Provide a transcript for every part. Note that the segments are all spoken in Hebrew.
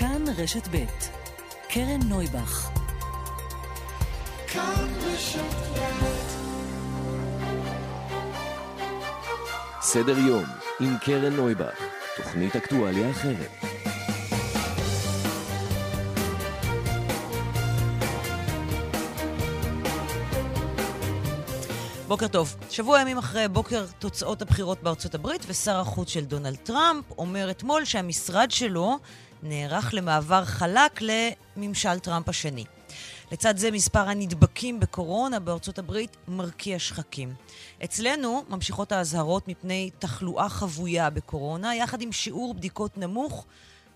כאן רשת ב' קרן נויבך סדר יום עם קרן נויבך, תוכנית אקטואליה אחרת. בוקר טוב. שבוע ימים אחרי בוקר תוצאות הבחירות בארצות הברית, ושר החוץ של דונלד טראמפ אומר אתמול שהמשרד שלו נערך למעבר חלק לממשל טראמפ השני. לצד זה מספר הנדבקים בקורונה בארצות הברית מרקיע שחקים. אצלנו ממשיכות האזהרות מפני תחלואה חבויה בקורונה, יחד עם שיעור בדיקות נמוך,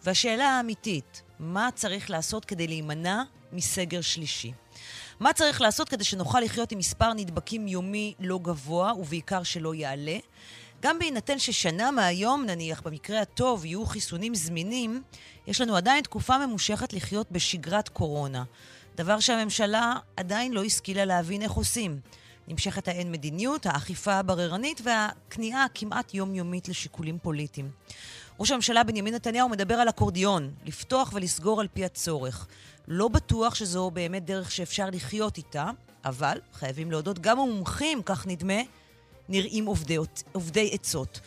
והשאלה האמיתית, מה צריך לעשות כדי להימנע מסגר שלישי? מה צריך לעשות כדי שנוכל לחיות עם מספר נדבקים יומי לא גבוה, ובעיקר שלא יעלה? גם בהינתן ששנה מהיום, נניח, במקרה הטוב, יהיו חיסונים זמינים, יש לנו עדיין תקופה ממושכת לחיות בשגרת קורונה. דבר שהממשלה עדיין לא השכילה להבין איך עושים. נמשכת האין מדיניות, האכיפה הבררנית והכניעה הכמעט יומיומית לשיקולים פוליטיים. ראש הממשלה בנימין נתניהו מדבר על אקורדיון, לפתוח ולסגור על פי הצורך. לא בטוח שזו באמת דרך שאפשר לחיות איתה, אבל חייבים להודות, גם המומחים, כך נדמה, נראים עובדי, עובדי עצות.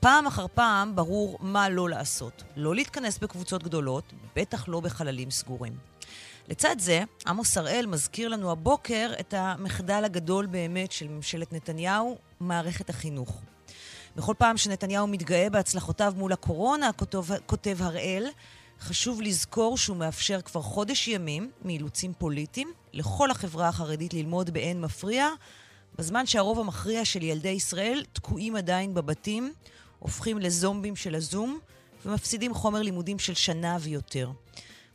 פעם אחר פעם ברור מה לא לעשות. לא להתכנס בקבוצות גדולות, בטח לא בחללים סגורים. לצד זה, עמוס הראל מזכיר לנו הבוקר את המחדל הגדול באמת של ממשלת נתניהו, מערכת החינוך. בכל פעם שנתניהו מתגאה בהצלחותיו מול הקורונה, כותב, כותב הראל, חשוב לזכור שהוא מאפשר כבר חודש ימים מאילוצים פוליטיים לכל החברה החרדית ללמוד באין מפריע, בזמן שהרוב המכריע של ילדי ישראל תקועים עדיין בבתים, הופכים לזומבים של הזום ומפסידים חומר לימודים של שנה ויותר.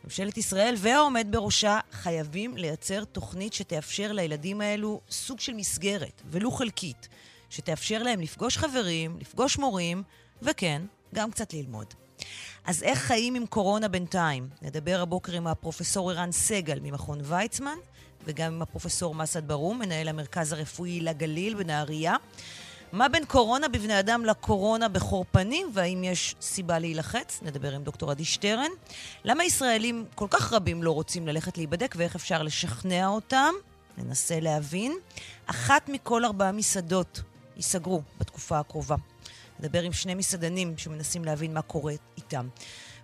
ממשלת ישראל והעומד בראשה חייבים לייצר תוכנית שתאפשר לילדים האלו סוג של מסגרת, ולו חלקית, שתאפשר להם לפגוש חברים, לפגוש מורים, וכן, גם קצת ללמוד. אז איך חיים עם קורונה בינתיים? נדבר הבוקר עם הפרופסור ערן סגל ממכון ויצמן, וגם עם הפרופסור מסעד ברום, מנהל המרכז הרפואי לגליל בנהריה. מה בין קורונה בבני אדם לקורונה בחורפנים, והאם יש סיבה להילחץ? נדבר עם דוקטור עדי שטרן. למה ישראלים כל כך רבים לא רוצים ללכת להיבדק, ואיך אפשר לשכנע אותם? ננסה להבין. אחת מכל ארבעה מסעדות ייסגרו בתקופה הקרובה. נדבר עם שני מסעדנים שמנסים להבין מה קורה איתם.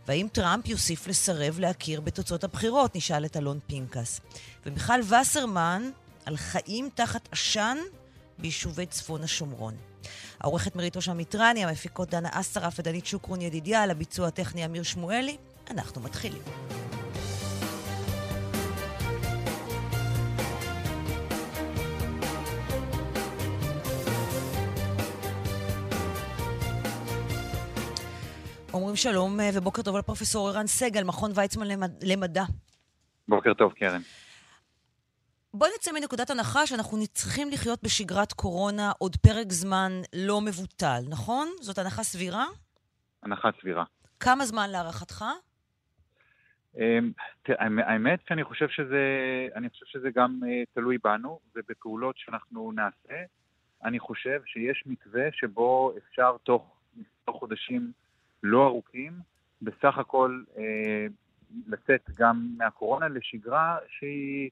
והאם טראמפ יוסיף לסרב להכיר בתוצאות הבחירות? נשאל את אלון פינקס. ומיכל וסרמן על חיים תחת עשן ביישובי צפון השומרון. העורכת מרית ראש המיטרני, המפיקות דנה אסרף ודנית שוקרון ידידיה, על הביצוע הטכני אמיר שמואלי. אנחנו מתחילים. אומרים שלום אה, ובוקר טוב לפרופסור ערן סגל, מכון ויצמן למדע. בוקר טוב, קרן. בואי נצא מנקודת הנחה שאנחנו צריכים לחיות בשגרת קורונה עוד פרק זמן לא מבוטל, נכון? זאת הנחה סבירה? הנחה סבירה. כמה זמן להערכתך? אמ, האמת שאני חושב שזה, אני חושב שזה גם אה, תלוי בנו ובפעולות שאנחנו נעשה. אני חושב שיש מתווה שבו אפשר תוך מספר חודשים לא ארוכים, בסך הכל אה, לצאת גם מהקורונה לשגרה שהיא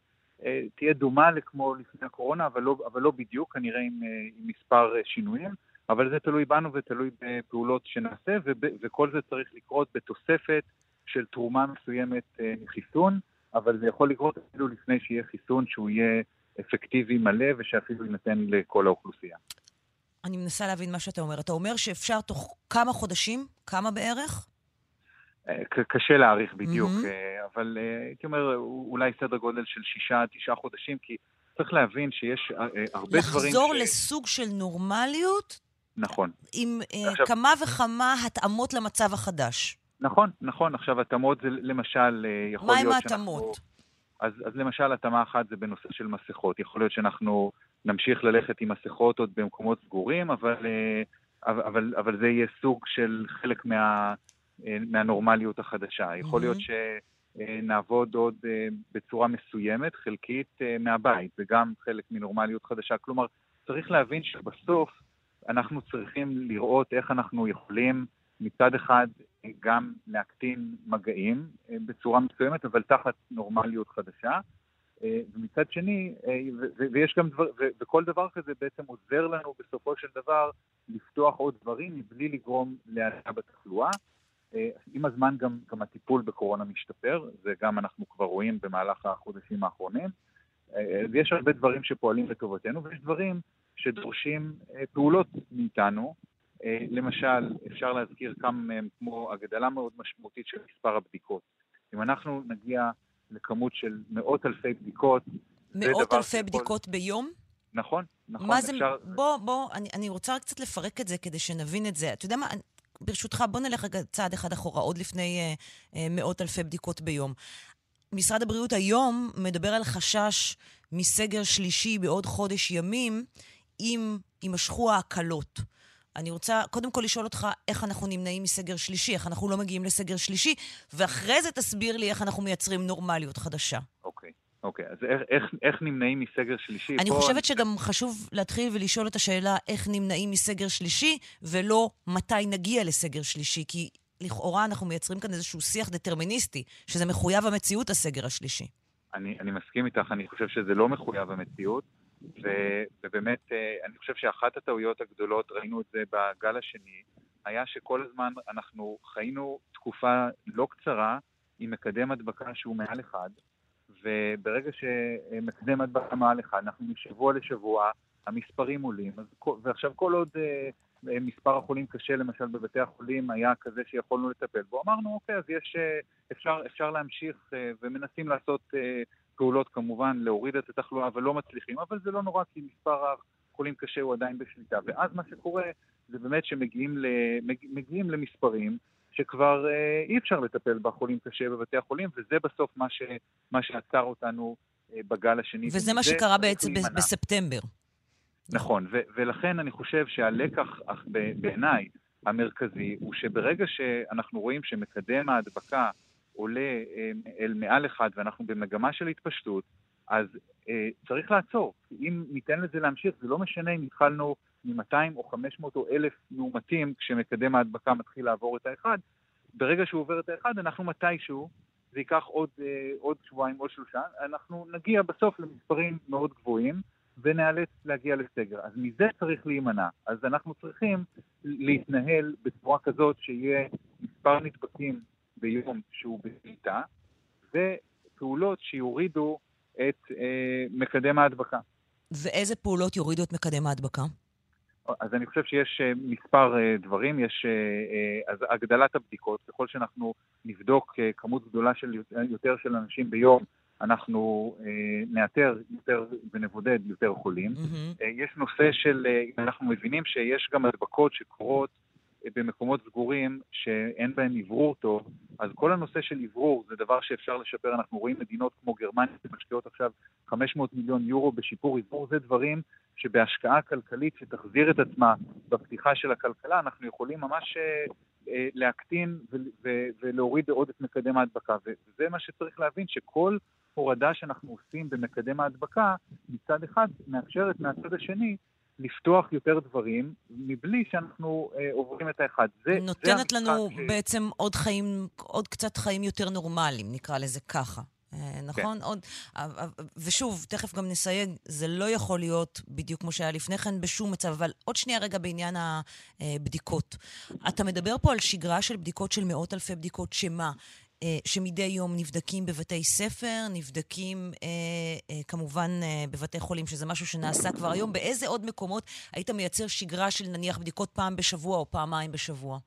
תהיה דומה לכמו לפני הקורונה, אבל לא, אבל לא בדיוק, כנראה עם, אה, עם מספר אה, שינויים, אבל זה תלוי בנו ותלוי בפעולות שנעשה, וב, וכל זה צריך לקרות בתוספת של תרומה מסוימת מחיסון, אבל זה יכול לקרות אפילו לפני שיהיה חיסון שהוא יהיה אפקטיבי מלא ושאפילו יינתן לכל האוכלוסייה. אני מנסה להבין מה שאתה אומר. אתה אומר שאפשר תוך כמה חודשים, כמה בערך? קשה להעריך בדיוק, mm-hmm. אבל אה, הייתי אומר אולי סדר גודל של שישה, תשעה חודשים, כי צריך להבין שיש אה, הרבה לחזור דברים ש... לחזור לסוג של נורמליות? נכון. עם עכשיו... כמה וכמה התאמות למצב החדש. נכון, נכון. עכשיו, התאמות זה למשל, יכול מה להיות שאנחנו... מה עם ההתאמות? אז, אז למשל, התאמה אחת זה בנושא של מסכות. יכול להיות שאנחנו נמשיך ללכת עם מסכות עוד במקומות סגורים, אבל, אבל, אבל זה יהיה סוג של חלק מה... אה, מהנורמליות החדשה. יכול להיות שנעבוד עוד אה, בצורה מסוימת, חלקית, אה, מהבית, זה גם חלק מנורמליות חדשה. כלומר, צריך להבין שבסוף אנחנו צריכים לראות איך אנחנו יכולים מצד אחד גם להקטין מגעים בצורה מסוימת, אבל תחת נורמליות חדשה. ומצד שני, ויש גם דבר, וכל דבר כזה בעצם עוזר לנו בסופו של דבר לפתוח עוד דברים מבלי לגרום להעלאה בתחלואה. עם הזמן גם, גם הטיפול בקורונה משתפר, זה גם אנחנו כבר רואים במהלך החודשים האחרונים. ויש הרבה דברים שפועלים לטובתנו, ויש דברים שדורשים פעולות מאיתנו. למשל, אפשר להזכיר כמה מהם כמו הגדלה מאוד משמעותית של מספר הבדיקות. אם אנחנו נגיע לכמות של מאות אלפי בדיקות, מאות אלפי שיכול... בדיקות ביום? נכון, נכון. מה זה, אפשר... בוא, בוא, אני, אני רוצה קצת לפרק את זה כדי שנבין את זה. אתה יודע מה, ברשותך, בוא נלך רגע צעד אחד אחורה, עוד לפני אה, אה, מאות אלפי בדיקות ביום. משרד הבריאות היום מדבר על חשש מסגר שלישי בעוד חודש ימים, אם יימשכו ההקלות. אני רוצה קודם כל לשאול אותך איך אנחנו נמנעים מסגר שלישי, איך אנחנו לא מגיעים לסגר שלישי, ואחרי זה תסביר לי איך אנחנו מייצרים נורמליות חדשה. אוקיי, אוקיי. אז איך, איך, איך נמנעים מסגר שלישי? אני חושבת אני... שגם חשוב להתחיל ולשאול את השאלה איך נמנעים מסגר שלישי, ולא מתי נגיע לסגר שלישי, כי לכאורה אנחנו מייצרים כאן איזשהו שיח דטרמיניסטי, שזה מחויב המציאות, הסגר השלישי. אני, אני מסכים איתך, אני חושב שזה לא מחויב המציאות. ובאמת, אה, אני חושב שאחת הטעויות הגדולות, ראינו את זה בגל השני, היה שכל הזמן אנחנו חיינו תקופה לא קצרה עם מקדם הדבקה שהוא מעל אחד, וברגע שמקדם הדבקה מעל אחד, אנחנו משבוע לשבוע, המספרים עולים, אז, ועכשיו כל עוד uh, מספר החולים קשה למשל בבתי החולים היה כזה שיכולנו לטפל בו, אמרנו אוקיי, אז יש, uh, אפשר, אפשר להמשיך uh, ומנסים לעשות uh, פעולות כמובן להוריד את התחלואה ולא מצליחים, אבל זה לא נורא כי מספר החולים קשה הוא עדיין בשליטה. ואז מה שקורה זה באמת שמגיעים מגיעים למספרים שכבר אה, אי אפשר לטפל בחולים קשה בבתי החולים, וזה בסוף מה, ש, מה שעצר אותנו אה, בגל השני. וזה מה שקרה בעצם ב- בספטמבר. נכון, ו- ולכן אני חושב שהלקח בעיניי המרכזי הוא שברגע שאנחנו רואים שמקדם ההדבקה עולה אה, אל מעל אחד ואנחנו במגמה של התפשטות, אז אה, צריך לעצור. אם ניתן לזה להמשיך, זה לא משנה אם התחלנו מ-200 או 500 או 1,000 מאומתים כשמקדם ההדבקה מתחיל לעבור את האחד. ברגע שהוא עובר את האחד, אנחנו מתישהו, זה ייקח עוד, אה, עוד שבועיים, עוד שלושה, אנחנו נגיע בסוף למספרים מאוד גבוהים ונאלץ להגיע לסגר. אז מזה צריך להימנע. אז אנחנו צריכים להתנהל בצורה כזאת שיהיה מספר נדבקים ביום שהוא בשליטה, ופעולות שיורידו את אה, מקדם ההדבקה. ואיזה פעולות יורידו את מקדם ההדבקה? אז אני חושב שיש אה, מספר אה, דברים, יש אה, אז הגדלת הבדיקות, ככל שאנחנו נבדוק כמות גדולה של יותר של אנשים ביום, אנחנו נאתר יותר ונבודד יותר חולים. Mm-hmm. יש נושא של, אנחנו מבינים שיש גם הדבקות שקורות במקומות סגורים שאין בהם אוורור טוב, אז כל הנושא של אוורור זה דבר שאפשר לשפר. אנחנו רואים מדינות כמו גרמניה שמשקיעות עכשיו 500 מיליון יורו בשיפור אוורור, זה דברים שבהשקעה כלכלית שתחזיר את עצמה בפתיחה של הכלכלה, אנחנו יכולים ממש אה, אה, להקטין ולהוריד עוד את מקדם ההדבקה. וזה מה שצריך להבין, שכל הורדה שאנחנו עושים במקדם ההדבקה, מצד אחד מאפשרת מהצד השני לפתוח יותר דברים, מבלי שאנחנו אה, עוברים את האחד. זה, נותנת זה לנו ש... בעצם עוד חיים, עוד קצת חיים יותר נורמליים, נקרא לזה ככה. אה, נכון? כן. עוד, ושוב, תכף גם נסייג, זה לא יכול להיות בדיוק כמו שהיה לפני כן בשום מצב, אבל עוד שנייה רגע בעניין הבדיקות. אתה מדבר פה על שגרה של בדיקות של מאות אלפי בדיקות, שמה? אה, שמדי יום נבדקים בבתי ספר, נבדקים אה, אה, כמובן בבתי חולים, שזה משהו שנעשה כבר היום. באיזה עוד מקומות היית מייצר שגרה של נניח בדיקות פעם בשבוע או פעמיים בשבוע?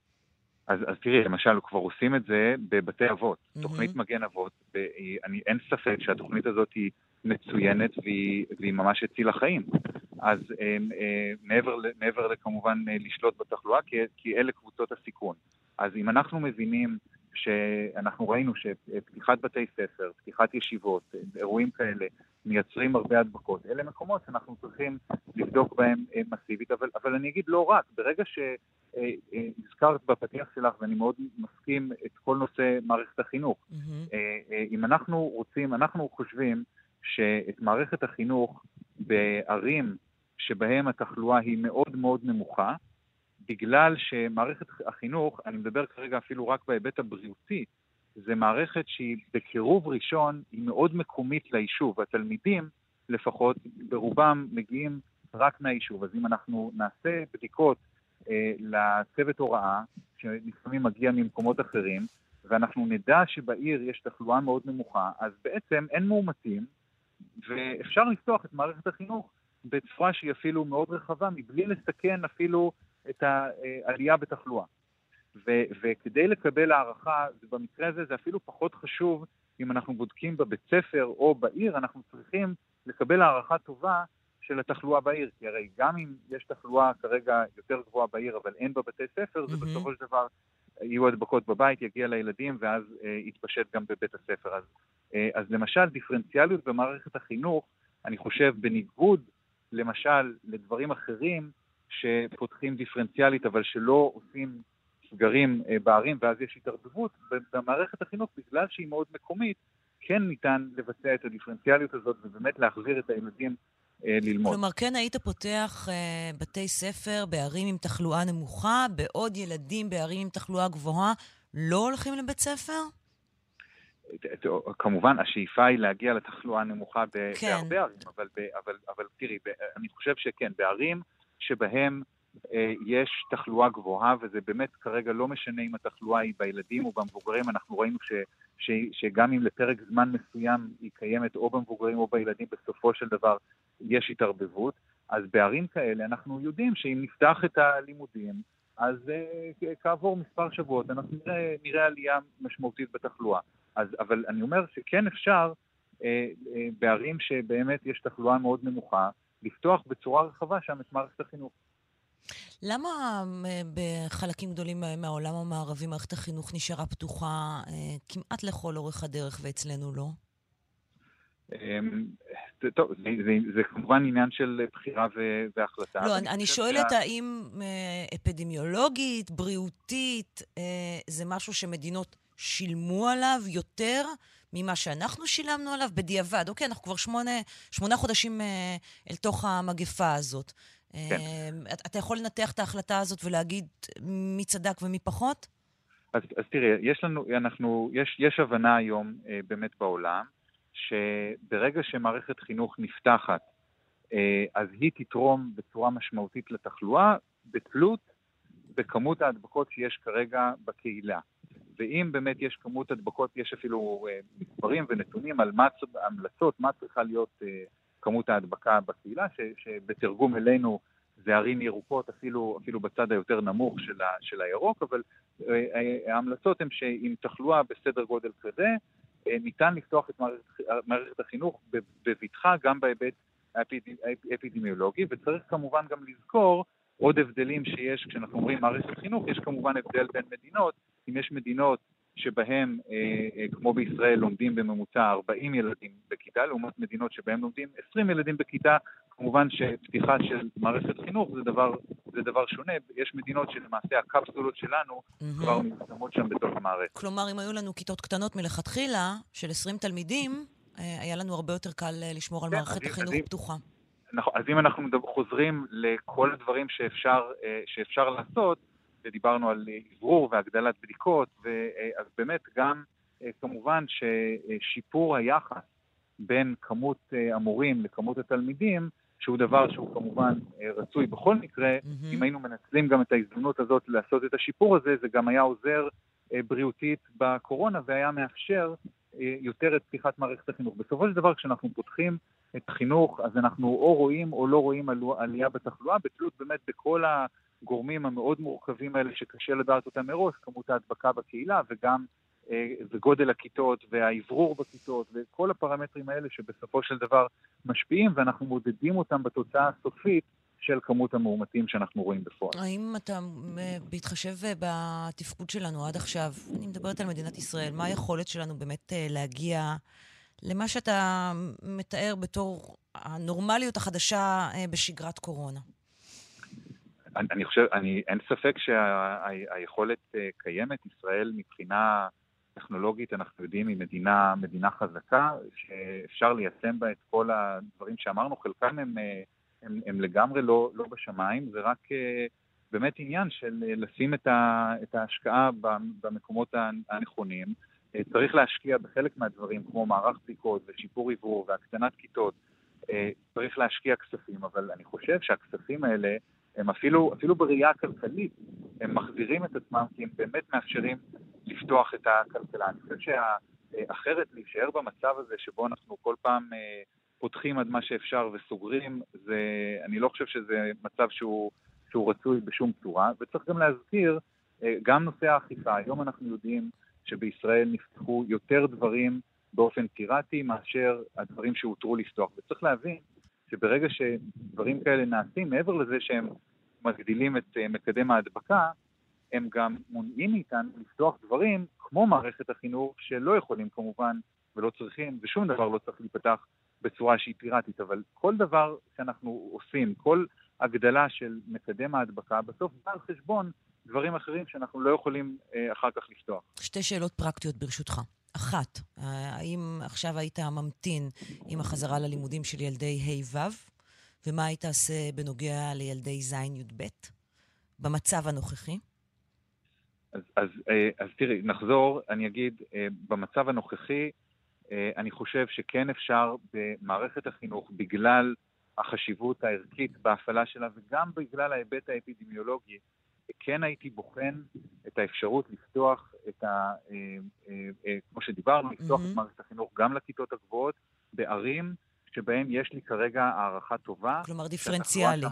אז, אז תראי, למשל, כבר עושים את זה בבתי אבות. Mm-hmm. תוכנית מגן אבות, ואני, אין ספק שהתוכנית הזאת היא מצוינת והיא, והיא ממש הצילה חיים. אז אה, אה, מעבר, מעבר לכמובן לשלוט בתחלואה, כי, כי אלה קבוצות הסיכון. אז אם אנחנו מבינים שאנחנו ראינו שפתיחת בתי ספר, פתיחת ישיבות, אירועים כאלה, מייצרים הרבה הדבקות. אלה מקומות שאנחנו צריכים לבדוק בהם אה, מסיבית, אבל, אבל אני אגיד לא רק, ברגע שהזכרת בפתיח שלך, ואני מאוד מסכים את כל נושא מערכת החינוך, mm-hmm. אם אנחנו רוצים, אנחנו חושבים שאת מערכת החינוך בערים שבהם התחלואה היא מאוד מאוד נמוכה, בגלל שמערכת החינוך, אני מדבר כרגע אפילו רק בהיבט הבריאותי, זה מערכת שהיא בקירוב ראשון, היא מאוד מקומית ליישוב. התלמידים, לפחות, ברובם מגיעים רק מהיישוב. אז אם אנחנו נעשה בדיקות אה, לצוות הוראה, שלפעמים מגיע ממקומות אחרים, ואנחנו נדע שבעיר יש תחלואה מאוד נמוכה, אז בעצם אין מאומתים, ואפשר לפתוח את מערכת החינוך בצורה שהיא אפילו מאוד רחבה, מבלי לסכן אפילו את העלייה בתחלואה. ו- וכדי לקבל הערכה, במקרה הזה זה אפילו פחות חשוב אם אנחנו בודקים בבית ספר או בעיר, אנחנו צריכים לקבל הערכה טובה של התחלואה בעיר, כי הרי גם אם יש תחלואה כרגע יותר גבוהה בעיר, אבל אין בה בתי ספר, mm-hmm. זה בסופו של דבר יהיו הדבקות בבית, יגיע לילדים, ואז אה, יתפשט גם בבית הספר. אז, אה, אז למשל, דיפרנציאליות במערכת החינוך, אני חושב, בניגוד למשל לדברים אחרים שפותחים דיפרנציאלית, אבל שלא עושים סגרים אה, בערים, ואז יש התערבבות, במערכת החינוך, בגלל שהיא מאוד מקומית, כן ניתן לבצע את הדיפרנציאליות הזאת ובאמת להחזיר את הילדים אה, ללמוד. כלומר, כן היית פותח אה, בתי ספר בערים עם תחלואה נמוכה, בעוד ילדים בערים עם תחלואה גבוהה לא הולכים לבית ספר? כמובן, השאיפה היא להגיע לתחלואה נמוכה כן. בהרבה ערים, אבל, אבל, אבל תראי, אני חושב שכן, בערים שבהם אה, יש תחלואה גבוהה, וזה באמת כרגע לא משנה אם התחלואה היא בילדים או במבוגרים, אנחנו ראינו ש, ש, שגם אם לפרק זמן מסוים היא קיימת או במבוגרים או בילדים, בסופו של דבר יש התערבבות. אז בערים כאלה אנחנו יודעים שאם נפתח את הלימודים, אז uh, כעבור מספר שבועות אנחנו נראה, נראה עלייה משמעותית בתחלואה. אז, אבל אני אומר שכן אפשר uh, uh, בערים שבאמת יש תחלואה מאוד נמוכה, לפתוח בצורה רחבה שם את מערכת החינוך. למה אה, בחלקים גדולים מהעולם המערבי מערכת החינוך נשארה פתוחה אה, כמעט לכל אורך הדרך ואצלנו לא? אמ, טוב, זה, זה, זה כמובן עניין של בחירה והחלטה. לא, אני, אני שואלת שה... האם אה, אפידמיולוגית, בריאותית, זה משהו שמדינות שילמו עליו יותר ממה שאנחנו שילמנו עליו בדיעבד. אוקיי, אנחנו כבר שמונה, שמונה חודשים אל תוך המגפה הזאת. כן. אמ, אתה יכול לנתח את ההחלטה הזאת ולהגיד מי צדק ומי פחות? אז, אז תראי, יש לנו, אנחנו, יש, יש הבנה היום אה, באמת בעולם, שברגע שמערכת חינוך נפתחת, אה, אז היא תתרום בצורה משמעותית לתחלואה, בתלות בכמות ההדבקות שיש כרגע בקהילה. ואם באמת יש כמות הדבקות, יש אפילו אה, מספרים ונתונים על מה, המלצות, מה צריכה להיות אה, כמות ההדבקה בקהילה, ש, שבתרגום אלינו זה ערים ירוקות, אפילו, אפילו בצד היותר נמוך של, ה, של הירוק, אבל אה, ההמלצות הן שעם תחלואה בסדר גודל כזה, ניתן לפתוח את מערכת החינוך בבטחה גם בהיבט האפידמיולוגי, וצריך כמובן גם לזכור עוד הבדלים שיש כשאנחנו אומרים מערכת חינוך, יש כמובן הבדל בין מדינות, אם יש מדינות שבהם, אה, אה, כמו בישראל, לומדים בממוצע 40 ילדים בכיתה, לעומת מדינות שבהם לומדים 20 ילדים בכיתה, כמובן שפתיחה של מערכת חינוך זה דבר, זה דבר שונה. יש מדינות שלמעשה הקפסולות שלנו mm-hmm. כבר מתקדמות שם בתוך המערכת. כלומר, אם היו לנו כיתות קטנות מלכתחילה, של 20 תלמידים, אה, היה לנו הרבה יותר קל לשמור על כן, מערכת החינוך פתוחה. נכון, אז אם אנחנו חוזרים לכל הדברים שאפשר, שאפשר לעשות, ודיברנו על אוורור והגדלת בדיקות, אז באמת גם כמובן ששיפור היחס בין כמות המורים לכמות התלמידים, שהוא דבר שהוא כמובן רצוי בכל מקרה, mm-hmm. אם היינו מנצלים גם את ההזדמנות הזאת לעשות את השיפור הזה, זה גם היה עוזר בריאותית בקורונה והיה מאפשר יותר את פתיחת מערכת החינוך. בסופו של דבר, כשאנחנו פותחים את החינוך, אז אנחנו או רואים או לא רואים עלייה בתחלואה, בתלות באמת בכל הגורמים המאוד מורכבים האלה שקשה לדעת אותם מראש, כמות ההדבקה בקהילה וגם אה, וגודל הכיתות והאוורור בכיתות וכל הפרמטרים האלה שבסופו של דבר משפיעים ואנחנו מודדים אותם בתוצאה הסופית של כמות המאומתים שאנחנו רואים בפועל. האם אתה, אה, בהתחשב אה, בתפקוד שלנו עד עכשיו, אני מדברת על מדינת ישראל, מה היכולת שלנו באמת להגיע למה שאתה מתאר בתור הנורמליות החדשה בשגרת קורונה? אני, אני חושב, אני, אין ספק שהיכולת שה, קיימת. ישראל מבחינה טכנולוגית, אנחנו יודעים, היא מדינה, מדינה חזקה, שאפשר ליישם בה את כל הדברים שאמרנו, חלקם הם, הם, הם לגמרי לא, לא בשמיים, זה רק באמת עניין של לשים את, ה, את ההשקעה במקומות הנכונים. צריך להשקיע בחלק מהדברים, כמו מערך בדיקות ושיפור עיבור והקטנת כיתות. צריך להשקיע כספים, אבל אני חושב שהכספים האלה הם אפילו, אפילו בראייה הכלכלית, הם מחזירים את עצמם כי הם באמת מאפשרים לפתוח את הכלכלה. אני חושב שאחרת להישאר במצב הזה שבו אנחנו כל פעם אה, פותחים עד מה שאפשר וסוגרים, זה, אני לא חושב שזה מצב שהוא, שהוא רצוי בשום צורה, וצריך גם להזכיר, אה, גם נושא האכיפה, היום אנחנו יודעים שבישראל נפתחו יותר דברים באופן פיראטי מאשר הדברים שהותרו לפתוח, וצריך להבין שברגע שדברים כאלה נעשים, מעבר לזה שהם מגדילים את אה, מקדם ההדבקה, הם גם מונעים מאיתנו לפתוח דברים כמו מערכת החינוך, שלא יכולים כמובן ולא צריכים, ושום דבר לא צריך להיפתח בצורה שהיא פיראטית, אבל כל דבר שאנחנו עושים, כל הגדלה של מקדם ההדבקה, בסוף בא על חשבון דברים אחרים שאנחנו לא יכולים אה, אחר כך לפתוח. שתי שאלות פרקטיות ברשותך. אחת, האם עכשיו היית ממתין עם החזרה ללימודים של ילדי ה'-ו', ומה היית עושה בנוגע לילדי ז'-י"ב? במצב הנוכחי? אז, אז, אה, אז תראי, נחזור, אני אגיד, אה, במצב הנוכחי, אה, אני חושב שכן אפשר במערכת החינוך, בגלל החשיבות הערכית בהפעלה שלה וגם בגלל ההיבט האפידמיולוגי, כן הייתי בוחן את האפשרות לפתוח את ה... אה, אה, אה, כמו שדיברנו, לפתוח mm-hmm. את מערכת החינוך גם לכיתות הגבוהות בערים שבהן יש לי כרגע הערכה טובה. כלומר דיפרנציאלי.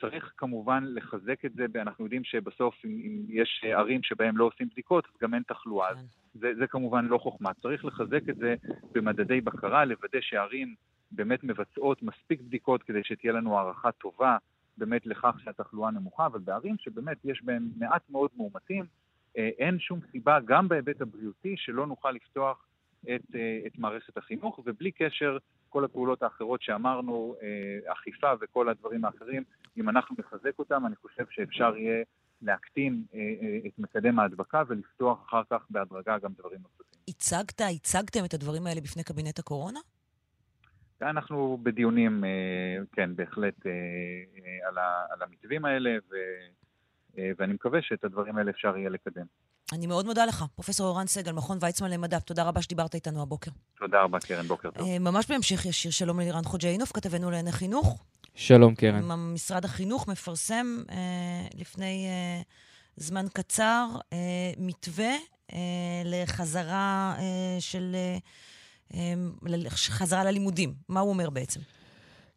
צריך כמובן לחזק את זה, ואנחנו יודעים שבסוף אם, אם יש ערים שבהן לא עושים בדיקות, אז גם אין תחלואה. כן. זה, זה כמובן לא חוכמה. צריך לחזק את זה במדדי בקרה, לוודא שערים באמת מבצעות מספיק בדיקות כדי שתהיה לנו הערכה טובה באמת לכך שהתחלואה נמוכה, אבל בערים שבאמת יש בהן מעט מאוד מאומתים, אה, אין שום סיבה, גם בהיבט הבריאותי, שלא נוכל לפתוח את, אה, את מערכת החינוך, ובלי קשר, כל הפעולות האחרות שאמרנו, אה, אכיפה וכל הדברים האחרים, אם אנחנו נחזק אותם, אני חושב שאפשר יהיה להקטין את מקדם ההדבקה ולפתוח אחר כך בהדרגה גם דברים נוספים. הצגת, הצגתם את הדברים האלה בפני קבינט הקורונה? אנחנו בדיונים, אה, כן, בהחלט אה, אה, על המתווים האלה, ו, ואני מקווה שאת הדברים האלה אפשר יהיה לקדם. אני מאוד מודה לך, פרופ' אורן סגל, מכון ויצמן למדע. תודה רבה שדיברת איתנו הבוקר. תודה רבה, קרן, בוקר טוב. ממש בהמשך ישיר, שלום ללירן חוג'יינוף, כתבנו לענייני חינוך. שלום, קרן. משרד החינוך מפרסם אה, לפני אה, זמן קצר אה, מתווה אה, לחזרה אה, של... אה, חזרה ללימודים. מה הוא אומר בעצם?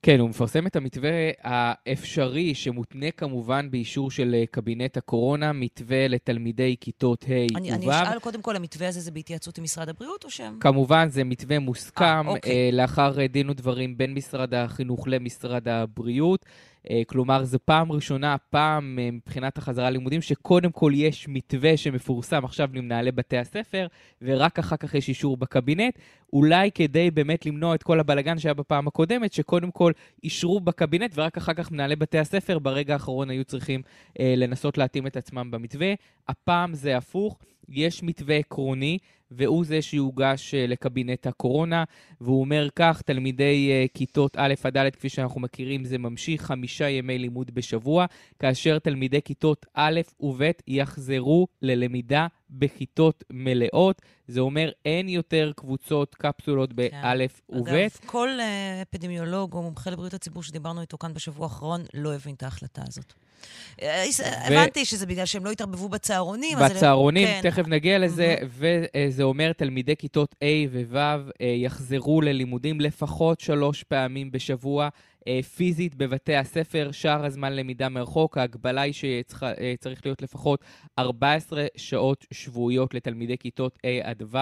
כן, הוא מפרסם את המתווה האפשרי, שמותנה כמובן באישור של אה, קבינט הקורונה, מתווה לתלמידי כיתות ה' ו'. אני, אני אשאל קודם כל, המתווה הזה זה בהתייעצות עם משרד הבריאות או שהם... כמובן, זה מתווה מוסכם, 아, אה, אוקיי. אה, לאחר דין ודברים בין משרד החינוך למשרד הבריאות. אה, כלומר, זו פעם ראשונה, פעם אה, מבחינת החזרה ללימודים, שקודם כל יש מתווה שמפורסם עכשיו למנהלי בתי הספר, ורק אחר כך יש אישור בקבינט, אולי כדי באמת למנוע את כל הבלגן שהיה בפעם הקודמת, שקודם כל אישרו בקבינט, ורק אחר כך מנהלי בתי הספר ברגע האחרון היו צריכים אה, לנסות להתאים את עצמם במתווה. הפעם זה הפוך. יש מתווה עקרוני, והוא זה שיוגש uh, לקבינט הקורונה, והוא אומר כך, תלמידי uh, כיתות א' עד ד', כפי שאנחנו מכירים, זה ממשיך חמישה ימי לימוד בשבוע, כאשר תלמידי כיתות א' וב' יחזרו ללמידה בכיתות מלאות. זה אומר אין יותר קבוצות, קפסולות באלף כן. וב'. אגב, כל uh, אפידמיולוג או מומחה לבריאות הציבור שדיברנו איתו כאן בשבוע האחרון לא הבין את ההחלטה הזאת. הבנתי שזה בגלל שהם לא התערבבו בצהרונים. בצהרונים, כן. תכף נגיע לזה, וזה אומר תלמידי כיתות A וו' אה, יחזרו ללימודים לפחות שלוש פעמים בשבוע. אה, פיזית בבתי הספר, שאר הזמן למידה מרחוק. ההגבלה היא שצריך אה, להיות לפחות 14 שעות שבועיות לתלמידי כיתות A עד ו'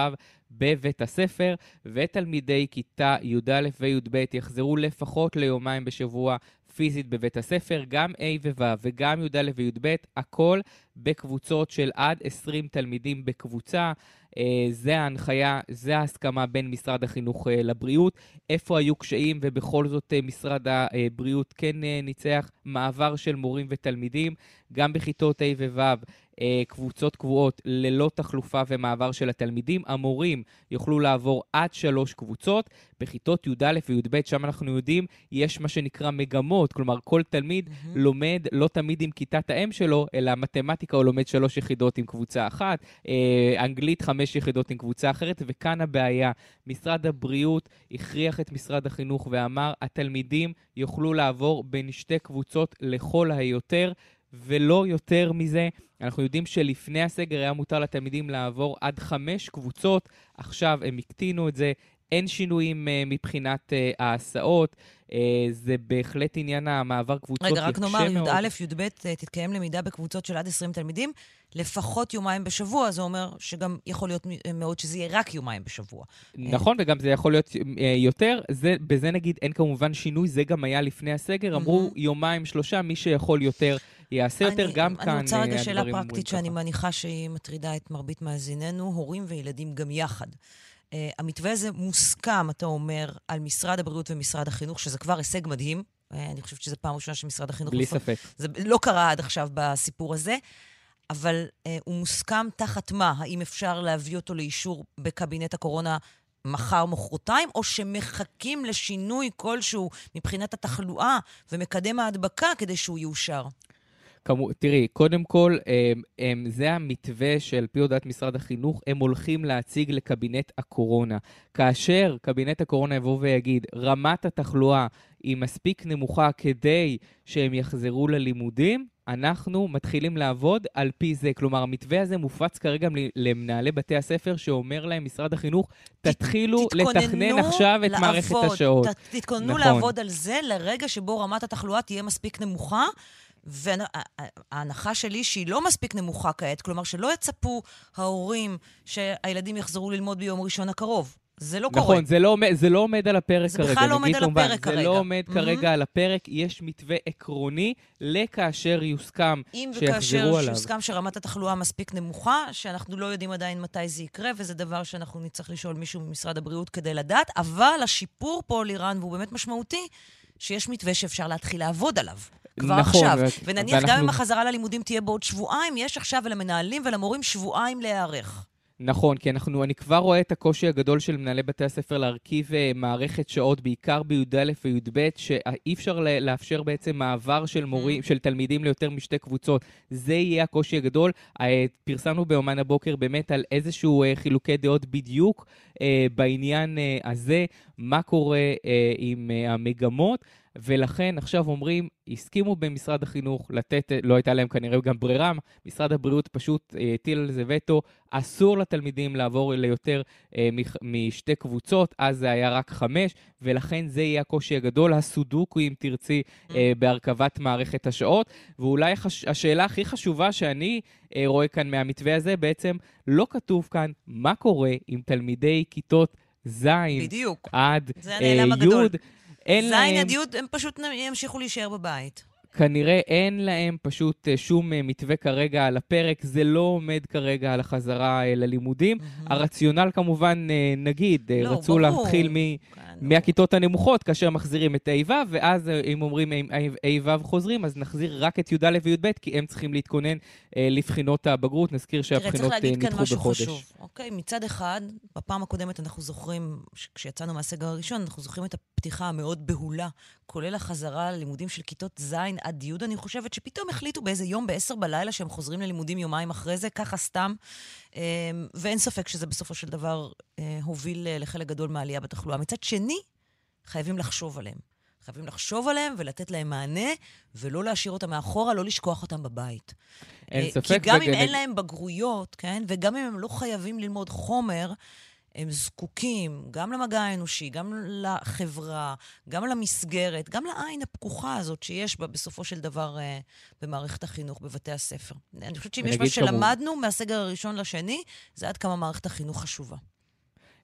בבית הספר, ותלמידי כיתה י"א וי"ב יחזרו לפחות ליומיים בשבוע פיזית בבית הספר, גם A ו-ו' וגם י"א וי"ב, הכל בקבוצות של עד 20 תלמידים בקבוצה. Uh, זה ההנחיה, זה ההסכמה בין משרד החינוך uh, לבריאות. איפה היו קשיים, ובכל זאת uh, משרד הבריאות כן uh, ניצח מעבר של מורים ותלמידים, גם בכיתות A ו-ו'. אה, קבוצות קבועות ללא תחלופה ומעבר של התלמידים. המורים יוכלו לעבור עד שלוש קבוצות. בכיתות י"א וי"ב, שם אנחנו יודעים, יש מה שנקרא מגמות, כלומר כל תלמיד mm-hmm. לומד לא תמיד עם כיתת האם שלו, אלא מתמטיקה הוא לומד שלוש יחידות עם קבוצה אחת, אה, אנגלית חמש יחידות עם קבוצה אחרת, וכאן הבעיה. משרד הבריאות הכריח את משרד החינוך ואמר, התלמידים יוכלו לעבור בין שתי קבוצות לכל היותר. ולא יותר מזה. אנחנו יודעים שלפני הסגר היה מותר לתלמידים לעבור עד חמש קבוצות, עכשיו הם הקטינו את זה, אין שינויים uh, מבחינת uh, ההסעות, uh, זה בהחלט עניין המעבר קבוצות רגע, רק נאמר, י"א, י"ב תתקיים למידה בקבוצות של עד 20 תלמידים, לפחות יומיים בשבוע, זה אומר שגם יכול להיות מאוד שזה יהיה רק יומיים בשבוע. נכון, וגם זה יכול להיות uh, יותר. זה, בזה נגיד אין כמובן שינוי, זה גם היה לפני הסגר, אמרו יומיים, שלושה, מי שיכול יותר. יעשה יותר גם אני כאן. אני רוצה רגע שאלה פרקטית שאני מניחה שהיא מטרידה את מרבית מאזיננו, הורים וילדים גם יחד. Uh, המתווה הזה מוסכם, אתה אומר, על משרד הבריאות ומשרד החינוך, שזה כבר הישג מדהים. Uh, אני חושבת שזו פעם ראשונה שמשרד החינוך... בלי ספק. זה לא קרה עד עכשיו בסיפור הזה, אבל uh, הוא מוסכם תחת מה? האם אפשר להביא אותו לאישור בקבינט הקורונה מחר, מחרתיים, או שמחכים לשינוי כלשהו מבחינת התחלואה ומקדם ההדבקה כדי שהוא יאושר? כמו, תראי, קודם כל, הם, הם, זה המתווה שעל פי הודעת משרד החינוך, הם הולכים להציג לקבינט הקורונה. כאשר קבינט הקורונה יבוא ויגיד, רמת התחלואה היא מספיק נמוכה כדי שהם יחזרו ללימודים, אנחנו מתחילים לעבוד על פי זה. כלומר, המתווה הזה מופץ כרגע למנהלי בתי הספר, שאומר להם, משרד החינוך, תתחילו לתכנן עכשיו את לעבוד, מערכת השעות. תתכוננו נכון. לעבוד על זה לרגע שבו רמת התחלואה תהיה מספיק נמוכה. וההנחה שלי שהיא לא מספיק נמוכה כעת, כלומר שלא יצפו ההורים שהילדים יחזרו ללמוד ביום ראשון הקרוב. זה לא נכון, קורה. נכון, זה לא, זה לא עומד על הפרק זה כרגע. זה בכלל לא עומד על הפרק זה כרגע. זה לא עומד mm-hmm. כרגע על הפרק, יש מתווה עקרוני לכאשר יוסכם שיחזרו עליו. אם וכאשר יוסכם שרמת התחלואה מספיק נמוכה, שאנחנו לא יודעים עדיין מתי זה יקרה, וזה דבר שאנחנו נצטרך לשאול מישהו ממשרד הבריאות כדי לדעת, אבל השיפור פה, לירן, והוא באמת משמעותי, שיש מתווה שאפשר להתחיל לעבוד עליו. כבר נכון, עכשיו. ונניח ואנחנו... גם אם החזרה ללימודים תהיה בעוד שבועיים, יש עכשיו למנהלים ולמורים שבועיים להיערך. נכון, כי אנחנו, אני כבר רואה את הקושי הגדול של מנהלי בתי הספר להרכיב uh, מערכת שעות, בעיקר בי"א וי"ב, שאי אפשר לאפשר בעצם מעבר של מורים, mm. של תלמידים ליותר משתי קבוצות. זה יהיה הקושי הגדול. Uh, פרסמנו באומן הבוקר באמת על איזשהו uh, חילוקי דעות בדיוק בעניין הזה, מה קורה עם המגמות. ולכן עכשיו אומרים, הסכימו במשרד החינוך לתת, לא הייתה להם כנראה גם ברירה, משרד הבריאות פשוט אה, הטיל על זה וטו, אסור לתלמידים לעבור ליותר אה, משתי קבוצות, אז זה היה רק חמש, ולכן זה יהיה הקושי הגדול, הסודוקו, אם תרצי, אה, בהרכבת מערכת השעות. ואולי החש... השאלה הכי חשובה שאני אה, רואה כאן מהמתווה הזה, בעצם לא כתוב כאן מה קורה עם תלמידי כיתות ז' עד אה, י'. אין להם... זין עד י', הם פשוט ימשיכו להישאר בבית. כנראה אין להם פשוט אה, שום אה, מתווה כרגע על הפרק, זה לא עומד כרגע על החזרה אה, ללימודים. Mm-hmm. הרציונל כמובן, נגיד, לא, רצו ברור. להתחיל מ... מהכיתות הנמוכות, כאשר מחזירים את ה'-ו', ואז אם אומרים ה'-ו' חוזרים, אז נחזיר רק את י"א וי"ב, כי הם צריכים להתכונן לבחינות הבגרות. נזכיר שהבחינות נדחו בחודש. חשוב, אוקיי? מצד אחד, בפעם הקודמת אנחנו זוכרים, כשיצאנו מהסגר הראשון, אנחנו זוכרים את הפתיחה המאוד בהולה, כולל החזרה ללימודים של כיתות ז' עד י', אני חושבת שפתאום החליטו באיזה יום בעשר בלילה שהם חוזרים ללימודים יומיים אחרי זה, ככה סתם. אמ, ואין ספק שזה בסופו של דבר אה, הוביל אה, לחלק גדול מהעלייה בתחלואה. מצד שני, חייבים לחשוב עליהם. חייבים לחשוב עליהם ולתת להם מענה, ולא להשאיר אותם מאחורה, לא לשכוח אותם בבית. אין אה, ספק. כי גם אם אין להם בגרויות, כן, וגם אם הם לא חייבים ללמוד חומר, הם זקוקים גם למגע האנושי, גם לחברה, גם למסגרת, גם לעין הפקוחה הזאת שיש בה בסופו של דבר אה, במערכת החינוך, בבתי הספר. אני חושבת שאם יש מה שלמדנו כמו... מהסגר הראשון לשני, זה עד כמה מערכת החינוך חשובה.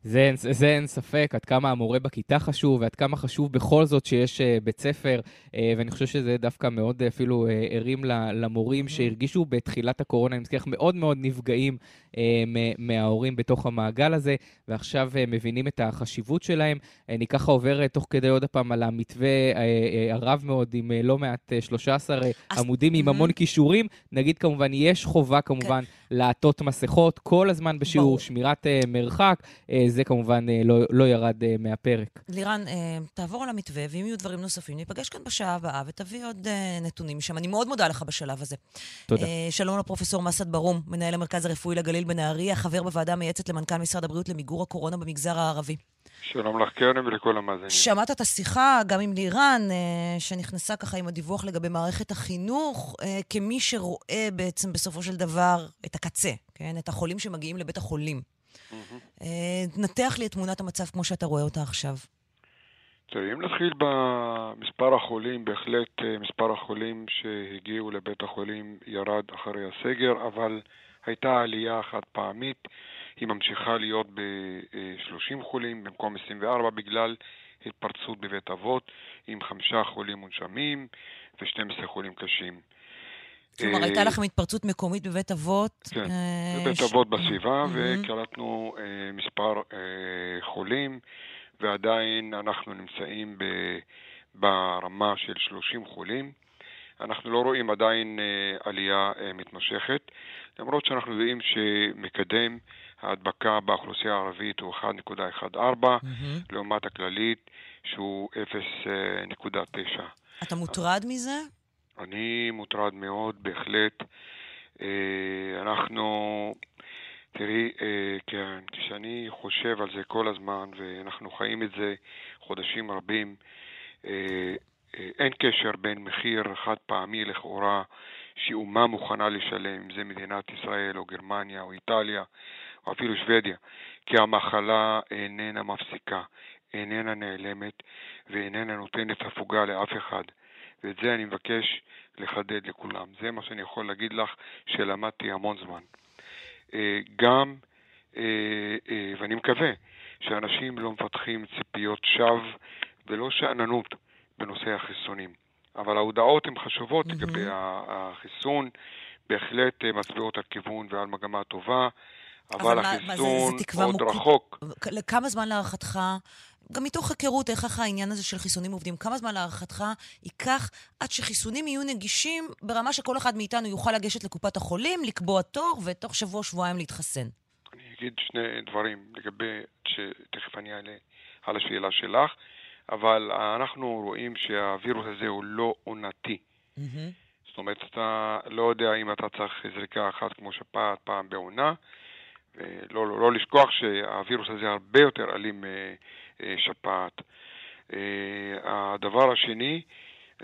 זה, אין, זה אין ספק, עד כמה המורה בכיתה חשוב, ועד כמה חשוב בכל זאת שיש uh, בית ספר, uh, ואני חושב שזה דווקא מאוד אפילו uh, הרים למורים שהרגישו בתחילת הקורונה, אני מזכיר מאוד מאוד נפגעים uh, מההורים בתוך המעגל הזה, ועכשיו uh, מבינים את החשיבות שלהם. Uh, אני ככה עובר uh, תוך כדי עוד פעם על המתווה uh, uh, הרב מאוד, עם uh, לא מעט uh, 13 אז... עמודים עם המון כישורים. נגיד כמובן, יש חובה כמובן כן. לעטות מסכות כל הזמן בשיעור, ברור. שמירת uh, מרחק. Uh, זה כמובן אה, לא, לא ירד אה, מהפרק. לירן, אה, תעבור על המתווה, ואם יהיו דברים נוספים, ניפגש כאן בשעה הבאה ותביא עוד נתונים משם. אני מאוד מודה לך בשלב הזה. תודה. שלום לפרופסור מסעד ברום, מנהל המרכז הרפואי לגליל בנהריה, חבר בוועדה המייעצת למנכ"ל משרד הבריאות למיגור הקורונה במגזר הערבי. שלום לך, קרן, ולכל המאזינים. שמעת את השיחה גם עם לירן, שנכנסה ככה עם הדיווח לגבי מערכת החינוך, כמי שרואה בעצם בסופו של דבר את הקצה, כן? את החולים שמגיעים לבית החולים. אה, נתח לי את תמונת המצב כמו שאתה רואה אותה עכשיו. תראי, אם נתחיל במספר החולים, בהחלט אה, מספר החולים שהגיעו לבית החולים ירד אחרי הסגר, אבל הייתה עלייה חד פעמית. היא ממשיכה להיות ב-30 חולים במקום 24 בגלל התפרצות בבית אבות עם חמישה חולים מונשמים ו-12 חולים קשים. כלומר, הייתה לכם התפרצות מקומית בבית אבות? כן, אה, בבית אבות בסביבה, וקלטנו אה, מספר אה, חולים, ועדיין אנחנו נמצאים ברמה של 30 חולים. אנחנו לא רואים עדיין עלייה מתמשכת, למרות שאנחנו יודעים שמקדם ההדבקה באוכלוסייה הערבית הוא 1.14, לעומת הכללית שהוא 0.9. אתה מוטרד מזה? אני מוטרד מאוד, בהחלט. אה, אנחנו, תראי, כן, כשאני חושב על זה כל הזמן, ואנחנו חיים את זה חודשים רבים, אה, אין קשר בין מחיר חד פעמי לכאורה שאומה מוכנה לשלם, אם זה מדינת ישראל או גרמניה או איטליה או אפילו שוודיה, כי המחלה איננה מפסיקה, איננה נעלמת ואיננה נותנת הפוגה לאף אחד. ואת זה אני מבקש לחדד לכולם. זה מה שאני יכול להגיד לך שלמדתי המון זמן. אה, גם, אה, אה, ואני מקווה שאנשים לא מפתחים ציפיות שווא ולא שאננות בנושא החיסונים. אבל ההודעות הן חשובות mm-hmm. לגבי החיסון, בהחלט מצביעות על כיוון ועל מגמה טובה, אבל, החיסון מה, זה, זה עוד מוק... רחוק. לכמה זמן להערכתך גם מתוך היכרות איך העניין הזה של חיסונים עובדים, כמה זמן להערכתך ייקח עד שחיסונים יהיו נגישים ברמה שכל אחד מאיתנו יוכל לגשת לקופת החולים, לקבוע תור, ותוך שבוע-שבועיים להתחסן? אני אגיד שני דברים לגבי, שתכף אני אעלה על השאלה שלך, אבל אנחנו רואים שהווירוס הזה הוא לא עונתי. Mm-hmm. זאת אומרת, אתה לא יודע אם אתה צריך זריקה אחת כמו שפעת פעם בעונה, ולא לא, לא לשכוח שהווירוס הזה הרבה יותר אלים אה, אה, שפעת. אה, הדבר השני,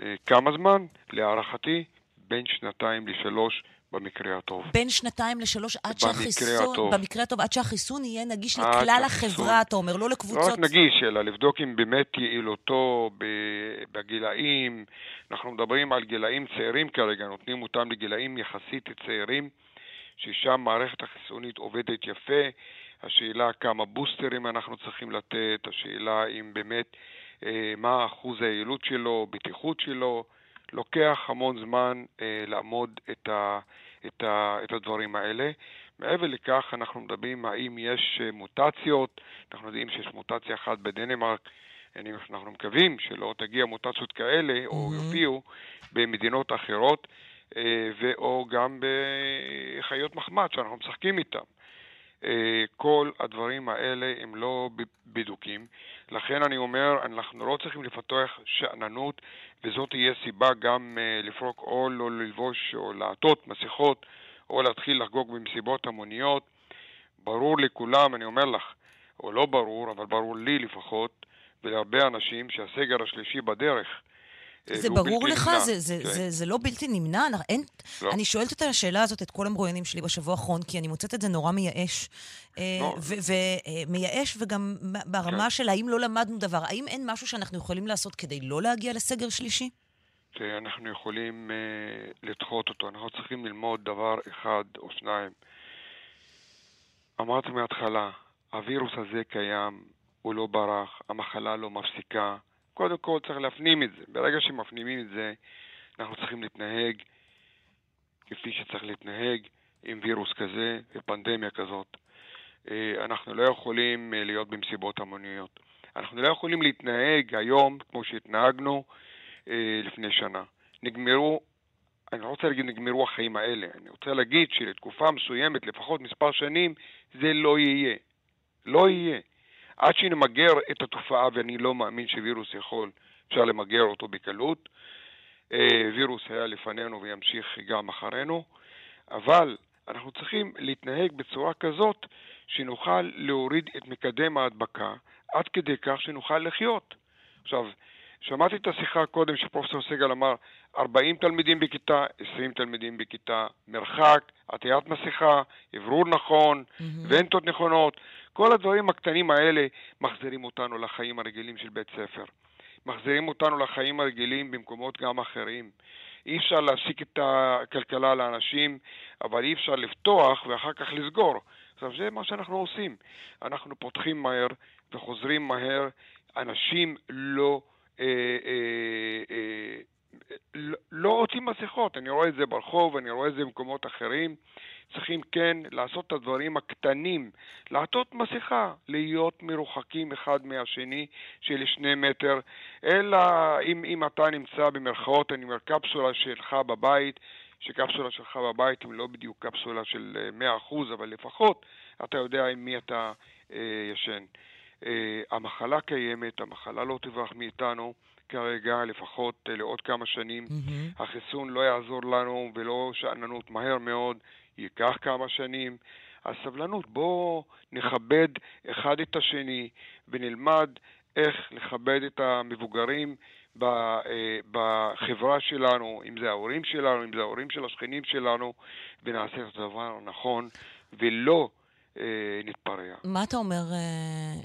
אה, כמה זמן? להערכתי, בין שנתיים לשלוש במקרה הטוב. בין שנתיים לשלוש עד שהחיסון, הטוב. במקרה הטוב, עד שהחיסון יהיה נגיש לכלל החברה, אתה אומר, לא לקבוצות... לא רק נגיש, אלא לבדוק אם באמת יעילותו בגילאים, אנחנו מדברים על גילאים צעירים כרגע, נותנים אותם לגילאים יחסית צעירים, ששם מערכת החיסונית עובדת יפה, השאלה כמה בוסטרים אנחנו צריכים לתת, השאלה אם באמת אה, מה אחוז היעילות שלו, בטיחות שלו, לוקח המון זמן אה, לעמוד את, ה, את, ה, את הדברים האלה. מעבר לכך, אנחנו מדברים האם יש אה, מוטציות, אנחנו יודעים שיש מוטציה אחת בדנמרק, אנחנו מקווים שלא תגיע מוטציות כאלה, mm-hmm. או יופיעו במדינות אחרות, ואו גם בחיות מחמד שאנחנו משחקים איתם. אה, כל הדברים האלה הם לא בדוקים. לכן אני אומר, אנחנו לא צריכים לפתוח שאננות, וזאת תהיה סיבה גם אה, לפרוק או לא ללבוש או לעטות מסכות, או להתחיל לחגוג במסיבות המוניות. ברור לכולם, אני אומר לך, או לא ברור, אבל ברור לי לפחות, ולהרבה אנשים שהסגר השלישי בדרך. אה, זה ברור לך? זה, זה, כן. זה, זה לא בלתי נמנע? אין, לא. אני שואלת את השאלה הזאת את כל המרואיינים שלי בשבוע האחרון, כי אני מוצאת את זה נורא מייאש. אה, לא. ומייאש וגם ברמה כן. של האם לא למדנו דבר. האם אין משהו שאנחנו יכולים לעשות כדי לא להגיע לסגר שלישי? אנחנו יכולים uh, לדחות אותו. אנחנו צריכים ללמוד דבר אחד או שניים. אמרתי מההתחלה, הווירוס הזה קיים, הוא לא ברח, המחלה לא מפסיקה. קודם כל צריך להפנים את זה. ברגע שמפנימים את זה, אנחנו צריכים להתנהג כפי שצריך להתנהג עם וירוס כזה ופנדמיה כזאת. אה, אנחנו לא יכולים אה, להיות במסיבות המוניות. אנחנו לא יכולים להתנהג היום כמו שהתנהגנו אה, לפני שנה. נגמרו, אני לא רוצה להגיד נגמרו החיים האלה, אני רוצה להגיד שלתקופה מסוימת, לפחות מספר שנים, זה לא יהיה. לא יהיה. עד שנמגר את התופעה, ואני לא מאמין שווירוס יכול, אפשר למגר אותו בקלות. וירוס היה לפנינו וימשיך גם אחרינו, אבל אנחנו צריכים להתנהג בצורה כזאת שנוכל להוריד את מקדם ההדבקה עד כדי כך שנוכל לחיות. עכשיו, שמעתי את השיחה קודם שפרופסור סגל אמר 40 תלמידים בכיתה, 20 תלמידים בכיתה, מרחק, עטיית מסכה, אוורור נכון, mm-hmm. ונטות נכונות, כל הדברים הקטנים האלה מחזירים אותנו לחיים הרגילים של בית ספר. מחזירים אותנו לחיים הרגילים במקומות גם אחרים. אי אפשר להפסיק את הכלכלה לאנשים, אבל אי אפשר לפתוח ואחר כך לסגור. עכשיו, זה מה שאנחנו עושים. אנחנו פותחים מהר וחוזרים מהר. אנשים לא, אה, אה, אה, לא, לא עוטים מסכות. אני רואה את זה ברחוב, אני רואה את זה במקומות אחרים. צריכים כן לעשות את הדברים הקטנים, לעטות מסכה, להיות מרוחקים אחד מהשני של שני מטר, אלא אם, אם אתה נמצא במרכאות, אני אומר, קפסולה שלך בבית, שקפסולה שלך בבית היא לא בדיוק קפסולה של 100%, אה, אבל לפחות אתה יודע עם מי אתה אה, ישן. אה, המחלה קיימת, המחלה לא תברח מאיתנו. כרגע, לפחות אה, לעוד כמה שנים. Mm-hmm. החיסון לא יעזור לנו ולא שאננות מהר מאוד, ייקח כמה שנים. אז סבלנות, בואו נכבד אחד את השני ונלמד איך לכבד את המבוגרים אה, בחברה שלנו, אם זה ההורים שלנו, אם זה ההורים של השכנים שלנו, ונעשה את הדבר הנכון, ולא נתפרע. מה אתה אומר אה,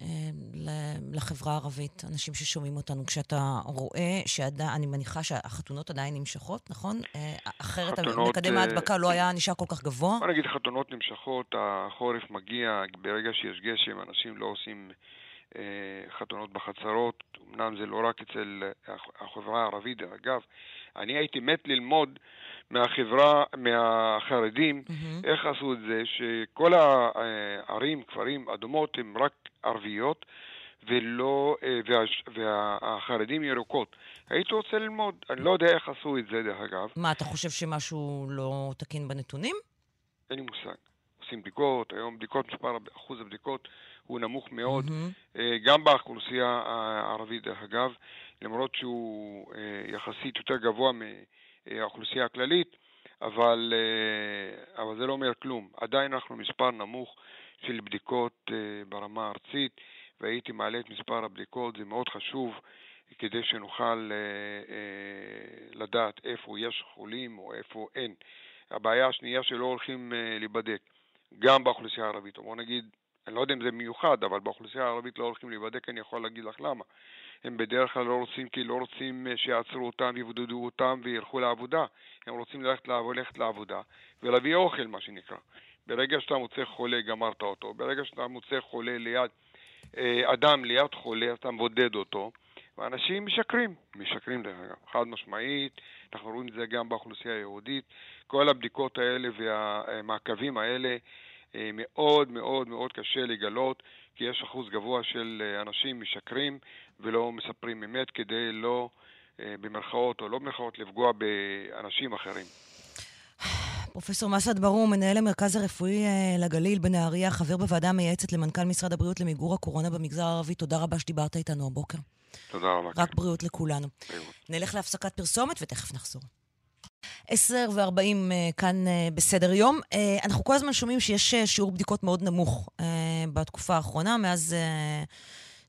אה, לחברה הערבית, אנשים ששומעים אותנו, כשאתה רואה שאני מניחה שהחתונות עדיין נמשכות, נכון? אה, אחרת חתונות, מקדם אה, ההדבקה לא היה נשאר כל כך גבוה? בוא נגיד חתונות נמשכות, החורף מגיע, ברגע שיש גשם, אנשים לא עושים... אה, חתונות בחצרות, אמנם זה לא רק אצל החברה הערבית, אגב, אני הייתי מת ללמוד מהחברה, מהחרדים, mm-hmm. איך עשו את זה, שכל הערים, כפרים אדומות הם רק ערביות, ולא, אה, וה, והחרדים ירוקות. הייתי רוצה ללמוד, אני לא יודע איך עשו את זה דרך אגב. מה, אתה חושב שמשהו לא תקין בנתונים? אין לי מושג. עושים בדיקות, היום בדיקות, מספר אחוז הבדיקות הוא נמוך מאוד, mm-hmm. גם באוכלוסייה הערבית דרך אגב, למרות שהוא אה, יחסית יותר גבוה מהאוכלוסייה הכללית, אבל, אה, אבל זה לא אומר כלום. עדיין אנחנו מספר נמוך של בדיקות ברמה הארצית, והייתי מעלה את מספר הבדיקות, זה מאוד חשוב. כדי שנוכל לדעת איפה יש חולים או איפה אין. הבעיה השנייה שלא הולכים להיבדק, גם באוכלוסייה הערבית, או בוא נגיד אני לא יודע אם זה מיוחד, אבל באוכלוסייה הערבית לא הולכים להיבדק, אני יכול להגיד לך למה. הם בדרך כלל לא רוצים, כי לא רוצים אה, שיעצרו אותם ויבודדו אותם וילכו לעבודה. הם רוצים ללכת, ללכת לעבודה ולהביא אוכל, מה שנקרא. ברגע שאתה מוצא חולה, גמרת אותו. ברגע שאתה מוצא חולה ליד, אה, אדם ליד חולה, אתה מבודד אותו. ואנשים משקרים, משקרים דרך אגב, חד משמעית, אנחנו רואים את זה גם באוכלוסייה היהודית. כל הבדיקות האלה והמעקבים האלה אה, מאוד מאוד מאוד קשה לגלות, כי יש אחוז גבוה של אה, אנשים משקרים ולא מספרים אמת כדי לא, אה, במרכאות או לא במרכאות, לפגוע באנשים אחרים. פרופסור מסעד ברום, מנהל המרכז הרפואי לגליל בנהריה, חבר בוועדה המייעצת למנכ"ל משרד הבריאות למיגור הקורונה במגזר הערבי, תודה רבה שדיברת איתנו הבוקר. תודה רבה. רק בריאות לכולנו. בריאות. נלך להפסקת פרסומת ותכף נחזור. 10 ו-40 uh, כאן uh, בסדר יום. Uh, אנחנו כל הזמן שומעים שיש שיעור בדיקות מאוד נמוך בתקופה האחרונה, מאז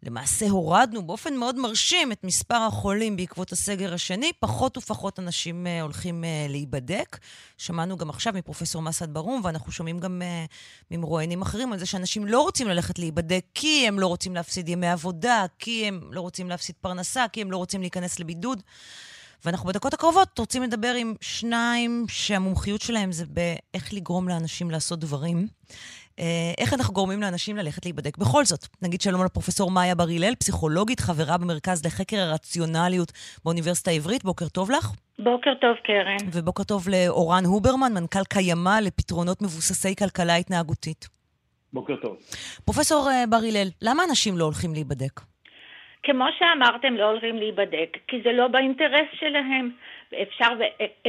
למעשה הורדנו באופן מאוד מרשים את מספר החולים בעקבות הסגר השני. פחות ופחות אנשים הולכים להיבדק. שמענו גם עכשיו מפרופסור מסעד ברום, ואנחנו שומעים גם ממרואיינים אחרים על זה שאנשים לא רוצים ללכת להיבדק כי הם לא רוצים להפסיד ימי עבודה, כי הם לא רוצים להפסיד פרנסה, כי הם לא רוצים להיכנס לבידוד. ואנחנו בדקות הקרובות רוצים לדבר עם שניים שהמומחיות שלהם זה באיך לגרום לאנשים לעשות דברים. אה, איך אנחנו גורמים לאנשים ללכת להיבדק בכל זאת? נגיד שלום לפרופסור מאיה בר הלל, פסיכולוגית, חברה במרכז לחקר הרציונליות באוניברסיטה העברית. בוקר טוב לך. בוקר טוב, קרן. ובוקר טוב לאורן הוברמן, מנכ"ל קיימא לפתרונות מבוססי כלכלה התנהגותית. בוקר טוב. פרופסור אה, בר הלל, למה אנשים לא הולכים להיבדק? כמו שאמרתם, לא הולכים להיבדק, כי זה לא באינטרס שלהם. אפשר,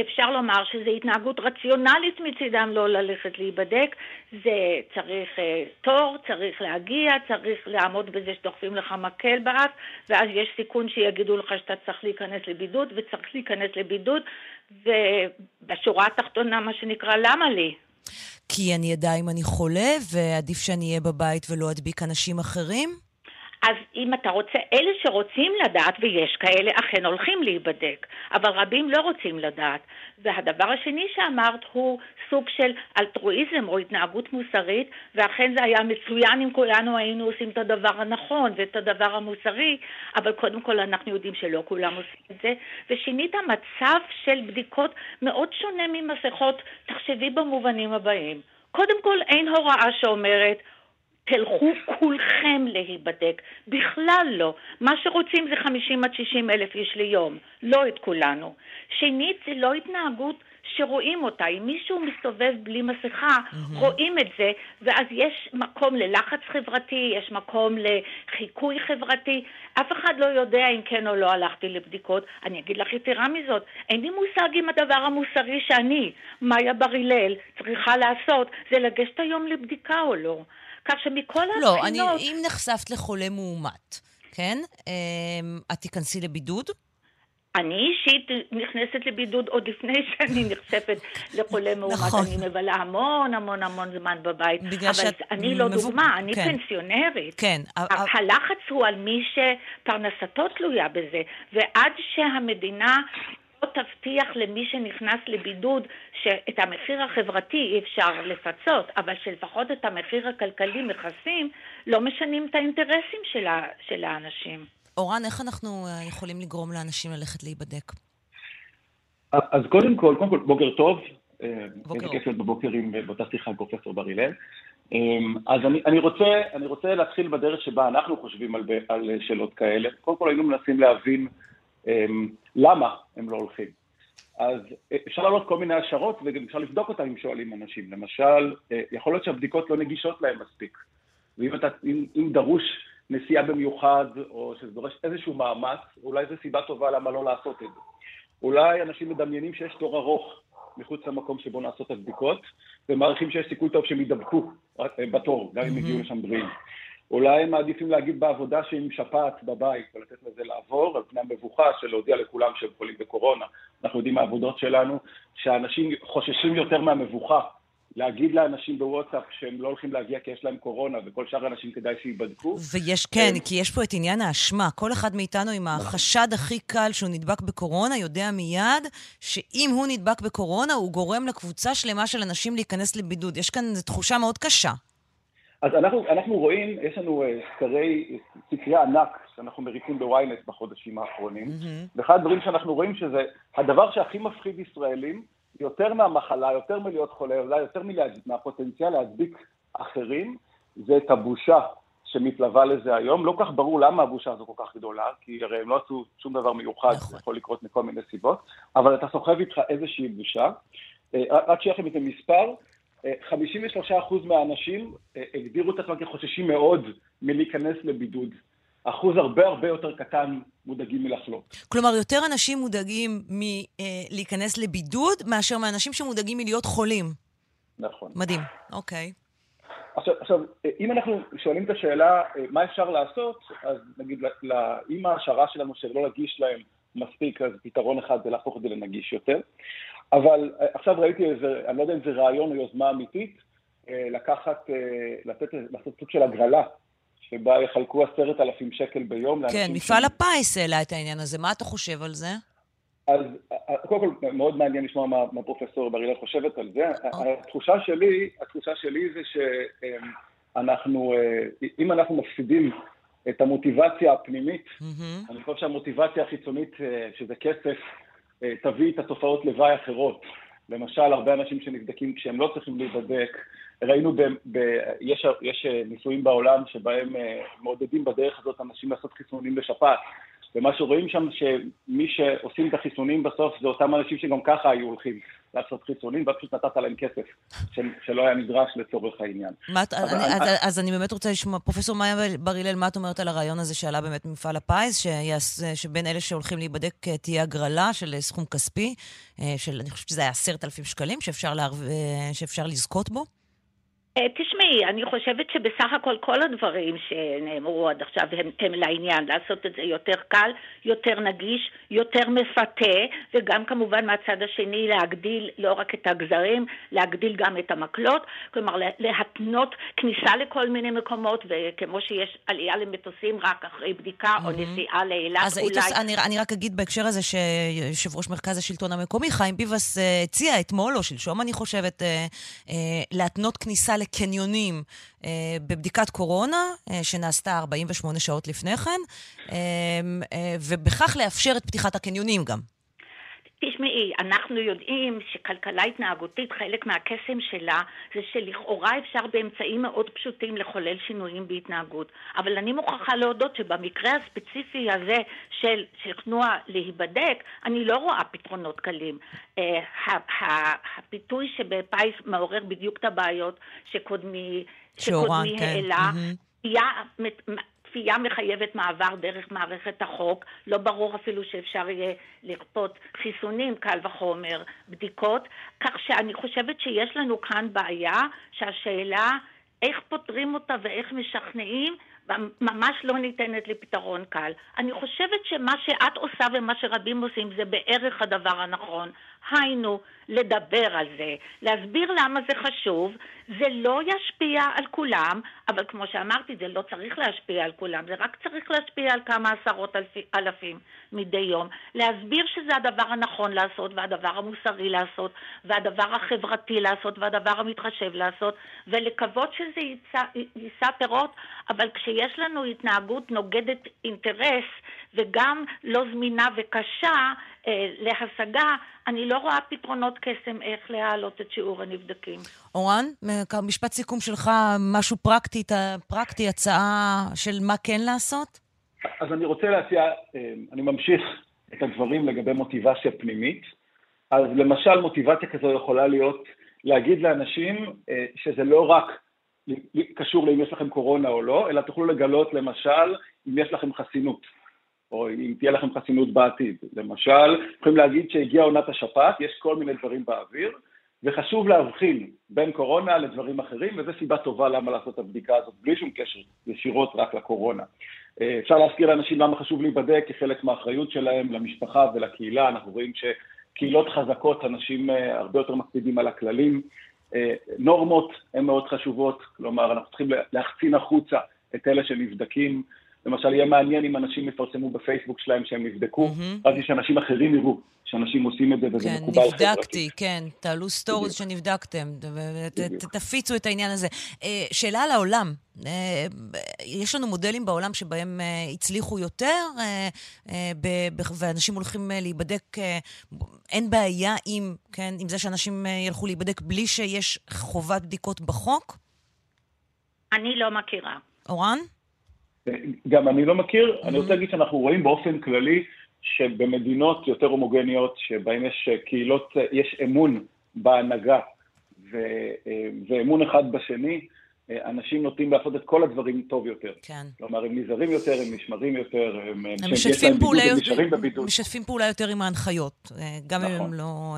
אפשר לומר שזו התנהגות רציונלית מצידם לא ללכת להיבדק. זה צריך uh, תור, צריך להגיע, צריך לעמוד בזה שדוחפים לך מקל באף, ואז יש סיכון שיגידו לך שאתה צריך להיכנס לבידוד, וצריך להיכנס לבידוד, ובשורה התחתונה, מה שנקרא, למה לי? כי אני אדע אם אני חולה, ועדיף שאני אהיה בבית ולא אדביק אנשים אחרים? אז אם אתה רוצה, אלה שרוצים לדעת, ויש כאלה, אכן הולכים להיבדק, אבל רבים לא רוצים לדעת. והדבר השני שאמרת הוא סוג של אלטרואיזם או התנהגות מוסרית, ואכן זה היה מצוין אם כולנו היינו עושים את הדבר הנכון ואת הדבר המוסרי, אבל קודם כל אנחנו יודעים שלא כולם עושים את זה. ושינית מצב של בדיקות מאוד שונה ממסכות, תחשבי במובנים הבאים. קודם כל, אין הוראה שאומרת, תלכו כולכם להיבדק. בכלל לא. מה שרוצים זה 50 עד 60 אלף איש ליום, לא את כולנו. שנית, זה לא התנהגות שרואים אותה. אם מישהו מסתובב בלי מסכה, mm-hmm. רואים את זה, ואז יש מקום ללחץ חברתי, יש מקום לחיקוי חברתי. אף אחד לא יודע אם כן או לא הלכתי לבדיקות. אני אגיד לך יתרה מזאת, אין לי מושג אם הדבר המוסרי שאני, מאיה בר הלל, צריכה לעשות, זה לגשת היום לבדיקה או לא. כך שמכל הבחינות... לא, אני, אם נחשפת לחולה מאומת, כן? אמ, את תיכנסי לבידוד? אני אישית נכנסת לבידוד עוד לפני שאני נחשפת לחולה מאומת. נכון. אני מבלה המון המון המון זמן בבית. בגלל אבל שאת... אני לא מבו... דוגמה, אני כן. פנסיונרית. כן. הלחץ הוא על מי שפרנסתו תלויה בזה, ועד שהמדינה לא תבטיח למי שנכנס לבידוד שאת המחיר החברתי אי אפשר לפצות, אבל שלפחות את המחיר הכלכלי מכסים, לא משנים את האינטרסים של, ה, של האנשים. אורן, איך אנחנו אה, יכולים לגרום לאנשים ללכת להיבדק? אז קודם כל, קודם כל, בוקר טוב. אה, בוקר. איזה כיף להיות בבוקר עם אה, באותה שיחה עם פרופסור בר הלל. אז אני, אני, רוצה, אני רוצה להתחיל בדרך שבה אנחנו חושבים על, על שאלות כאלה. קודם כל היינו מנסים להבין למה הם לא הולכים. אז אפשר לעלות כל מיני השערות וגם אפשר לבדוק אותם אם שואלים אנשים. למשל, יכול להיות שהבדיקות לא נגישות להם מספיק. ואם אתה, אם, אם דרוש נסיעה במיוחד, או שזה דורש איזשהו מאמץ, אולי זו סיבה טובה למה לא לעשות את זה. אולי אנשים מדמיינים שיש תור ארוך מחוץ למקום שבו נעשות הבדיקות, ומעריכים שיש סיכוי טוב שהם יידבקו אה, בתור, גם אם יגיעו לשם בריאים. אולי הם מעדיפים להגיד בעבודה שהם שפעת בבית ולתת לזה לעבור, על פני המבוכה של להודיע לכולם שהם חולים בקורונה. אנחנו יודעים מהעבודות שלנו שאנשים חוששים יותר מהמבוכה. להגיד לאנשים בוואטסאפ שהם לא הולכים להגיע כי יש להם קורונה, וכל שאר האנשים כדאי שייבדקו. ויש, כן, כי יש פה את עניין האשמה. כל אחד מאיתנו עם החשד הכי קל שהוא נדבק בקורונה, יודע מיד שאם הוא נדבק בקורונה, הוא גורם לקבוצה שלמה של אנשים להיכנס לבידוד. יש כאן תחושה מאוד קשה. אז אנחנו, אנחנו רואים, יש לנו אה, סקרי, סקרי ענק שאנחנו מריצים בוויינט בחודשים האחרונים, mm-hmm. ואחד הדברים שאנחנו רואים שזה הדבר שהכי מפחיד ישראלים, יותר מהמחלה, יותר מלהיות חולה, אולי יותר מהפוטנציאל להדביק אחרים, זה את הבושה שמתלווה לזה היום. לא כך ברור למה הבושה הזו כל כך גדולה, כי הרי הם לא עשו שום דבר מיוחד, נכון. זה יכול לקרות מכל מיני סיבות, אבל אתה סוחב איתך איזושהי בושה. אה, רק שיהיה לכם את המספר, 53% מהאנשים אה, הגדירו את עצמם כחוששים מאוד מלהיכנס לבידוד. אחוז הרבה הרבה יותר קטן מודאגים מלחלות. כלומר, יותר אנשים מודאגים מלהיכנס אה, לבידוד מאשר מאנשים שמודאגים מלהיות חולים. נכון. מדהים, אוקיי. עכשיו, עכשיו, אם אנחנו שואלים את השאלה אה, מה אפשר לעשות, אז נגיד, אם ההשערה שלנו שלא נגיש להם מספיק, אז פתרון אחד זה להפוך את זה לנגיש יותר. אבל אה, עכשיו ראיתי איזה, אני לא יודע אם זה רעיון או יוזמה אמיתית, אה, לקחת, אה, לתת, לעשות סוג של הגרלה, שבה יחלקו עשרת אלפים שקל ביום. כן, מפעל ש... הפיס העלה את העניין הזה, מה אתה חושב על זה? אז קודם כל, מאוד מעניין לשמוע מה, מה פרופסור בר אילן חושבת על זה. אוקיי. התחושה שלי, התחושה שלי זה שאנחנו, אם אנחנו מפסידים את המוטיבציה הפנימית, mm-hmm. אני חושב שהמוטיבציה החיצונית, שזה כסף, תביא את התופעות לוואי אחרות. למשל, הרבה אנשים שנבדקים כשהם לא צריכים להיבדק, ראינו, ב, ב, יש, יש ניסויים בעולם שבהם מעודדים בדרך הזאת אנשים לעשות חיסונים לשפעת. ומה שרואים שם, שמי שעושים את החיסונים בסוף זה אותם אנשים שגם ככה היו הולכים לעשות חיסונים, ואת פשוט נתת להם כסף שלא היה נדרש לצורך העניין. אז אני באמת רוצה לשמוע, פרופסור מאיה בר הלל, מה את אומרת על הרעיון הזה שעלה באמת ממפעל הפיס, שבין אלה שהולכים להיבדק אה, תהיה הגרלה של אה, סכום כספי, אה, של, אני חושבת שזה היה עשרת אלפים שקלים, שאפשר לזכות בו? אה, תשמעי, אני חושבת שבסך הכל כל הדברים שנאמרו עד עכשיו הם, הם לעניין, לעשות את זה יותר קל, יותר נגיש, יותר מפתה, וגם כמובן מהצד השני להגדיל לא רק את הגזרים, להגדיל גם את המקלות, כלומר להתנות כניסה לכל מיני מקומות, וכמו שיש עלייה למטוסים רק אחרי בדיקה mm-hmm. או נסיעה לאילת אז אולי... אז אני, אני רק אגיד בהקשר הזה שיושב ראש מרכז השלטון המקומי, חיים ביבס, אה, הציע אתמול או שלשום, אני חושבת, אה, להתנות כניסה לקניונים אה, בבדיקת קורונה, אה, שנעשתה 48 שעות לפני כן, אה, אה, ובכך לאפשר את פתיחת הקניונים גם. תשמעי, אנחנו יודעים שכלכלה התנהגותית, חלק מהקסם שלה זה שלכאורה אפשר באמצעים מאוד פשוטים לחולל שינויים בהתנהגות. אבל אני מוכרחה להודות שבמקרה הספציפי הזה של, של תנועה להיבדק, אני לא רואה פתרונות קלים. Uh, הפיתוי שבפיס מעורר בדיוק את הבעיות שקודמי, שקודמי כן. העלה. כפייה מחייבת מעבר דרך מערכת החוק, לא ברור אפילו שאפשר יהיה לכפות חיסונים, קל וחומר, בדיקות, כך שאני חושבת שיש לנו כאן בעיה שהשאלה איך פותרים אותה ואיך משכנעים ממש לא ניתנת לפתרון קל. אני חושבת שמה שאת עושה ומה שרבים עושים זה בערך הדבר הנכון. היינו, לדבר על זה, להסביר למה זה חשוב, זה לא ישפיע על כולם, אבל כמו שאמרתי, זה לא צריך להשפיע על כולם, זה רק צריך להשפיע על כמה עשרות אלפי, אלפים מדי יום. להסביר שזה הדבר הנכון לעשות, והדבר המוסרי לעשות, והדבר החברתי לעשות, והדבר המתחשב לעשות, ולקוות שזה יישא, יישא פירות, אבל כשיש לנו התנהגות נוגדת אינטרס, וגם לא זמינה וקשה אה, להשגה, אני לא רואה פתרונות קסם איך להעלות את שיעור הנבדקים. אורן, משפט סיכום שלך, משהו פרקטי, פרקטי, הצעה של מה כן לעשות? אז אני רוצה להציע, אה, אני ממשיך את הדברים לגבי מוטיבציה פנימית. אז למשל מוטיבציה כזו יכולה להיות להגיד לאנשים אה, שזה לא רק קשור לאם יש לכם קורונה או לא, אלא תוכלו לגלות למשל אם יש לכם חסינות. או אם תהיה לכם חסינות בעתיד. למשל, יכולים להגיד שהגיעה עונת השפעת, יש כל מיני דברים באוויר, וחשוב להבחין בין קורונה לדברים אחרים, וזו סיבה טובה למה לעשות את הבדיקה הזאת, בלי שום קשר ישירות רק לקורונה. אה, אפשר להזכיר לאנשים למה חשוב להיבדק כחלק מהאחריות שלהם למשפחה ולקהילה, אנחנו רואים שקהילות חזקות, אנשים אה, הרבה יותר מקפידים על הכללים. אה, נורמות הן מאוד חשובות, כלומר, אנחנו צריכים להחצין החוצה את אלה שנבדקים. למשל, יהיה מעניין אם אנשים יפרסמו בפייסבוק שלהם שהם נבדקו, mm-hmm. אז שאנשים אחרים יראו שאנשים עושים את זה וזה כן, מקובל חברתי. כן, נבדקתי, כן, תעלו סטוריז שנבדקתם, תפיצו את העניין הזה. אה, שאלה על העולם. אה, יש לנו מודלים בעולם שבהם אה, הצליחו יותר, ואנשים הולכים להיבדק, אין בעיה עם, כן, עם זה שאנשים ילכו להיבדק בלי שיש חובת בדיקות בחוק? אני לא מכירה. אורן? גם אני לא מכיר, mm-hmm. אני רוצה להגיד שאנחנו רואים באופן כללי שבמדינות יותר הומוגניות, שבהן יש קהילות, יש אמון בהנהגה ו, ואמון אחד בשני, אנשים נוטים לעשות את כל הדברים טוב יותר. כן. כלומר, הם נזהרים יותר, הם נשמרים יותר, הם, הם משתפים פעולה, יותר, משתפים פעולה יותר עם ההנחיות, גם נכון. אם הם לא...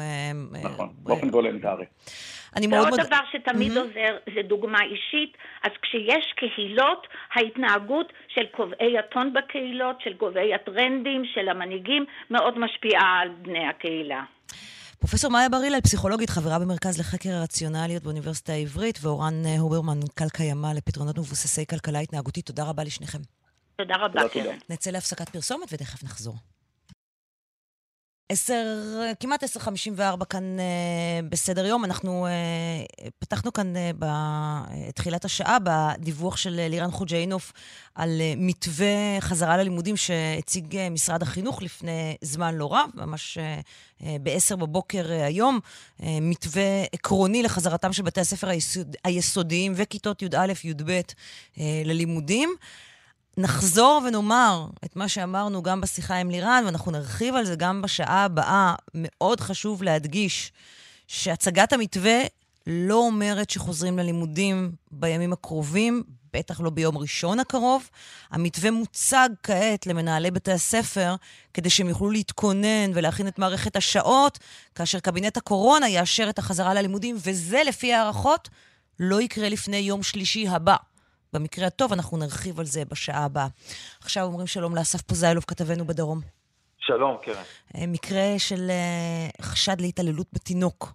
נכון, באופן וולנטרי. אני מאוד... ועוד דבר שתמיד mm-hmm. עוזר זה דוגמה אישית, אז כשיש קהילות, ההתנהגות של קובעי הטון בקהילות, של קובעי הטרנדים, של המנהיגים, מאוד משפיעה על בני הקהילה. פרופסור מאיה בר הלל, פסיכולוגית, חברה במרכז לחקר הרציונליות באוניברסיטה העברית, ואורן אה, הוברמן, מנכ"ל קיימא לפתרונות מבוססי כלכלה התנהגותית. תודה רבה לשניכם. תודה רבה. נצא להפסקת פרסומת ותכף נחזור. עשר, כמעט 10.54 כאן אה, בסדר יום. אנחנו אה, פתחנו כאן אה, בתחילת השעה בדיווח של אה, לירן חוג'יינוף על אה, מתווה חזרה ללימודים שהציג אה, משרד החינוך לפני זמן לא רב, ממש אה, אה, ב-10 בבוקר אה, היום. אה, מתווה עקרוני לחזרתם של בתי הספר היסוד, היסודיים וכיתות י"א-י"ב אה, ללימודים. נחזור ונאמר את מה שאמרנו גם בשיחה עם לירן, ואנחנו נרחיב על זה גם בשעה הבאה. מאוד חשוב להדגיש שהצגת המתווה לא אומרת שחוזרים ללימודים בימים הקרובים, בטח לא ביום ראשון הקרוב. המתווה מוצג כעת למנהלי בתי הספר כדי שהם יוכלו להתכונן ולהכין את מערכת השעות, כאשר קבינט הקורונה יאשר את החזרה ללימודים, וזה, לפי הערכות, לא יקרה לפני יום שלישי הבא. במקרה הטוב, אנחנו נרחיב על זה בשעה הבאה. עכשיו אומרים שלום לאסף פוזיילוב, כתבנו בדרום. שלום, קרן. אה, מקרה של אה, חשד להתעללות בתינוק.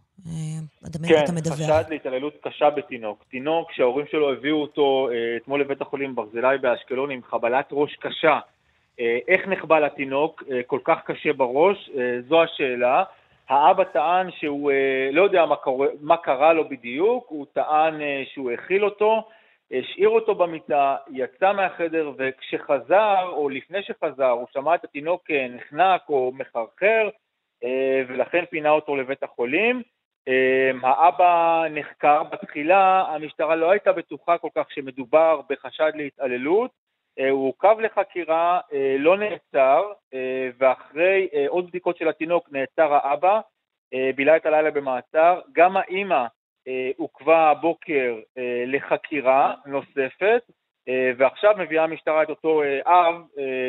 אדמי, אה, כן, חשד להתעללות קשה בתינוק. תינוק שההורים שלו הביאו אותו אתמול לבית החולים ברזילי באשקלון עם חבלת ראש קשה. איך נחבל התינוק כל כך קשה בראש? זו השאלה. האבא טען שהוא לא יודע מה קרה, מה קרה לו בדיוק, הוא טען שהוא הכיל אותו. השאיר אותו במיטה, יצא מהחדר, וכשחזר, או לפני שחזר, הוא שמע את התינוק אה, נחנק או מחרחר, אה, ולכן פינה אותו לבית החולים. אה, האבא נחקר בתחילה, המשטרה לא הייתה בטוחה כל כך שמדובר בחשד להתעללות, הוא עוכב לחקירה, לא נעצר, ואחרי עוד בדיקות של התינוק נעצר האבא, בילה את הלילה במעצר. גם האימא עוכבה הבוקר אה, לחקירה נוספת, אה, ועכשיו מביאה המשטרה את אותו אב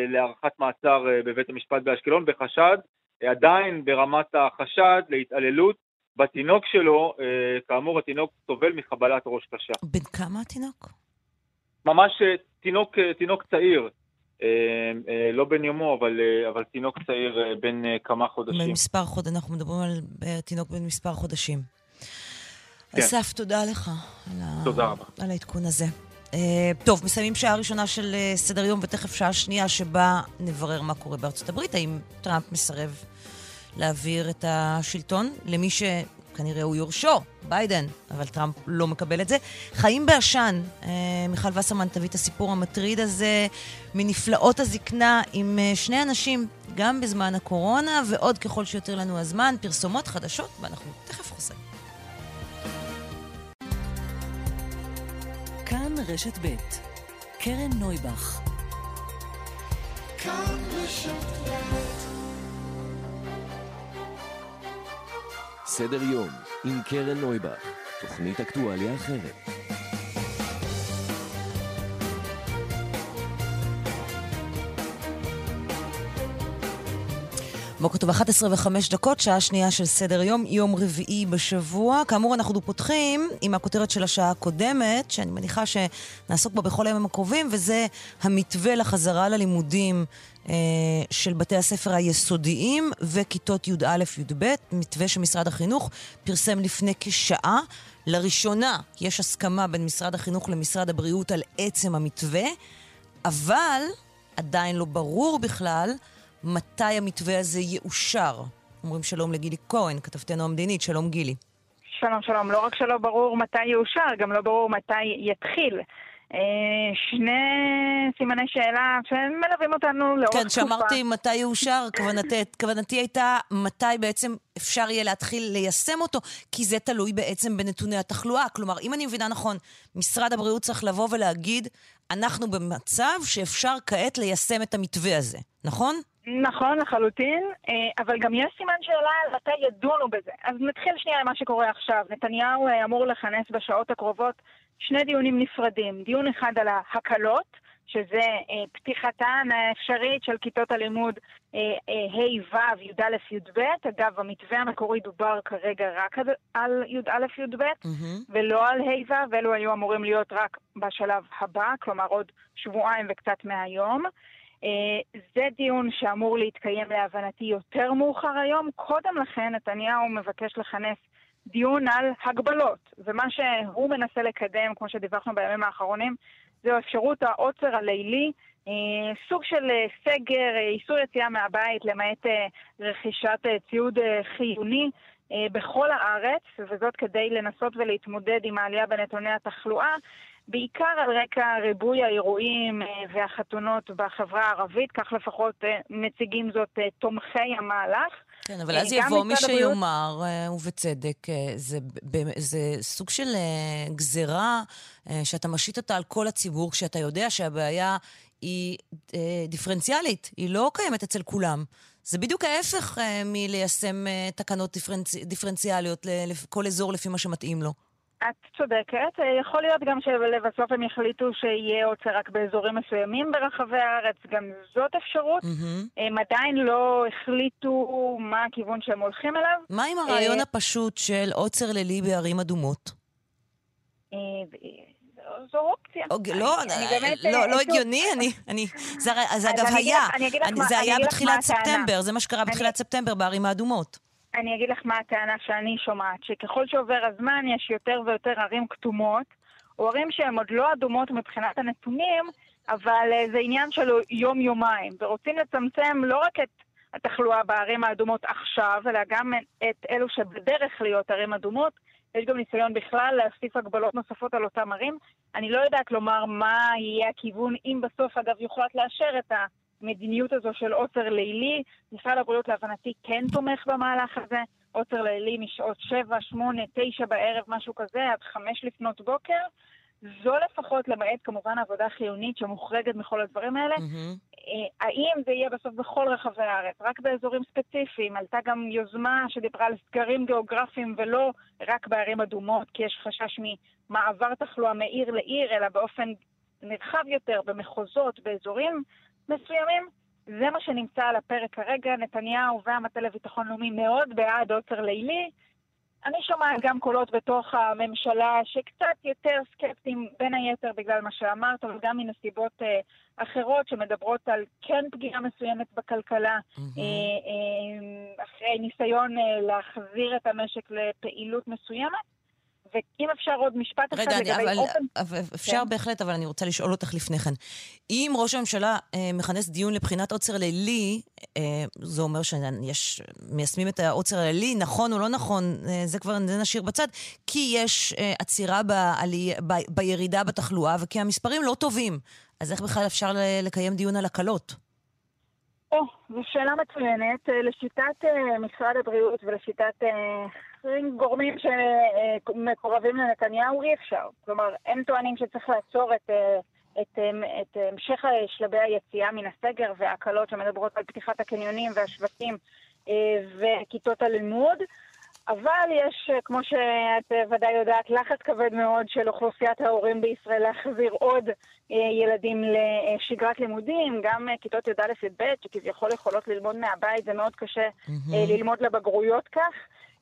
להארכת מעצר בבית המשפט באשקלון בחשד, עדיין ברמת החשד להתעללות בתינוק שלו, כאמור התינוק סובל מחבלת ראש קשה. בן כמה התינוק? ממש תינוק, תינוק צעיר, לא בן יומו, אבל, אבל תינוק צעיר בן כמה חודשים. במספר חודשים, אנחנו מדברים על תינוק בן מספר חודשים. כן. אסף, תודה לך תודה רבה. על העדכון הזה. Uh, טוב, מסיימים שעה ראשונה של uh, סדר יום, ותכף שעה שנייה שבה נברר מה קורה בארצות הברית. האם טראמפ מסרב להעביר את השלטון למי שכנראה הוא יורשו, ביידן, אבל טראמפ לא מקבל את זה. חיים בעשן, uh, מיכל וסרמן תביא את הסיפור המטריד הזה מנפלאות הזקנה עם uh, שני אנשים, גם בזמן הקורונה, ועוד ככל שיותר לנו הזמן, פרסומות חדשות, ואנחנו תכף חוזרים. כאן רשת ב' קרן נויבך סדר יום עם קרן נויבך, תוכנית אקטואליה אחרת. בוקר טוב, 11 ו-5 דקות, שעה שנייה של סדר יום, יום רביעי בשבוע. כאמור, אנחנו פותחים עם הכותרת של השעה הקודמת, שאני מניחה שנעסוק בה בכל הימים הקרובים, וזה המתווה לחזרה ללימודים אה, של בתי הספר היסודיים וכיתות י"א-י"ב, מתווה שמשרד החינוך פרסם לפני כשעה. לראשונה יש הסכמה בין משרד החינוך למשרד הבריאות על עצם המתווה, אבל עדיין לא ברור בכלל מתי המתווה הזה יאושר. אומרים שלום לגילי כהן, כתבתנו המדינית, שלום גילי. שלום, שלום. לא רק שלא ברור מתי יאושר, גם לא ברור מתי יתחיל. אה, שני סימני שאלה שמלווים אותנו לאורך כן, תקופה. כן, שאמרתי מתי יאושר, כוונתי, כוונתי הייתה מתי בעצם אפשר יהיה להתחיל ליישם אותו, כי זה תלוי בעצם בנתוני התחלואה. כלומר, אם אני מבינה נכון, משרד הבריאות צריך לבוא ולהגיד, אנחנו במצב שאפשר כעת ליישם את המתווה הזה, נכון? נכון, לחלוטין, אה, אבל גם יש סימן שאלה על מתי ידונו בזה. אז נתחיל שנייה למה שקורה עכשיו. נתניהו אה, אמור לכנס בשעות הקרובות שני דיונים נפרדים. דיון אחד על ההקלות, שזה אה, פתיחתן האפשרית של כיתות הלימוד ה', ו', י"א, י"ב. אגב, במתווה המקורי דובר כרגע רק על י"א, י"ב, mm-hmm. ולא על ה', ו', ואלו היו אמורים להיות רק בשלב הבא, כלומר עוד שבועיים וקצת מהיום. אה, זה דיון שאמור להתקיים להבנתי יותר מאוחר היום. קודם לכן, נתניהו מבקש לכנס דיון על הגבלות, ומה שהוא מנסה לקדם, כמו שדיווחנו בימים האחרונים, זו אפשרות העוצר הלילי סוג של סגר, איסור יציאה מהבית למעט רכישת ציוד חיוני בכל הארץ, וזאת כדי לנסות ולהתמודד עם העלייה בנתוני התחלואה. בעיקר על רקע ריבוי האירועים והחתונות בחברה הערבית, כך לפחות מציגים זאת תומכי המהלך. כן, אבל אז יבוא מי שיאמר, ובצדק, זה, זה סוג של גזרה שאתה משית אותה על כל הציבור, כשאתה יודע שהבעיה היא דיפרנציאלית, היא לא קיימת אצל כולם. זה בדיוק ההפך מליישם תקנות דיפרנצ... דיפרנציאליות לכל אזור לפי מה שמתאים לו. את צודקת. יכול להיות גם שלבסוף הם יחליטו שיהיה עוצר רק באזורים מסוימים ברחבי הארץ, גם זאת אפשרות. Mm-hmm. הם עדיין לא החליטו מה הכיוון שהם הולכים אליו. מה עם הרעיון הפשוט של עוצר לילי בערים אדומות? זו אופציה. לא, לא, לא הגיוני, אני... זה אגב היה. זה היה בתחילת ספטמבר, זה מה שקרה בתחילת ספטמבר בערים האדומות. אני אגיד לך מה הטענה שאני שומעת, שככל שעובר הזמן יש יותר ויותר ערים כתומות, או ערים שהן עוד לא אדומות מבחינת הנתונים, אבל זה עניין של יום-יומיים, ורוצים לצמצם לא רק את התחלואה בערים האדומות עכשיו, אלא גם את אלו שבדרך להיות ערים אדומות. יש גם ניסיון בכלל להוסיף הגבלות נוספות על אותם ערים. אני לא יודעת לומר מה יהיה הכיוון, אם בסוף, אגב, יוחלט לאשר את ה... המדיניות הזו של עוצר לילי. משרד הבריאות להבנתי כן תומך במהלך הזה. עוצר לילי משעות 7, 8, 9 בערב, משהו כזה, עד 5 לפנות בוקר. זו לפחות, למעט כמובן עבודה חיונית שמוחרגת מכל הדברים האלה. Mm-hmm. האם זה יהיה בסוף בכל רחבי הארץ, רק באזורים ספציפיים? עלתה גם יוזמה שדיברה על סגרים גיאוגרפיים ולא רק בערים אדומות, כי יש חשש ממעבר תחלואה מעיר לעיר, אלא באופן נרחב יותר, במחוזות, באזורים מסוימים. זה מה שנמצא על הפרק כרגע. נתניהו והמטה לביטחון לאומי מאוד בעד עוצר לילי. אני שומעת גם קולות בתוך הממשלה שקצת יותר סקפטיים, בין היתר בגלל מה שאמרת, אבל גם מנסיבות אה, אחרות שמדברות על כן פגיעה מסוימת בכלכלה, mm-hmm. אה, אה, אחרי ניסיון אה, להחזיר את המשק לפעילות מסוימת. ואם אפשר עוד משפט אחד לגבי אבל, אופן... רגע, אפשר כן. בהחלט, אבל אני רוצה לשאול אותך לפני כן. אם ראש הממשלה אה, מכנס דיון לבחינת עוצר לילי, אה, זה אומר שיש, מיישמים את העוצר הלילי, נכון או לא נכון, אה, זה כבר זה נשאיר בצד, כי יש אה, עצירה בעלי, ב, בירידה בתחלואה וכי המספרים לא טובים. אז איך בכלל אפשר לקיים דיון על הקלות? או, זו שאלה מצוינת. אה, לשיטת אה, משרד הבריאות ולשיטת אה, גורמים שמקורבים לנתניהו אי אפשר. כלומר, הם טוענים שצריך לעצור את, את, את המשך שלבי היציאה מן הסגר וההקלות שמדברות על פתיחת הקניונים והשווקים וכיתות הלימוד. אבל יש, כמו שאת ודאי יודעת, לחץ כבד מאוד של אוכלוסיית ההורים בישראל להחזיר עוד ילדים לשגרת לימודים, גם כיתות י"א-י"ב, שכביכול יכולות ללמוד מהבית, זה מאוד קשה mm-hmm. ללמוד לבגרויות כך.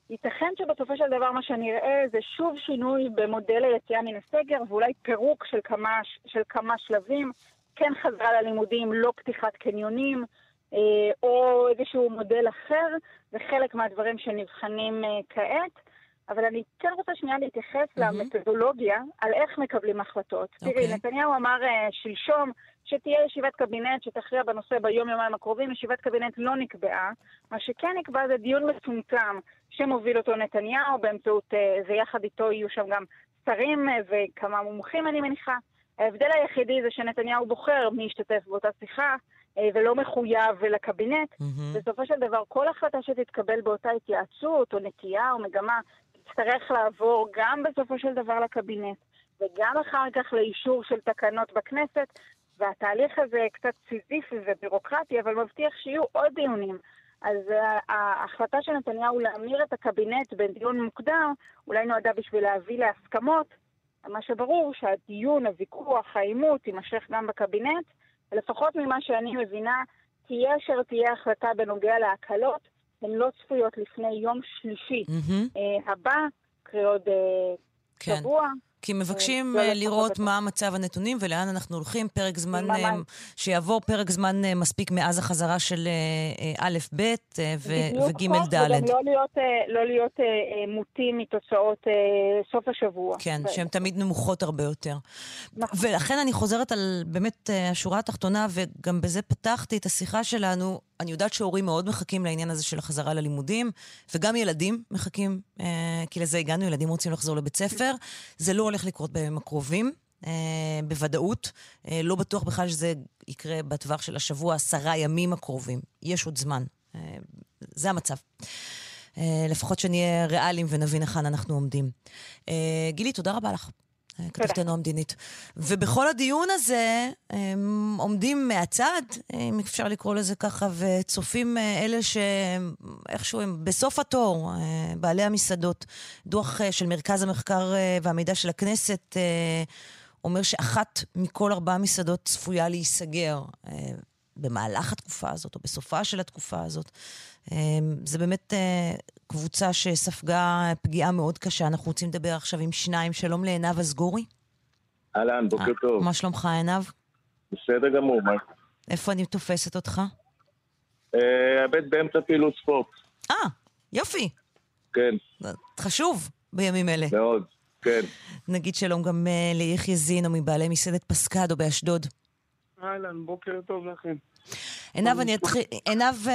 ייתכן שבסופו של דבר מה שנראה זה שוב שינוי במודל היציאה מן הסגר ואולי פירוק של כמה, של כמה שלבים, כן חזרה ללימודים, לא פתיחת קניונים, אה, או איזשהו מודל אחר, זה חלק מהדברים שנבחנים אה, כעת. אבל אני כן רוצה שנייה להתייחס mm-hmm. למתודולוגיה, על איך מקבלים החלטות. Okay. תראי, אוקיי. נתניהו אמר uh, שלשום שתהיה ישיבת קבינט שתכריע בנושא ביום-יומיים הקרובים, ישיבת קבינט לא נקבעה. מה שכן נקבע זה דיון מצומצם שמוביל אותו נתניהו, באמצעות, uh, ויחד איתו יהיו שם גם שרים uh, וכמה מומחים, אני מניחה. ההבדל היחידי זה שנתניהו בוחר מי ישתתף באותה שיחה, ולא מחויב לקבינט. Mm-hmm. בסופו של דבר, כל החלטה שתתקבל באותה התייעצות, או נטייה, או מגמה, תצטרך לעבור גם בסופו של דבר לקבינט, וגם אחר כך לאישור של תקנות בכנסת, והתהליך הזה קצת סיזיפי ובירוקרטי, אבל מבטיח שיהיו עוד דיונים. אז ההחלטה של נתניהו להמיר את הקבינט בדיון מוקדם, אולי נועדה בשביל להביא להסכמות. מה שברור שהדיון, הוויכוח, העימות, יימשך גם בקבינט, ולפחות ממה שאני מבינה, תהיה אשר תהיה החלטה בנוגע להקלות, הן לא צפויות לפני יום שלישי mm-hmm. הבא, קרי עוד uh, כן. שבוע. כי מבקשים uh, לראות מה מצב הנתונים ולאן אנחנו הולכים, פרק זמן, uh, שיעבור פרק זמן uh, מספיק מאז החזרה של א', ב' וג', ד'. וגם לא להיות, לא להיות מוטים מתוצאות סוף השבוע. כן. שהן תמיד נמוכות הרבה יותר. נכון. ולכן אני חוזרת על באמת השורה התחתונה, וגם בזה פתחתי את השיחה שלנו. אני יודעת שהורים מאוד מחכים לעניין הזה של החזרה ללימודים, וגם ילדים מחכים, אה, כי לזה הגענו, ילדים רוצים לחזור לבית ספר. זה לא הולך לקרות בימים הקרובים. אה, בוודאות. אה, לא בטוח בכלל שזה יקרה בטווח של השבוע, עשרה ימים הקרובים. יש עוד זמן. אה, זה המצב. לפחות שנהיה ריאליים ונבין היכן אנחנו עומדים. גילי, תודה רבה לך. כתבתנו המדינית. ובכל הדיון הזה הם עומדים מהצד, אם אפשר לקרוא לזה ככה, וצופים אה, אלה שאיכשהו הם בסוף התור, אה, בעלי המסעדות. דוח אה, של מרכז המחקר והמידע של הכנסת אומר שאחת מכל ארבעה מסעדות צפויה להיסגר במהלך התקופה הזאת, או בסופה של התקופה הזאת. זה באמת קבוצה שספגה פגיעה מאוד קשה. אנחנו רוצים לדבר עכשיו עם שניים. שלום לעינב אזגורי. אהלן, בוקר 아, טוב. מה שלומך, עינב? בסדר גמור, מה? איפה אני תופסת אותך? האמת אה, באמצע פעילות ספורט. אה, יופי. כן. חשוב בימים אלה. מאוד, כן. נגיד שלום גם ליחיא זינו מבעלי מסעדת פסקדו באשדוד. אהלן, בוקר טוב לכם. עינב, אני אתחיל, עינב, אה,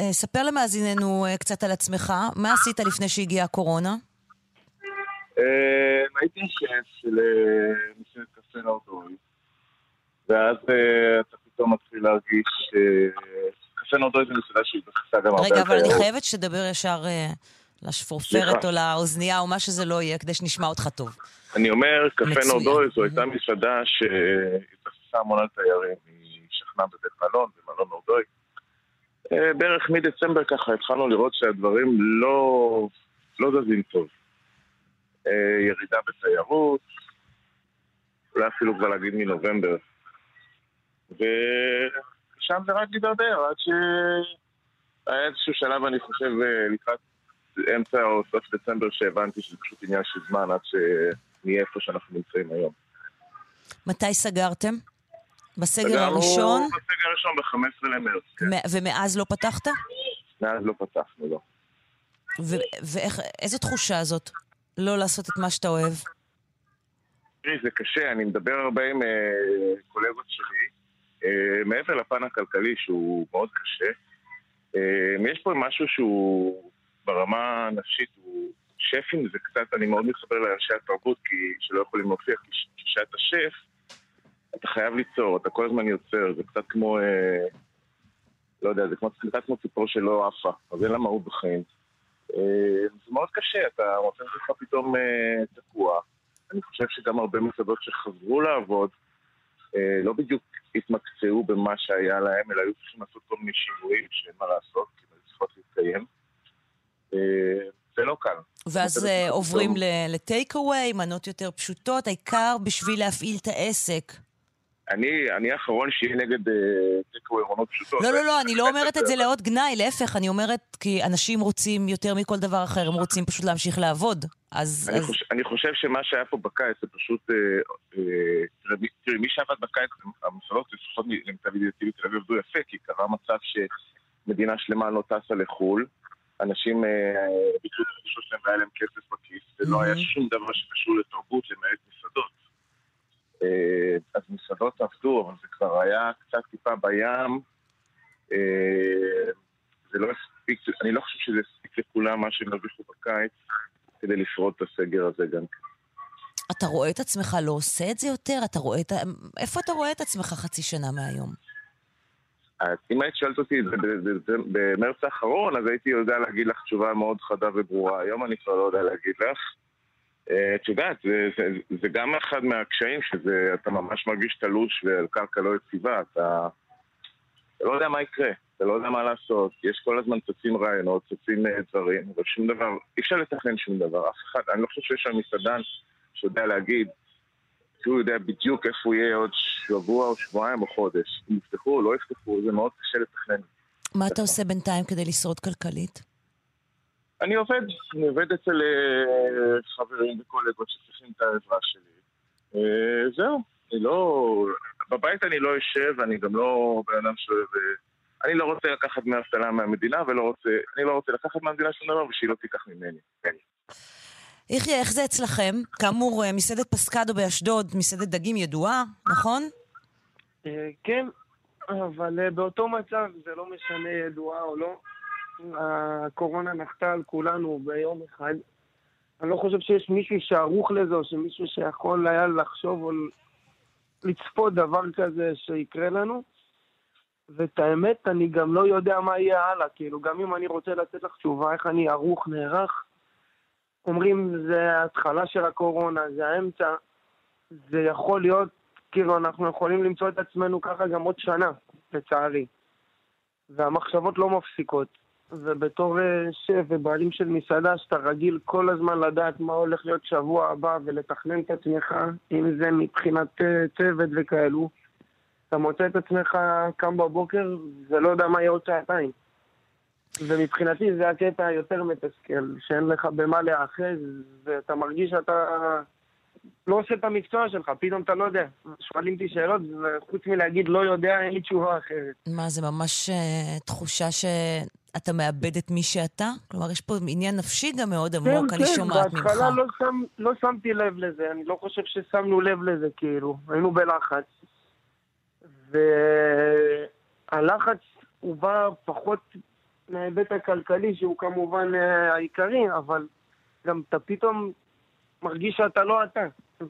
אה, ספר למאזיננו אה, קצת על עצמך. מה עשית לפני שהגיעה הקורונה? הייתי שף של מסעדת קפה נורדוי, ואז אתה פתאום מתחיל להרגיש קפה נורדוי זה מסעדה שהתבססה גם הרבה רגע, אבל אני חייבת שתדבר ישר לשפורפרת או לאוזנייה או מה שזה לא יהיה, כדי שנשמע אותך טוב. אני אומר, קפה נורדוי זו הייתה מסעדה שהתבססה המון על תיירים. שכנה בבית מלון, במלון נורדוי. אה, בערך מדצמבר ככה התחלנו לראות שהדברים לא, לא זזים טוב. אה, ירידה בתיירות, אולי אפילו כבר להגיד מנובמבר. ושם זה רק הידרדר, עד שהיה איזשהו שלב, אני חושב, אה, לקראת אמצע או סוף דצמבר, שהבנתי שזה פשוט עניין של זמן עד שנהיה איפה שאנחנו נמצאים היום. מתי סגרתם? בסגר הראשון? בסגר הראשון, ב-15 למרץ, כן. ומאז לא פתחת? מאז לא פתחנו, לא. ואיזה תחושה זאת? לא לעשות את מה שאתה אוהב? תראי, זה קשה, אני מדבר הרבה עם uh, קולגות שלי. Uh, מעבר לפן הכלכלי, שהוא מאוד קשה, uh, יש פה משהו שהוא ברמה הנפשית, הוא שפים זה קצת, אני מאוד מתחבר לאנשי התרבות, כי שלא יכולים להופיע, כי כשאתה שף, אתה חייב ליצור, אתה כל הזמן יוצר, זה קצת כמו, אה, לא יודע, זה קצת כמו ציפור שלא עפה, אז אין לה מהות בחיים. אה, זה מאוד קשה, אתה מוצא לך פתאום אה, תקוע. אני חושב שגם הרבה מסעדות שחזרו לעבוד, אה, לא בדיוק התמקצעו במה שהיה להם, אלא היו צריכים לעשות כל מיני שינויים שאין מה לעשות, כי הם צריכות להתקיים. אה, זה לא קל. ואז uh, עוברים לטייק אווי, מנות יותר פשוטות, העיקר בשביל להפעיל את העסק. אני, אני האחרון שיהיה נגד אה, עונות פשוטות. לא, לא, לא, אני לא אומרת את זה לעוד גנאי, להפך, אני אומרת כי אנשים רוצים יותר מכל דבר אחר, הם רוצים פשוט להמשיך לעבוד. אז... אני, אז... חושב, אני חושב שמה שהיה פה בקיץ זה פשוט... אה, אה, תראי, מי שעבד בקיץ, המסעדות, לפחות למיטב ידיעתי בתל אביב עבדו יפה, כי קרה מצב שמדינה שלמה לא טסה לחו"ל. אנשים ביטלו את התחושות שלהם והיה להם כסף בכיס, ולא היה שום דבר שקשור לתרבות למעט מסעדות. אה, אז מסעדות עבדו, אבל זה כבר היה קצת טיפה בים. אה, זה לא הספיק, אני לא חושב שזה הספיק לכולם מה שהם הרוויחו בקיץ כדי לשרוד את הסגר הזה גם כן. אתה רואה את עצמך לא עושה את זה יותר? אתה רואה את. איפה אתה רואה את עצמך חצי שנה מהיום? אם היית שואלת אותי את זה במרץ האחרון, אז הייתי יודע להגיד לך תשובה מאוד חדה וברורה. היום אני כבר לא יודע להגיד לך. אה, את יודעת, זה, זה, זה גם אחד מהקשיים שזה, אתה ממש מרגיש תלוש ועל קרקע לא יציבה, אתה, אתה לא יודע מה יקרה, אתה לא יודע מה לעשות, יש כל הזמן צצים רעיונות, צצים אה, דברים, אבל שום דבר, אי אפשר לתכנן שום דבר, אף אחד, אני לא חושב שיש שם מסעדן שיודע להגיד שהוא יודע בדיוק איפה הוא יהיה עוד שבוע או שבועיים או חודש. אם יפתחו או לא יפתחו, זה מאוד קשה לתכנן. מה אתה עושה בינתיים כדי לשרוד כלכלית? אני עובד, אני עובד אצל אה, חברים וקולגות שצריכים את העזרה שלי. אה, זהו, אני לא... בבית אני לא יושב, אני גם לא בן אדם שאוהב... אני לא רוצה לקחת דמי אבטלה מהמדינה, ולא רוצה... אני לא רוצה לקחת מהמדינה שום דבר, ושהיא לא תיקח ממני. כן. יחיא, איך זה אצלכם? כאמור, מסעדת פסקדו באשדוד, מסעדת דגים ידועה, נכון? כן, אבל באותו מצב, זה לא משנה ידועה או לא. הקורונה נחתה על כולנו ביום אחד. אני לא חושב שיש מישהו שערוך לזה, או שמישהו שיכול היה לחשוב או לצפות דבר כזה שיקרה לנו. ואת האמת, אני גם לא יודע מה יהיה הלאה. כאילו, גם אם אני רוצה לתת לך תשובה איך אני ערוך, נערך, אומרים זה ההתחלה של הקורונה, זה האמצע. זה יכול להיות, כאילו, אנחנו יכולים למצוא את עצמנו ככה גם עוד שנה, לצערי. והמחשבות לא מפסיקות. ובתור אה, שף ובעלים של מסעדה, שאתה רגיל כל הזמן לדעת מה הולך להיות שבוע הבא ולתכנן את עצמך, אם זה מבחינת אה, צוות וכאלו, אתה מוצא את עצמך קם בבוקר ולא יודע מה יהיה עוד שעתיים. ומבחינתי זה הקטע היותר מתסכל, שאין לך במה להאחז, ואתה מרגיש שאתה לא עושה את המקצוע שלך, פתאום אתה לא יודע. שואלים אותי שאלות, וחוץ מלהגיד לא יודע, אין לי תשובה אחרת. מה, זה ממש uh, תחושה שאתה מאבד את מי שאתה? כלומר, יש פה עניין נפשי גם מאוד עמוק, כן, אני כן, שומעת ממך. כן, כן, בהתחלה לא, שם, לא שמתי לב לזה, אני לא חושב ששמנו לב לזה, כאילו. היינו בלחץ. והלחץ הוא בא פחות מההיבט הכלכלי, שהוא כמובן אה, העיקרי, אבל גם אתה פתאום מרגיש שאתה לא אתה. ו...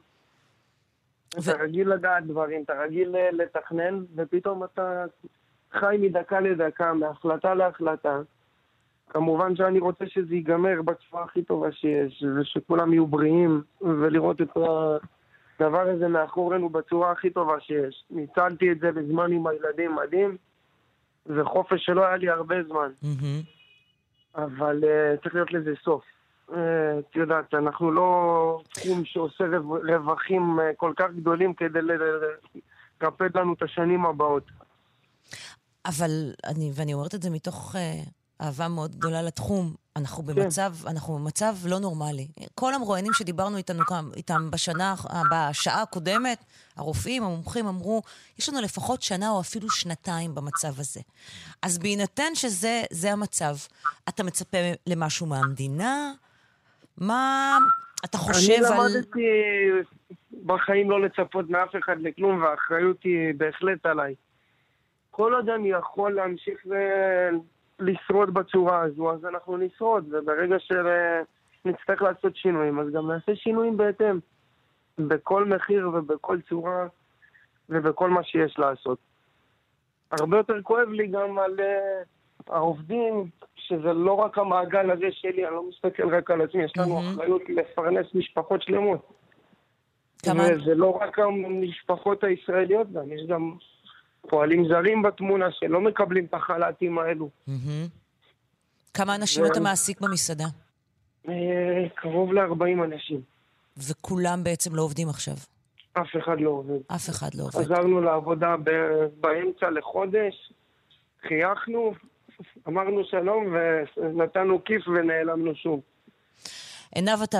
אתה רגיל לדעת דברים, אתה רגיל אה, לתכנן, ופתאום אתה חי מדקה לדקה, מהחלטה להחלטה. כמובן שאני רוצה שזה ייגמר בצורה הכי טובה שיש, ושכולם יהיו בריאים, ולראות את הדבר הזה מאחורינו בצורה הכי טובה שיש. ניצלתי את זה בזמן עם הילדים מדהים, וחופש שלא היה לי הרבה זמן. Mm-hmm. אבל uh, צריך להיות לזה סוף. אה, את יודעת, אנחנו לא תחום שעושה רווחים אה, כל כך גדולים כדי לרפד לנו את השנים הבאות. אבל אני, ואני אומרת את זה מתוך uh, אהבה מאוד גדולה לתחום, אנחנו כן. במצב, כן. אנחנו במצב לא נורמלי. כל המרואיינים שדיברנו איתנו, איתם בשנה, בשעה הקודמת, הרופאים, המומחים אמרו, יש לנו לפחות שנה או אפילו שנתיים במצב הזה. אז בהינתן שזה המצב, אתה מצפה למשהו מהמדינה? מה אתה חושב על... אני למדתי בחיים לא לצפות מאף אחד לכלום, והאחריות היא בהחלט עליי. כל עוד אני יכול להמשיך ולשרוד בצורה הזו, אז אנחנו נשרוד, וברגע שנצטרך לעשות שינויים, אז גם נעשה שינויים בהתאם. בכל מחיר ובכל צורה ובכל מה שיש לעשות. הרבה יותר כואב לי גם על uh, העובדים שזה לא רק המעגל הזה שלי, אני לא מסתכל רק על עצמי, יש לנו mm-hmm. אחריות לפרנס משפחות שלמות. כמה... וזה לא רק המשפחות הישראליות גם, יש גם פועלים זרים בתמונה שלא מקבלים את החל"תים האלו. Mm-hmm. כמה אנשים ו... אתה מעסיק במסעדה? אה, קרוב ל-40 אנשים. וכולם בעצם לא עובדים עכשיו? אף אחד לא עובד. אף אחד לא עובד. חזרנו לעבודה באמצע לחודש, חייכנו, אמרנו שלום ונתנו כיף ונעלמנו שוב. עינב, אתה,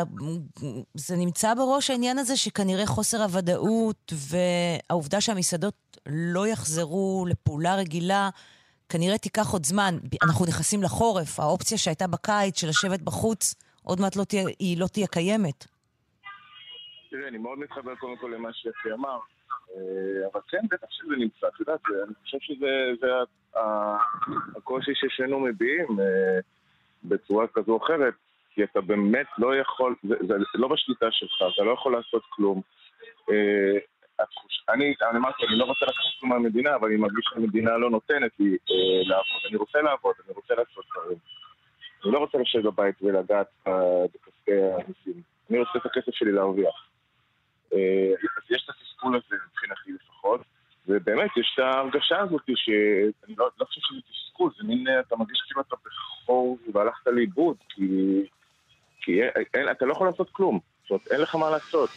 זה נמצא בראש העניין הזה שכנראה חוסר הוודאות והעובדה שהמסעדות לא יחזרו לפעולה רגילה, כנראה תיקח עוד זמן. אנחנו נכנסים לחורף, האופציה שהייתה בקיץ של לשבת בחוץ, עוד מעט לא תהיה, היא לא תהיה קיימת. תראה, אני מאוד מתחבר קודם כל למה שיפי אמר. אה, אבל כן, בטח שזה נמצא, את יודעת, אני חושב שזה הקושי ששנינו מביעים אה, בצורה כזו או אחרת, כי אתה באמת לא יכול, זה, זה לא בשליטה שלך, אתה לא יכול לעשות כלום. אה, אני, אמרתי, אני לא רוצה לקחת כלום מהמדינה, אבל אני מרגיש שהמדינה לא נותנת לי לעבוד. אני רוצה לעבוד, אני רוצה לעשות דברים. אני לא רוצה לשבת בבית ולגעת בכספי המיסים. אני רוצה את הכסף שלי להרוויח. אז יש את התסכול הזה מבחינתי לפחות, ובאמת יש את ההרגשה הזאת שאני לא, לא חושב שזה תסכול, זה מין, אתה מרגיש כאילו אתה בחור והלכת לאיבוד, כי, כי אין, אתה לא יכול לעשות כלום, זאת אומרת אין לך מה לעשות,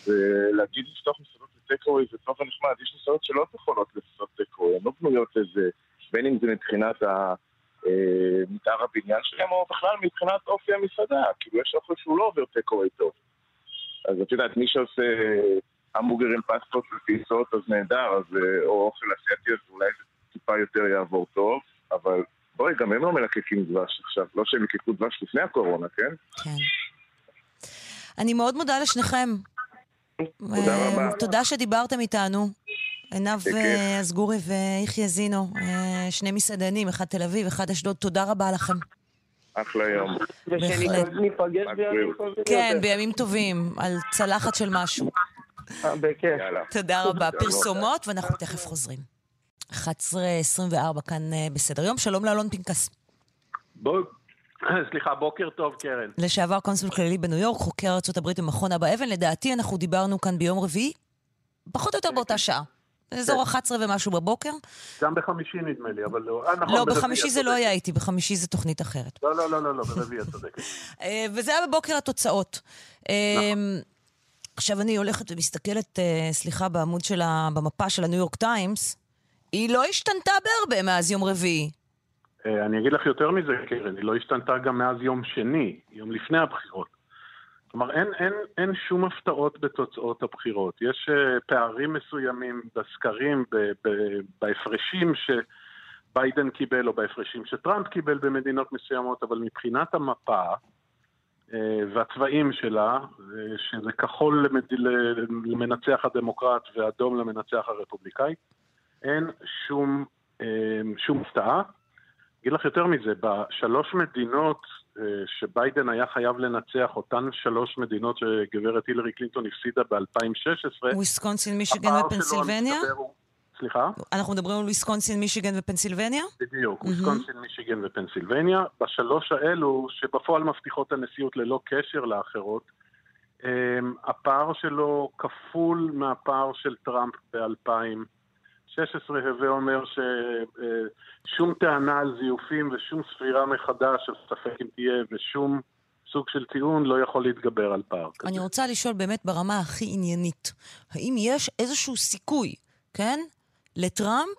להגיד לפתוח מסעדות לטקווי זה טוב ונחמד, יש מסעדות שלא יכולות לעשות טקווי, הן לא בנויות לזה, בין אם זה מבחינת ה... אה, מתאר הבניין שלהם, או בכלל מבחינת אופי המסעדה. כאילו יש אוכל שהוא לא עובר טקווי טוב. אז את יודעת, מי שעושה המבורגרים, פסטות ופיסות, אז נהדר, אז, אה, או אוכל אסייתי, אז אולי זה טיפה יותר יעבור טוב, אבל בואי, גם הם לא מלקקים דבש עכשיו, לא שהם יקקו דבש לפני הקורונה, כן? כן. אני מאוד מודה לשניכם. תודה אה, רבה. תודה שדיברתם איתנו. עינב אסגורי ויחיא זינו, אה, שני מסעדנים, אחד תל אביב, אחד אשדוד, תודה רבה לכם. אחלה יום. ושניפגש בימים טובים. כן, בימים טובים, על צלחת של משהו. אה, בכיף. תודה רבה. פרסומות, ואנחנו תכף חוזרים. 11.24 כאן אה, בסדר יום. שלום לאלון פנקס. סליחה, בוקר טוב, קרן. לשעבר קונסול כללי בניו יורק, חוקר ארה"ב במכון אבא אבן. לדעתי, אנחנו דיברנו כאן ביום רביעי, פחות או יותר באותה שעה. אזור 11 ומשהו בבוקר. גם בחמישי נדמה לי, אבל לא... אה, נכון, לא, בחמישי זה לא היה איתי, בחמישי זה תוכנית אחרת. לא, לא, לא, לא, לא ברביעי את צודקת. אה, וזה היה בבוקר התוצאות. נכון. עכשיו אני הולכת ומסתכלת, סליחה, בעמוד של ה... במפה של הניו יורק טיימס, היא לא השתנתה בהרבה מאז יום רביעי. אני אגיד לך יותר מזה, קרן, היא לא השתנתה גם מאז יום שני, יום לפני הבחירות. כלומר, אין, אין, אין שום הפתעות בתוצאות הבחירות. יש uh, פערים מסוימים בסקרים, ב, ב, בהפרשים שביידן קיבל או בהפרשים שטראמפ קיבל במדינות מסוימות, אבל מבחינת המפה uh, והצבעים שלה, uh, שזה כחול למד... למנצח הדמוקרט ואדום למנצח הרפובליקאי, אין שום, uh, שום הפתעה. אגיד לך יותר מזה, בשלוש מדינות אה, שביידן היה חייב לנצח, אותן שלוש מדינות שגברת הילרי קלינטון הפסידה ב-2016, וויסקונסין, מישיגן ופנסילבניה? סליחה? אנחנו מדברים על וויסקונסין, מישיגן ופנסילבניה? בדיוק, mm-hmm. וויסקונסין, מישיגן ופנסילבניה. בשלוש האלו, שבפועל מבטיחות הנשיאות ללא קשר לאחרות, אה, הפער שלו כפול מהפער של טראמפ ב-2000. 16 הווה אומר ששום טענה על זיופים ושום ספירה מחדש, ספק אם תהיה, ושום סוג של טיעון לא יכול להתגבר על פער כזה. אני רוצה לשאול באמת ברמה הכי עניינית, האם יש איזשהו סיכוי, כן, לטראמפ,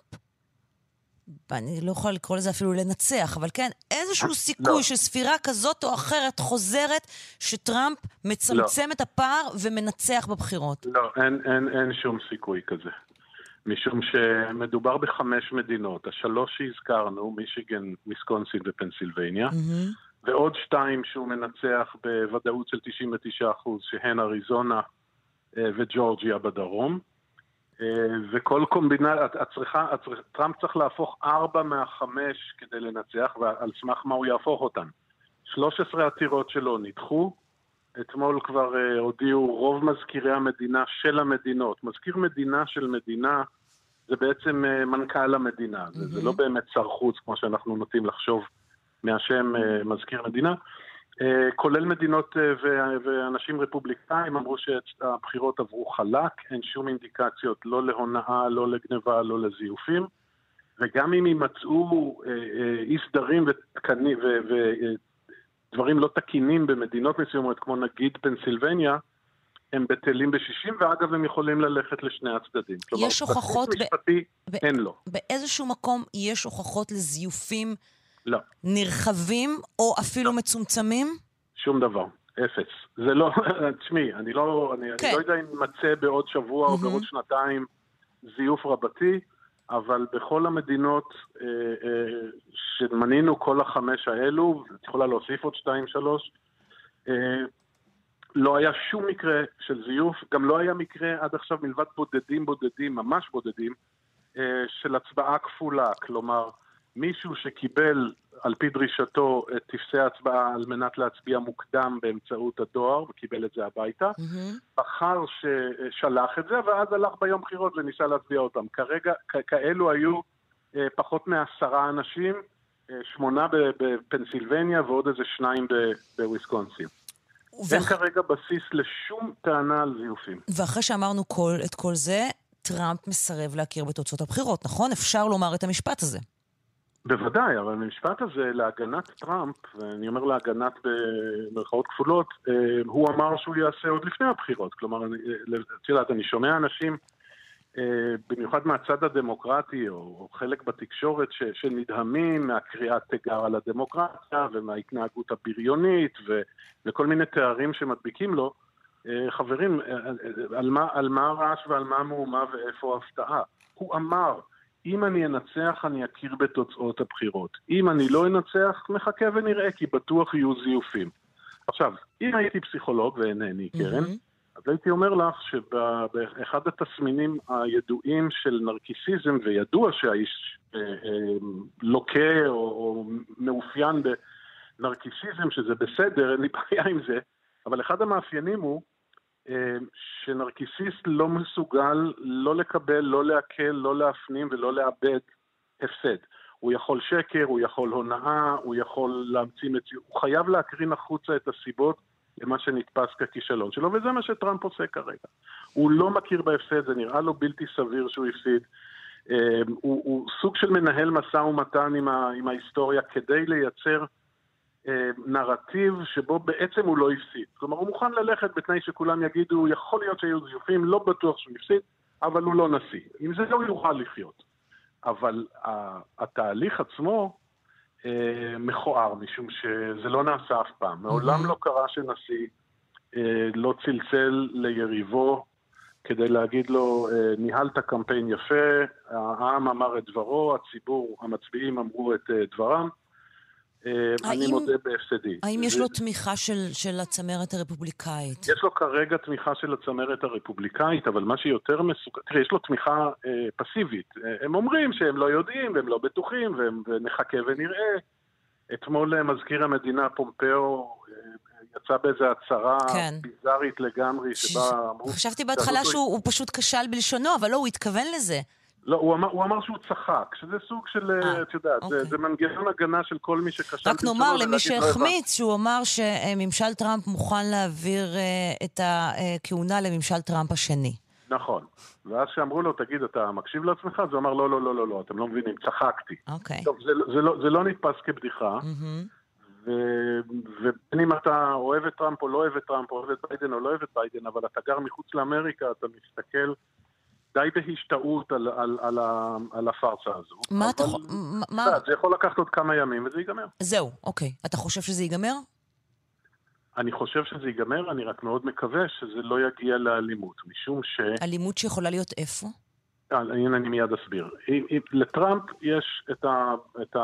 ואני לא יכולה לקרוא לזה אפילו לנצח, אבל כן, איזשהו סיכוי לא. של ספירה כזאת או אחרת חוזרת, שטראמפ מצמצם לא. את הפער ומנצח בבחירות. לא, אין, אין, אין שום סיכוי כזה. משום שמדובר בחמש מדינות. השלוש שהזכרנו, מישיגן, ויסקונסין ופנסילבניה, mm-hmm. ועוד שתיים שהוא מנצח בוודאות של 99%, שהן אריזונה אה, וג'ורג'יה בדרום. אה, וכל צריכה, טראמפ צריך להפוך ארבע מהחמש כדי לנצח, ועל סמך מה הוא יהפוך אותן. 13 עתירות שלו נדחו, אתמול כבר uh, הודיעו רוב מזכירי המדינה של המדינות. מזכיר מדינה של מדינה זה בעצם uh, מנכ"ל המדינה. Mm-hmm. זה, זה לא באמת שר חוץ, כמו שאנחנו נוטים לחשוב מהשם uh, מזכיר מדינה. Uh, כולל מדינות ואנשים רפובליקאים אמרו שהבחירות עברו חלק, אין שום אינדיקציות לא להונאה, לא לגניבה, לא לזיופים. וגם אם יימצאו אי סדרים ודברים לא תקינים במדינות מסוימות, כמו נגיד פנסילבניה, הם בטלים בשישים, ואגב, הם יכולים ללכת לשני הצדדים. יש הוכחות... כלומר, משפטי ב... אין לו. באיזשהו מקום יש הוכחות לזיופים לא. נרחבים, או אפילו לא. מצומצמים? שום דבר. אפס. זה לא, תשמעי, אני לא, אני, כן. אני לא יודע אם יימצא בעוד שבוע mm-hmm. או בעוד שנתיים זיוף רבתי, אבל בכל המדינות אה, אה, שמנינו כל החמש האלו, את יכולה להוסיף עוד שתיים, שלוש, אה, לא היה שום מקרה של זיוף, גם לא היה מקרה עד עכשיו מלבד בודדים בודדים, ממש בודדים, אה, של הצבעה כפולה. כלומר, מישהו שקיבל על פי דרישתו את טפסי ההצבעה על מנת להצביע מוקדם באמצעות הדואר, וקיבל את זה הביתה, mm-hmm. בחר ששלח את זה, ואז הלך ביום בחירות וניסה להצביע אותם. כרגע, כ- כאלו היו אה, פחות מעשרה אנשים, אה, שמונה בפנסילבניה ועוד איזה שניים בוויסקונסין. אין כרגע בסיס לשום טענה על זיופים. ואחרי שאמרנו כל, את כל זה, טראמפ מסרב להכיר בתוצאות הבחירות, נכון? אפשר לומר את המשפט הזה. בוודאי, אבל המשפט הזה להגנת טראמפ, ואני אומר להגנת במרכאות כפולות, אה, הוא אמר שהוא יעשה עוד לפני הבחירות. כלומר, אה, את יודעת, אני שומע אנשים במיוחד מהצד הדמוקרטי, או חלק בתקשורת ש, שנדהמים מהקריאת תיגר על הדמוקרטיה ומההתנהגות הבריונית ו, וכל מיני תארים שמדביקים לו, חברים, על מה, על מה הרעש ועל מה המהומה ואיפה ההפתעה? הוא אמר, אם אני אנצח אני אכיר בתוצאות הבחירות. אם אני לא אנצח, מחכה ונראה, כי בטוח יהיו זיופים. עכשיו, אם הייתי פסיכולוג, ואינני, קרן, mm-hmm. אז הייתי אומר לך שבאחד התסמינים הידועים של נרקיסיזם, וידוע שהאיש אה, אה, לוקה או, או מאופיין בנרקיסיזם, שזה בסדר, אין לי בעיה עם זה, אבל אחד המאפיינים הוא אה, שנרקיסיסט לא מסוגל לא לקבל, לא לעכל, לא להפנים ולא לאבד הפסד. הוא יכול שקר, הוא יכול הונאה, הוא יכול להמציא מציאות, הוא חייב להקרין החוצה את הסיבות למה שנתפס ככישלון שלו, וזה מה שטראמפ עושה כרגע. הוא לא מכיר בהפסד, זה נראה לו בלתי סביר שהוא הפסיד. אה, הוא, הוא סוג של מנהל משא ומתן עם, ה, עם ההיסטוריה כדי לייצר אה, נרטיב שבו בעצם הוא לא הפסיד. כלומר, הוא מוכן ללכת בתנאי שכולם יגידו, יכול להיות שהיו זיופים, לא בטוח שהוא הפסיד, אבל הוא לא נשיא. עם זה לא יוכל לחיות. אבל התהליך עצמו אה, מכוער, משום שזה לא נעשה אף פעם. מעולם לא קרה שנשיא אה, לא צלצל ליריבו כדי להגיד לו, אה, ניהלת קמפיין יפה, העם אמר את דברו, הציבור, המצביעים אמרו את אה, דברם. אה, אני מודה בהפסדי. האם יש לו תמיכה של, של הצמרת הרפובליקאית? יש לו כרגע תמיכה של הצמרת הרפובליקאית, אבל מה שיותר מסוכן... תראה, יש לו תמיכה אה, פסיבית. אה, הם אומרים שהם לא יודעים והם לא בטוחים והם, ונחכה ונראה. אתמול אה, מזכיר המדינה פומפאו אה, יצא באיזו הצהרה כן. ביזארית לגמרי, שבה אמרו... חשבתי בהתחלה שהוא פשוט כשל בלשונו, אבל לא, הוא התכוון לזה. לא, הוא אמר, הוא אמר שהוא צחק, שזה סוג של, אה, את יודעת, אוקיי. זה, זה מנגנון הגנה של כל מי שכשל... רק נאמר למי לא שהחמיץ, שהוא אמר שממשל טראמפ מוכן להעביר uh, את הכהונה לממשל טראמפ השני. נכון. ואז כשאמרו לו, תגיד, אתה מקשיב לעצמך? אז הוא אמר, לא, לא, לא, לא, לא, אתם לא מבינים, צחקתי. אוקיי. טוב, זה, זה, לא, זה לא נתפס כבדיחה. Mm-hmm. ובין אם אתה אוהב את טראמפ או לא אוהב את טראמפ, אוהב את ביידן או לא אוהב את ביידן, אבל אתה גר מחוץ לאמריקה, אתה מסתכל די בהשתאות על, על, על, על הפארסה הזו. מה אתה חושב? מה... זה יכול לקחת עוד כמה ימים וזה ייגמר. זהו, אוקיי. אתה חושב שזה ייגמר? אני חושב שזה ייגמר, אני רק מאוד מקווה שזה לא יגיע לאלימות, משום ש... אלימות שיכולה להיות איפה? אה, הנה אני מיד אסביר. לטראמפ יש את, ה, את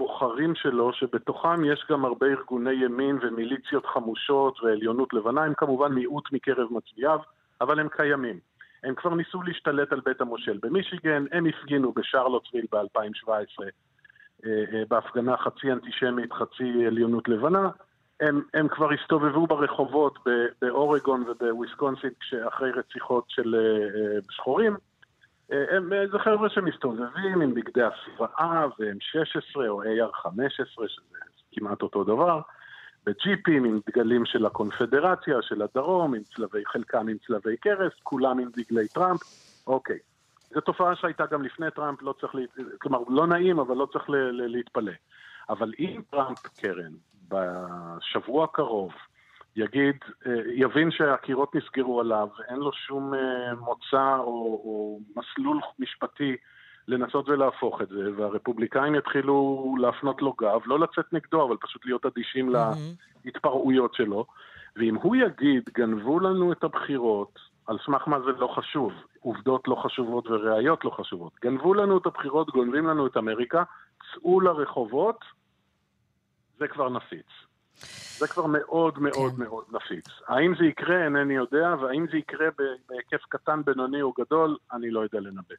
הבוחרים שלו, שבתוכם יש גם הרבה ארגוני ימין ומיליציות חמושות ועליונות לבנה, הם כמובן מיעוט מקרב מצביעיו, אבל הם קיימים. הם כבר ניסו להשתלט על בית המושל במישיגן, הם הפגינו בשרלוטסוויל ב-2017 אה, אה, בהפגנה חצי אנטישמית, חצי עליונות לבנה. הם, הם כבר הסתובבו ברחובות באורגון ובוויסקונסין אחרי רציחות של אה, שחורים. הם, זה חבר'ה שמסתובבים עם בגדי הסוואה ו-M16 או AR-15, שזה כמעט אותו דבר. בג'יפים עם דגלים של הקונפדרציה, של הדרום, עם צלבי, חלקם עם צלבי קרס, כולם עם דגלי טראמפ, אוקיי. זו תופעה שהייתה גם לפני טראמפ, לא צריך, לה... כלומר, לא נעים, אבל לא צריך ל... להתפלא. אבל אם טראמפ, קרן, בשבוע הקרוב, יגיד, אה, יבין שהקירות נסגרו עליו, ואין לו שום אה, מוצא או, או מסלול משפטי לנסות ולהפוך את זה, והרפובליקאים יתחילו להפנות לו גב, לא לצאת נגדו, אבל פשוט להיות אדישים mm-hmm. להתפרעויות שלו. ואם הוא יגיד, גנבו לנו את הבחירות, על סמך מה זה לא חשוב, עובדות לא חשובות וראיות לא חשובות, גנבו לנו את הבחירות, גונבים לנו את אמריקה, צאו לרחובות, זה כבר נפיץ. זה כבר מאוד מאוד כן. מאוד נפיץ. האם זה יקרה, אינני יודע, והאם זה יקרה בהיקף קטן, בינוני או גדול, אני לא יודע לנבא.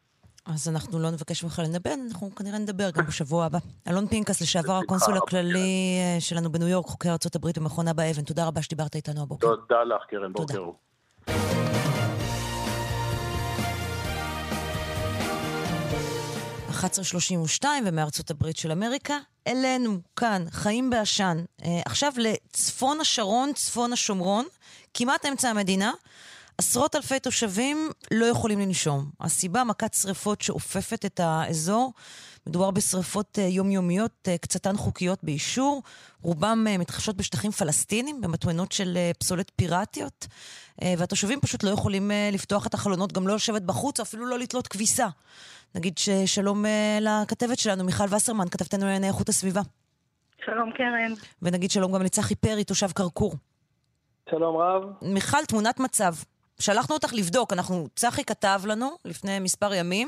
אז אנחנו לא נבקש ממך לנבא, אנחנו כנראה נדבר גם בשבוע הבא. אלון פינקס, לשעבר הקונסול הכללי אה, שלנו בניו יורק, חוקר ארה"ב במכון אבא אבן, תודה רבה שדיברת איתנו הבוקר. תודה לך, קרן, בוקר. 11.32 ומארצות הברית של אמריקה, אלינו, כאן, חיים בעשן. אה, עכשיו לצפון השרון, צפון השומרון, כמעט אמצע המדינה. עשרות אלפי תושבים לא יכולים לנשום. הסיבה, מכת שריפות שאופפת את האזור. מדובר בשריפות אה, יומיומיות, אה, קצתן חוקיות באישור. רובם אה, מתרחשות בשטחים פלסטינים, במטמנות של פסולת פיראטיות. והתושבים פשוט לא יכולים לפתוח את החלונות, גם לא לשבת בחוץ, או אפילו לא לתלות כביסה. נגיד ששלום לכתבת שלנו, מיכל וסרמן, כתבתנו לענייני איכות הסביבה. שלום קרן. ונגיד שלום גם לצחי פרי, תושב כרכור. שלום רב. מיכל, תמונת מצב. שלחנו אותך לבדוק, אנחנו, צחי כתב לנו לפני מספר ימים,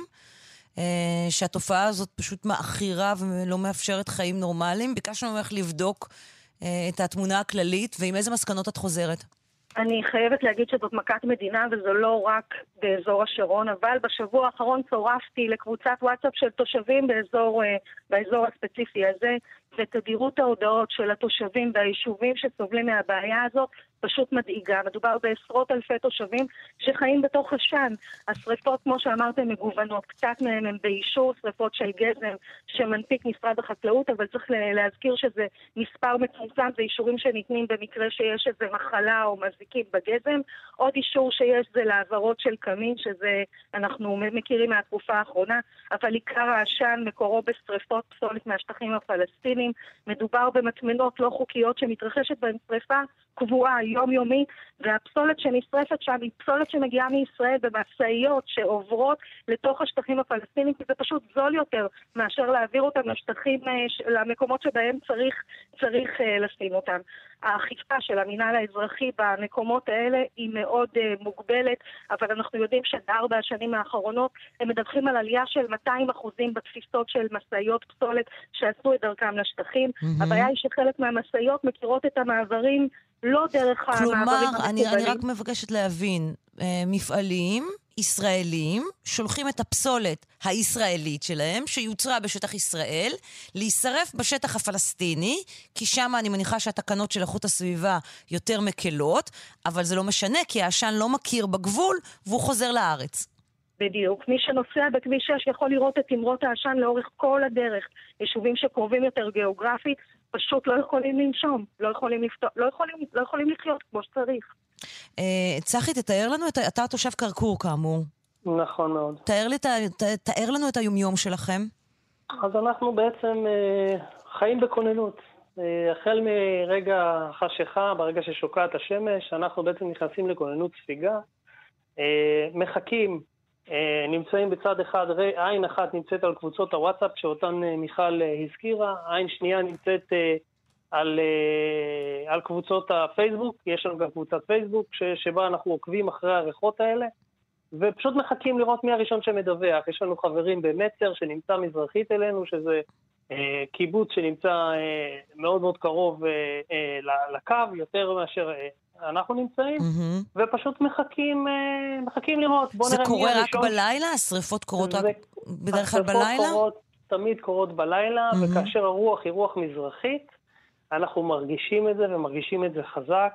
אה, שהתופעה הזאת פשוט מעכירה ולא מאפשרת חיים נורמליים. ביקשנו ממך לבדוק אה, את התמונה הכללית, ועם איזה מסקנות את חוזרת? אני חייבת להגיד שזאת מכת מדינה וזו לא רק באזור השרון, אבל בשבוע האחרון צורפתי לקבוצת וואטסאפ של תושבים באזור, אה, באזור הספציפי הזה, ותדירות ההודעות של התושבים והיישובים שסובלים מהבעיה הזאת פשוט מדאיגה. מדובר בעשרות אלפי תושבים שחיים בתוך עשן. השריפות, כמו שאמרתם, מגוונות. קצת מהן הן באישור שריפות של גזם שמנפיק משרד החקלאות, אבל צריך להזכיר שזה מספר מצומצם, זה אישורים שניתנים במקרה שיש איזו מחלה או מזיקים בגזם. עוד אישור שיש זה להעברות של קמין, שזה אנחנו מכירים מהתקופה האחרונה, אבל עיקר העשן מקורו בשריפות פסולת מהשטחים הפלסטינים. מדובר במטמנות לא חוקיות שמתרחשת בהן שריפה קבועה, יומיומית, והפסולת שנשרפת שם היא פסולת שמגיעה מישראל במשאיות שעוברות לתוך השטחים הפלסטינים, כי זה פשוט זול יותר מאשר להעביר אותם לשטחים, אה, למקומות שבהם צריך, צריך uh, לשים אותם. האכיפה של המינהל האזרחי במקומות האלה היא מאוד uh, מוגבלת, אבל אנחנו יודעים שבארבע השנים האחרונות הם מדווחים על עלייה של 200 אחוזים בתפיסות של משאיות פסולת שעשו את דרכם לשטחים. Mm-hmm. הבעיה היא שחלק מהמשאיות מכירות את המעברים לא דרך כלומר, המעברים המקובלים. כלומר, אני רק מבקשת להבין, אה, מפעלים ישראלים שולחים את הפסולת הישראלית שלהם, שיוצרה בשטח ישראל, להישרף בשטח הפלסטיני, כי שם אני מניחה שהתקנות של איכות הסביבה יותר מקלות, אבל זה לא משנה, כי העשן לא מכיר בגבול והוא חוזר לארץ. בדיוק. מי שנוסע בכביש 6 יכול לראות את תמרות העשן לאורך כל הדרך. יישובים שקרובים יותר גיאוגרפית פשוט לא יכולים לנשום, לא יכולים, לפתור, לא יכולים, לא יכולים לחיות כמו שצריך. אה, צחי, תתאר לנו, את, אתה תושב כרכור כאמור. נכון מאוד. תאר, לי, ת, ת, תאר לנו את היומיום שלכם. אז אנחנו בעצם אה, חיים בכוננות. אה, החל מרגע החשיכה, ברגע ששוקעת השמש, אנחנו בעצם נכנסים לכוננות ספיגה. אה, מחכים נמצאים בצד אחד, עין אחת נמצאת על קבוצות הוואטסאפ שאותן אה, מיכל אה, הזכירה, עין שנייה נמצאת על, על קבוצות הפייסבוק, יש לנו גם קבוצת פייסבוק שבה אנחנו עוקבים אחרי הריחות האלה ופשוט מחכים לראות מי הראשון שמדווח. יש לנו חברים במצר שנמצא מזרחית אלינו, שזה אה, קיבוץ שנמצא אה, מאוד מאוד קרוב אה, אה, לקו, יותר מאשר אה, אנחנו נמצאים, mm-hmm. ופשוט מחכים, אה, מחכים לראות. בוא נראה הראשון. זה קורה רק בלילה? השריפות קורות זה, רק בדרך כלל בלילה? השריפות קורות, תמיד קורות בלילה, mm-hmm. וכאשר הרוח היא רוח מזרחית, אנחנו מרגישים את זה ומרגישים את זה חזק.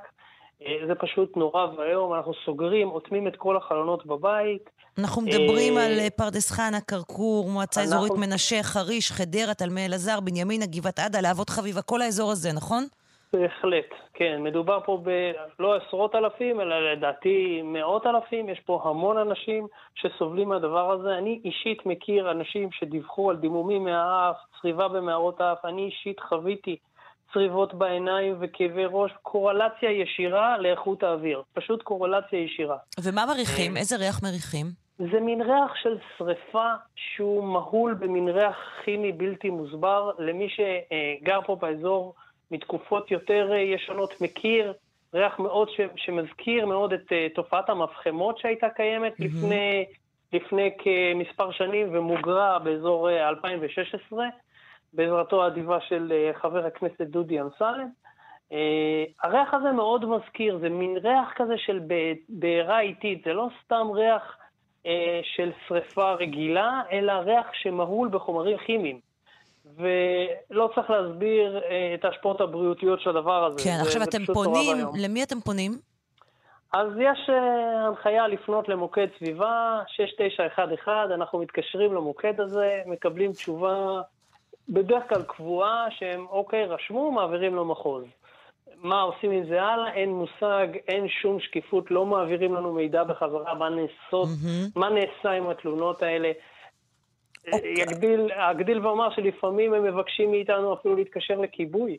אה, זה פשוט נורא ואיום, אנחנו סוגרים, אוטמים את כל החלונות בבית. אנחנו מדברים על אה, פרדס חנה, כרכור, מועצה אזורית מנשה, חריש, חדרה, תלמי אלעזר, בנימינה, גבעת עדה, להבות חביבה, כל האזור הזה, נכון? בהחלט, כן. מדובר פה בלא עשרות אלפים, אלא לדעתי מאות אלפים. יש פה המון אנשים שסובלים מהדבר הזה. אני אישית מכיר אנשים שדיווחו על דימומים מהאף, צריבה במערות האף. אני אישית חוויתי צריבות בעיניים וכאבי ראש, קורלציה ישירה לאיכות האוויר. פשוט קורלציה ישירה. ומה מריחים? איזה ריח מריחים? זה מין ריח של שריפה שהוא מהול במין ריח כימי בלתי מוסבר. למי שגר פה באזור מתקופות יותר ישנות מכיר, ריח מאוד ש, שמזכיר מאוד את uh, תופעת המפחמות שהייתה קיימת mm-hmm. לפני, לפני כמספר שנים ומוגרה באזור uh, 2016. בעזרתו האדיבה של אה, חבר הכנסת דודי אמסלם. אה, הריח הזה מאוד מזכיר, זה מין ריח כזה של בעירה איטית, זה לא סתם ריח אה, של שריפה רגילה, אלא ריח שמהול בחומרים כימיים. ולא צריך להסביר את ההשפעות הבריאותיות של הדבר הזה. כן, עכשיו אתם פונים, למי אתם פונים? אז יש הנחיה לפנות למוקד סביבה 6911, אנחנו מתקשרים למוקד הזה, מקבלים תשובה בדרך כלל קבועה שהם, אוקיי, רשמו, מעבירים למחוז. מה עושים עם זה הלאה, אין מושג, אין שום שקיפות, לא מעבירים לנו מידע בחזרה מה נעשות, mm-hmm. מה נעשה עם התלונות האלה. Okay. אוקיי. יגדיל, אגדיל ואומר שלפעמים הם מבקשים מאיתנו אפילו להתקשר לכיבוי.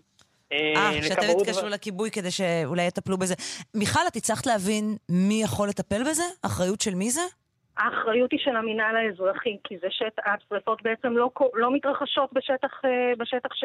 אה, שאתם תתקשרו לכיבוי כדי שאולי יטפלו בזה. מיכל, את הצלחת להבין מי יכול לטפל בזה? אחריות של מי זה? האחריות היא של המינהל האזרחי, כי זה שטח, השרפות בעצם לא, לא מתרחשות בשטח, אה, בשטח ש,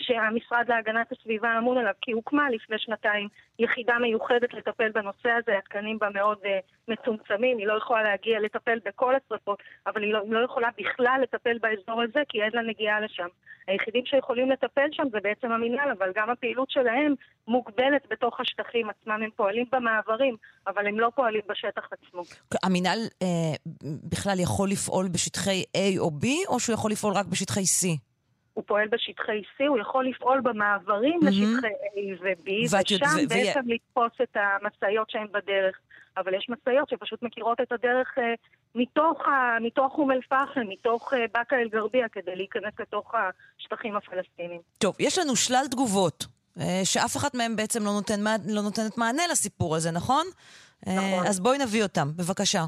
שהמשרד להגנת הסביבה אמון עליו, כי הוקמה לפני שנתיים יחידה מיוחדת לטפל בנושא הזה, התקנים בה מאוד uh, מצומצמים, היא לא יכולה להגיע לטפל בכל השרפות, אבל היא לא, היא לא יכולה בכלל לטפל באזור הזה, כי אין לה נגיעה לשם. היחידים שיכולים לטפל שם זה בעצם המינהל, אבל גם הפעילות שלהם מוגבלת בתוך השטחים עצמם. הם פועלים במעברים, אבל הם לא פועלים בשטח עצמו. המינהל אה, בכלל יכול לפעול בשטחי A או B, או שהוא יכול לפעול רק בשטחי C? הוא פועל בשטחי C, הוא יכול לפעול במעברים mm-hmm. לשטחי A ו-B, ושם ו- בעצם ו- לתפוס את המשאיות שהן בדרך. אבל יש משאיות שפשוט מכירות את הדרך אה, מתוך, ה, מתוך אום אל-פחם, מתוך אה, באקה אל-גרבייה, כדי להיכנס לתוך השטחים הפלסטיניים. טוב, יש לנו שלל תגובות, אה, שאף אחת מהן בעצם לא, נותן, לא נותנת מענה לסיפור הזה, נכון? אה, נכון. אז בואי נביא אותם, בבקשה.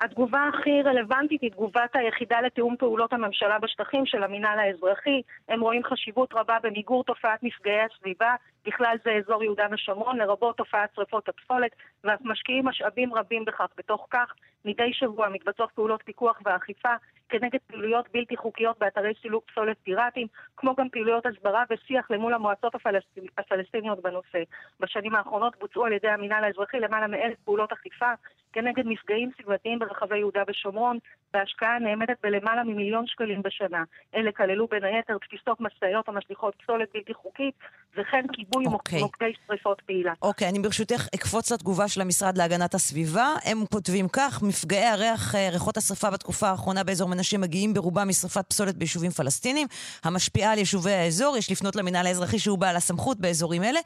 התגובה הכי רלוונטית היא תגובת היחידה לתיאום פעולות הממשלה בשטחים של המינהל האזרחי. הם רואים חשיבות רבה במיגור תופעת מפגעי הסביבה, בכלל זה אזור יהודה ושומרון, לרבות תופעת שרפות הפסולת, ואף משקיעים משאבים רבים בכך. בתוך כך, מדי שבוע מתבצעות פעולות פיקוח ואכיפה כנגד פעילויות בלתי חוקיות באתרי סילוק פסולת פיראטיים, כמו גם פעילויות הסברה ושיח למול המועצות הפלסטינ... הפלסטיניות בנושא. בשנים האחרונות בוצעו על ידי המינהל האזרחי למעלה מאלף פעולות אכיפה כנגד מפגעים סביבתיים ברחבי יהודה ושומרון, בהשקעה נאמדת בלמעלה ממיליון שקלים בשנה. אלה כללו בין היתר תפיסות משאיות המשליכות פסולת בלתי חוקית, וכן כיבוי okay. אוקיי. מוקדי שרפות פעילה. אוקיי, okay, אני ברשותך אקפוץ לתגובה של המשרד להגנת הסביבה. הם כותבים כך, מפגעי הריח, אה, ריחות השרפה בתקופה האחרונה באזור מנשה מגיעים ברובם משרפת פסולת ביישובים פלסטינים, המשפיעה על יישובי האזור, יש לפנות למינהל האזרחי שהוא בעל הסמכות באזורים אלה.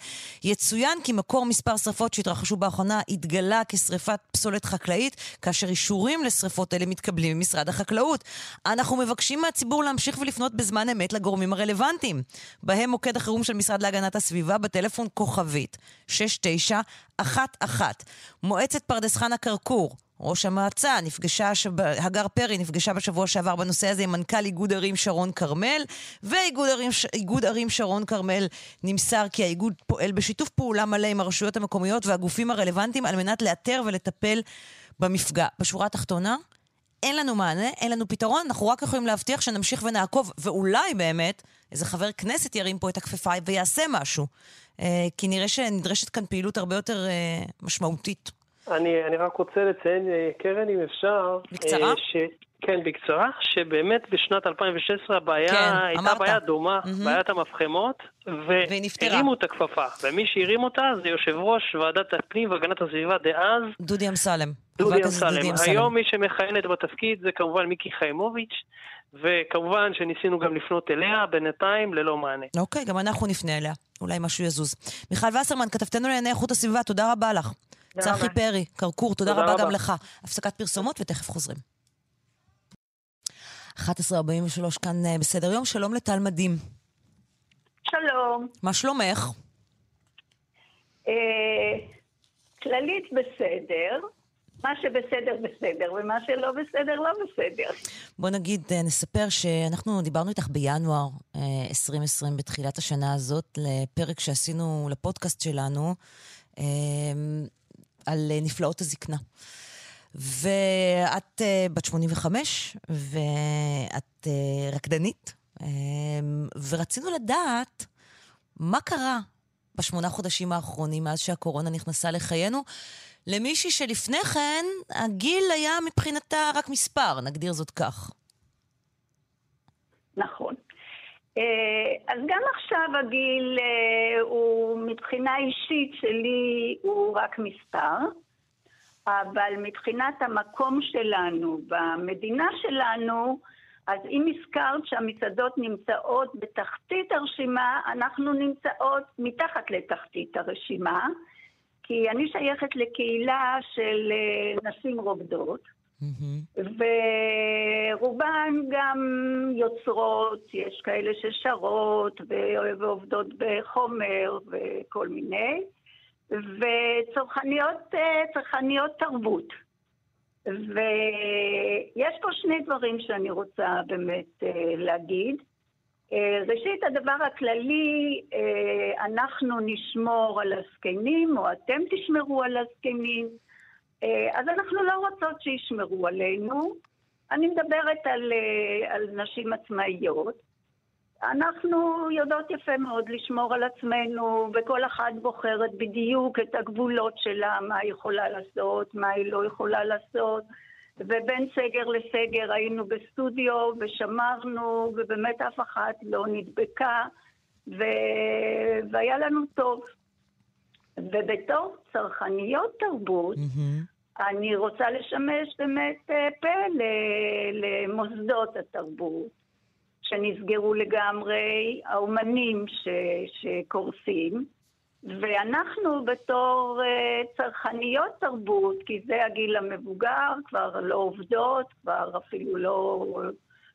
יצוין כי מקור מספר שרפות שהתרחשו באחרונה התגלה כשרפת פסולת חקלאית, כאשר אישורים לשרפות אלה מתקבלים ממשרד החקלאות. אנחנו מבקשים מהציבור להמשיך ולפנות בזמן אמת לגורמים הרלוונטיים, בהם מוקד החירום של משרד להגנת הסביבה בטלפון כוכבית 6911. מועצת פרדס חנה כרכור, ראש המועצה נפגשה, הגר פרי נפגשה בשבוע שעבר בנושא הזה עם מנכ"ל איגוד ערים שרון כרמל, ואיגוד ערים, ערים שרון כרמל נמסר כי האיגוד פועל בשיתוף פעולה מלא עם הרשויות המקומיות והגופים הרלוונטיים על מנת לאתר ולטפל במפגע. בשורה התחתונה, אין לנו מענה, אין לנו פתרון, אנחנו רק יכולים להבטיח שנמשיך ונעקוב, ואולי באמת איזה חבר כנסת ירים פה את הכפפה ויעשה משהו. אה, כי נראה שנדרשת כאן פעילות הרבה יותר אה, משמעותית. אני, אני רק רוצה לציין, אה, קרן, אם אפשר... בקצרה? אה, ש... כן, בקצרה, שבאמת בשנת 2016 הבעיה כן, הייתה אמרת. בעיה דומה, mm-hmm. בעיית המפחמות, והרימו את הכפפה. ומי שהרים אותה זה יושב ראש ועדת הפנים והגנת הסביבה דאז. דודי אמסלם. דודי אמסלם. היום מי שמכהנת בתפקיד זה כמובן מיקי חיימוביץ', וכמובן שניסינו גם לפנות אליה, בינתיים ללא מענה. אוקיי, גם אנחנו נפנה אליה. אולי משהו יזוז. מיכל וסרמן, כתבתנו לענייני איכות הסביבה, תודה רבה לך. צחי פרי, קרקור, תודה, תודה רבה, רבה גם לך. הפסקת פרסומות ותכף חוזרים. 11.43 כאן אה, בסדר יום, שלום לטל מדהים. שלום. מה שלומך? אה, כללית בסדר, מה שבסדר בסדר, ומה שלא בסדר לא בסדר. בוא נגיד, אה, נספר שאנחנו דיברנו איתך בינואר 2020, בתחילת השנה הזאת, לפרק שעשינו לפודקאסט שלנו, על נפלאות הזקנה. ואת uh, בת 85, ואת uh, רקדנית, um, ורצינו לדעת מה קרה בשמונה חודשים האחרונים, מאז שהקורונה נכנסה לחיינו, למישהי שלפני כן הגיל היה מבחינתה רק מספר, נגדיר זאת כך. נכון. אז גם עכשיו הגיל הוא מבחינה אישית שלי הוא רק מספר. אבל מבחינת המקום שלנו במדינה שלנו, אז אם הזכרת שהמסעדות נמצאות בתחתית הרשימה, אנחנו נמצאות מתחת לתחתית הרשימה, כי אני שייכת לקהילה של אה, נשים רוקדות, Mm-hmm. ורובן גם יוצרות, יש כאלה ששרות ועובדות בחומר וכל מיני, וצרכניות צרכניות תרבות. ויש פה שני דברים שאני רוצה באמת להגיד. ראשית, הדבר הכללי, אנחנו נשמור על הזקנים, או אתם תשמרו על הזקנים. אה, אז אנחנו לא רוצות שישמרו עלינו. אני מדברת על, אה, על נשים עצמאיות. אנחנו יודעות יפה מאוד לשמור על עצמנו, וכל אחת בוחרת בדיוק את הגבולות שלה, מה היא יכולה לעשות, מה היא לא יכולה לעשות. ובין סגר לסגר היינו בסטודיו ושמרנו, ובאמת אף אחת לא נדבקה, ו... והיה לנו טוב. ובתור צרכניות תרבות, mm-hmm. אני רוצה לשמש באמת אה, פה למוסדות התרבות שנסגרו לגמרי, האומנים ש, שקורסים, ואנחנו בתור uh, צרכניות תרבות, כי זה הגיל המבוגר, כבר לא עובדות, כבר אפילו לא,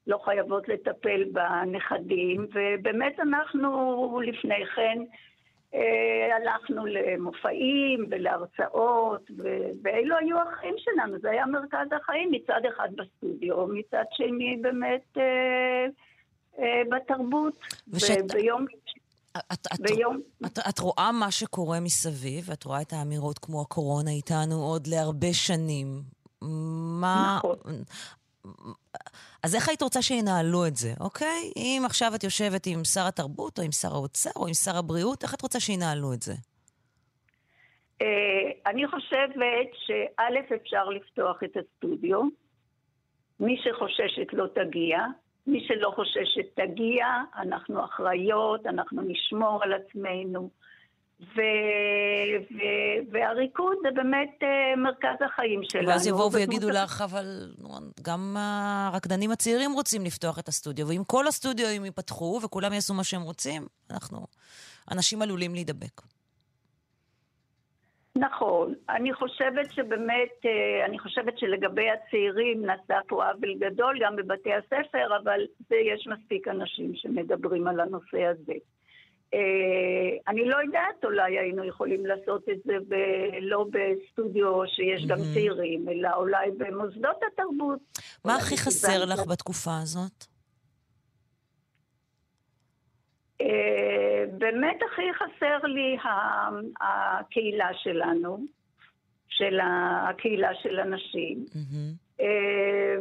לא חייבות לטפל בנכדים, ובאמת אנחנו לפני כן אה, הלכנו למופעים ולהרצאות, ואלו היו החיים שלנו, זה היה מרכז החיים, מצד אחד בסטודיו, מצד שני באמת אה, בתרבות. ושאת... וביום... את, את, ביום... את, את רואה מה שקורה מסביב, את רואה את האמירות כמו הקורונה איתנו עוד להרבה שנים. מה... נכון. אז איך היית רוצה שינהלו את זה, אוקיי? אם עכשיו את יושבת עם שר התרבות, או עם שר האוצר, או עם שר הבריאות, איך את רוצה שינהלו את זה? אה, אני חושבת שא', אפשר לפתוח את הסטודיו. מי שחוששת לא תגיע. מי שלא חוששת תגיע, אנחנו אחראיות, אנחנו נשמור על עצמנו. ו... ו... והריקוד זה באמת uh, מרכז החיים שלנו. ואז יבואו ויגידו לך, אבל גם הרקדנים הצעירים רוצים לפתוח את הסטודיו, ואם כל הסטודיו ייפתחו וכולם יעשו מה שהם רוצים, אנחנו, אנשים עלולים להידבק. נכון. אני חושבת שבאמת, אה, אני חושבת שלגבי הצעירים נעשה פה עוול גדול גם בבתי הספר, אבל זה יש מספיק אנשים שמדברים על הנושא הזה. אה, אני לא יודעת, אולי היינו יכולים לעשות את זה ב- לא בסטודיו שיש גם צעירים, אלא אולי במוסדות התרבות. מה הכי חסר לך בתקופה הזאת? אה, באמת הכי חסר לי הקהילה שלנו, של הקהילה של הנשים. אה,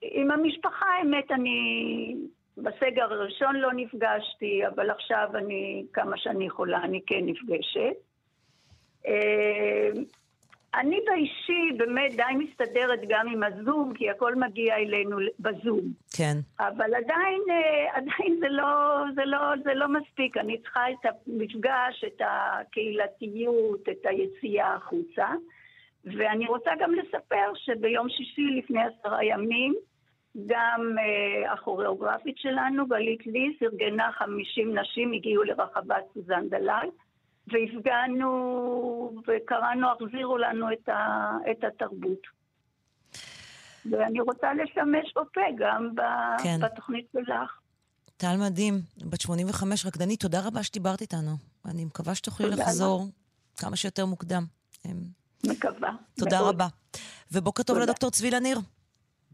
עם המשפחה, האמת, אני בסגר הראשון לא נפגשתי, אבל עכשיו אני, כמה שאני יכולה, אני כן נפגשת. אני באישי באמת די מסתדרת גם עם הזום, כי הכל מגיע אלינו בזום. כן. אבל עדיין, אה, עדיין זה לא, זה לא, זה לא מספיק. אני צריכה את המפגש, את הקהילתיות, את היציאה החוצה. ואני רוצה גם לספר שביום שישי לפני עשרה ימים, גם uh, הכוריאוגרפית שלנו, גלית ליס, ארגנה 50 נשים, הגיעו לרחבת סוזן דלל, והפגענו וקראנו, החזירו לנו את, ה, את התרבות. ואני רוצה לשמש בפה גם כן. בתוכנית שלך. טל מדהים, בת 85, רקדנית, תודה רבה שדיברת איתנו. אני מקווה שתוכלי לחזור רבה. כמה שיותר מוקדם. מקווה. תודה מאוד. רבה. ובוקר טוב לדוקטור צבי לניר.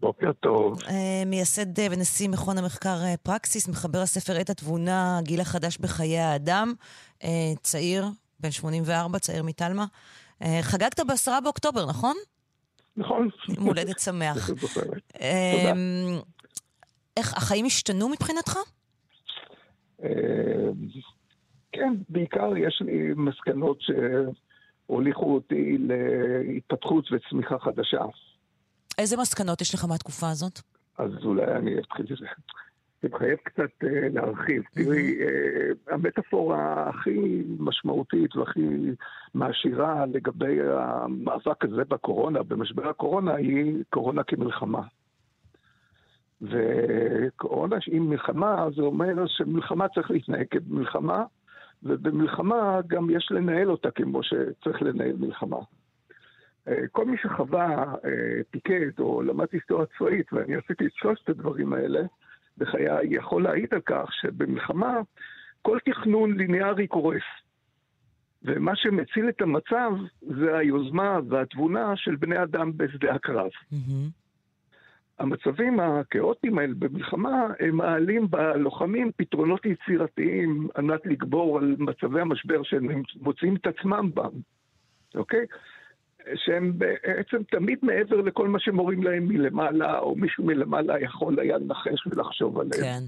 בוקר טוב. אה, מייסד אה, ונשיא מכון המחקר אה, פרקסיס, מחבר הספר עת התבונה, גיל החדש בחיי האדם, צעיר, בן 84, צעיר מתלמה. חגגת בעשרה באוקטובר, נכון? נכון. מולדת שמח. איך, החיים השתנו מבחינתך? כן, בעיקר יש לי מסקנות שהוליכו אותי להתפתחות וצמיחה חדשה. איזה מסקנות יש לך מהתקופה הזאת? אז אולי אני אתחיל את זה. מחייב קצת uh, להרחיב. Mm-hmm. תראי, uh, המטאפורה הכי משמעותית והכי מעשירה לגבי המאבק הזה בקורונה, במשבר הקורונה, היא קורונה כמלחמה. וקורונה עם מלחמה, זה אומר שמלחמה צריך להתנהג כמלחמה, ובמלחמה גם יש לנהל אותה כמו שצריך לנהל מלחמה. כל מי שחווה פיקט או למד היסטוריה צבאית, ואני עשיתי את שלושת הדברים האלה בחיי, יכול להעיד על כך שבמלחמה כל תכנון ליניארי קורס. ומה שמציל את המצב זה היוזמה והתבונה של בני אדם בשדה הקרב. Mm-hmm. המצבים הכאוטיים האלה במלחמה, הם מעלים בלוחמים פתרונות יצירתיים על מנת לגבור על מצבי המשבר שהם מוצאים את עצמם בם, אוקיי? שהם בעצם תמיד מעבר לכל מה שמורים להם מלמעלה, או מישהו מלמעלה יכול היה לנחש ולחשוב עליהם. כן.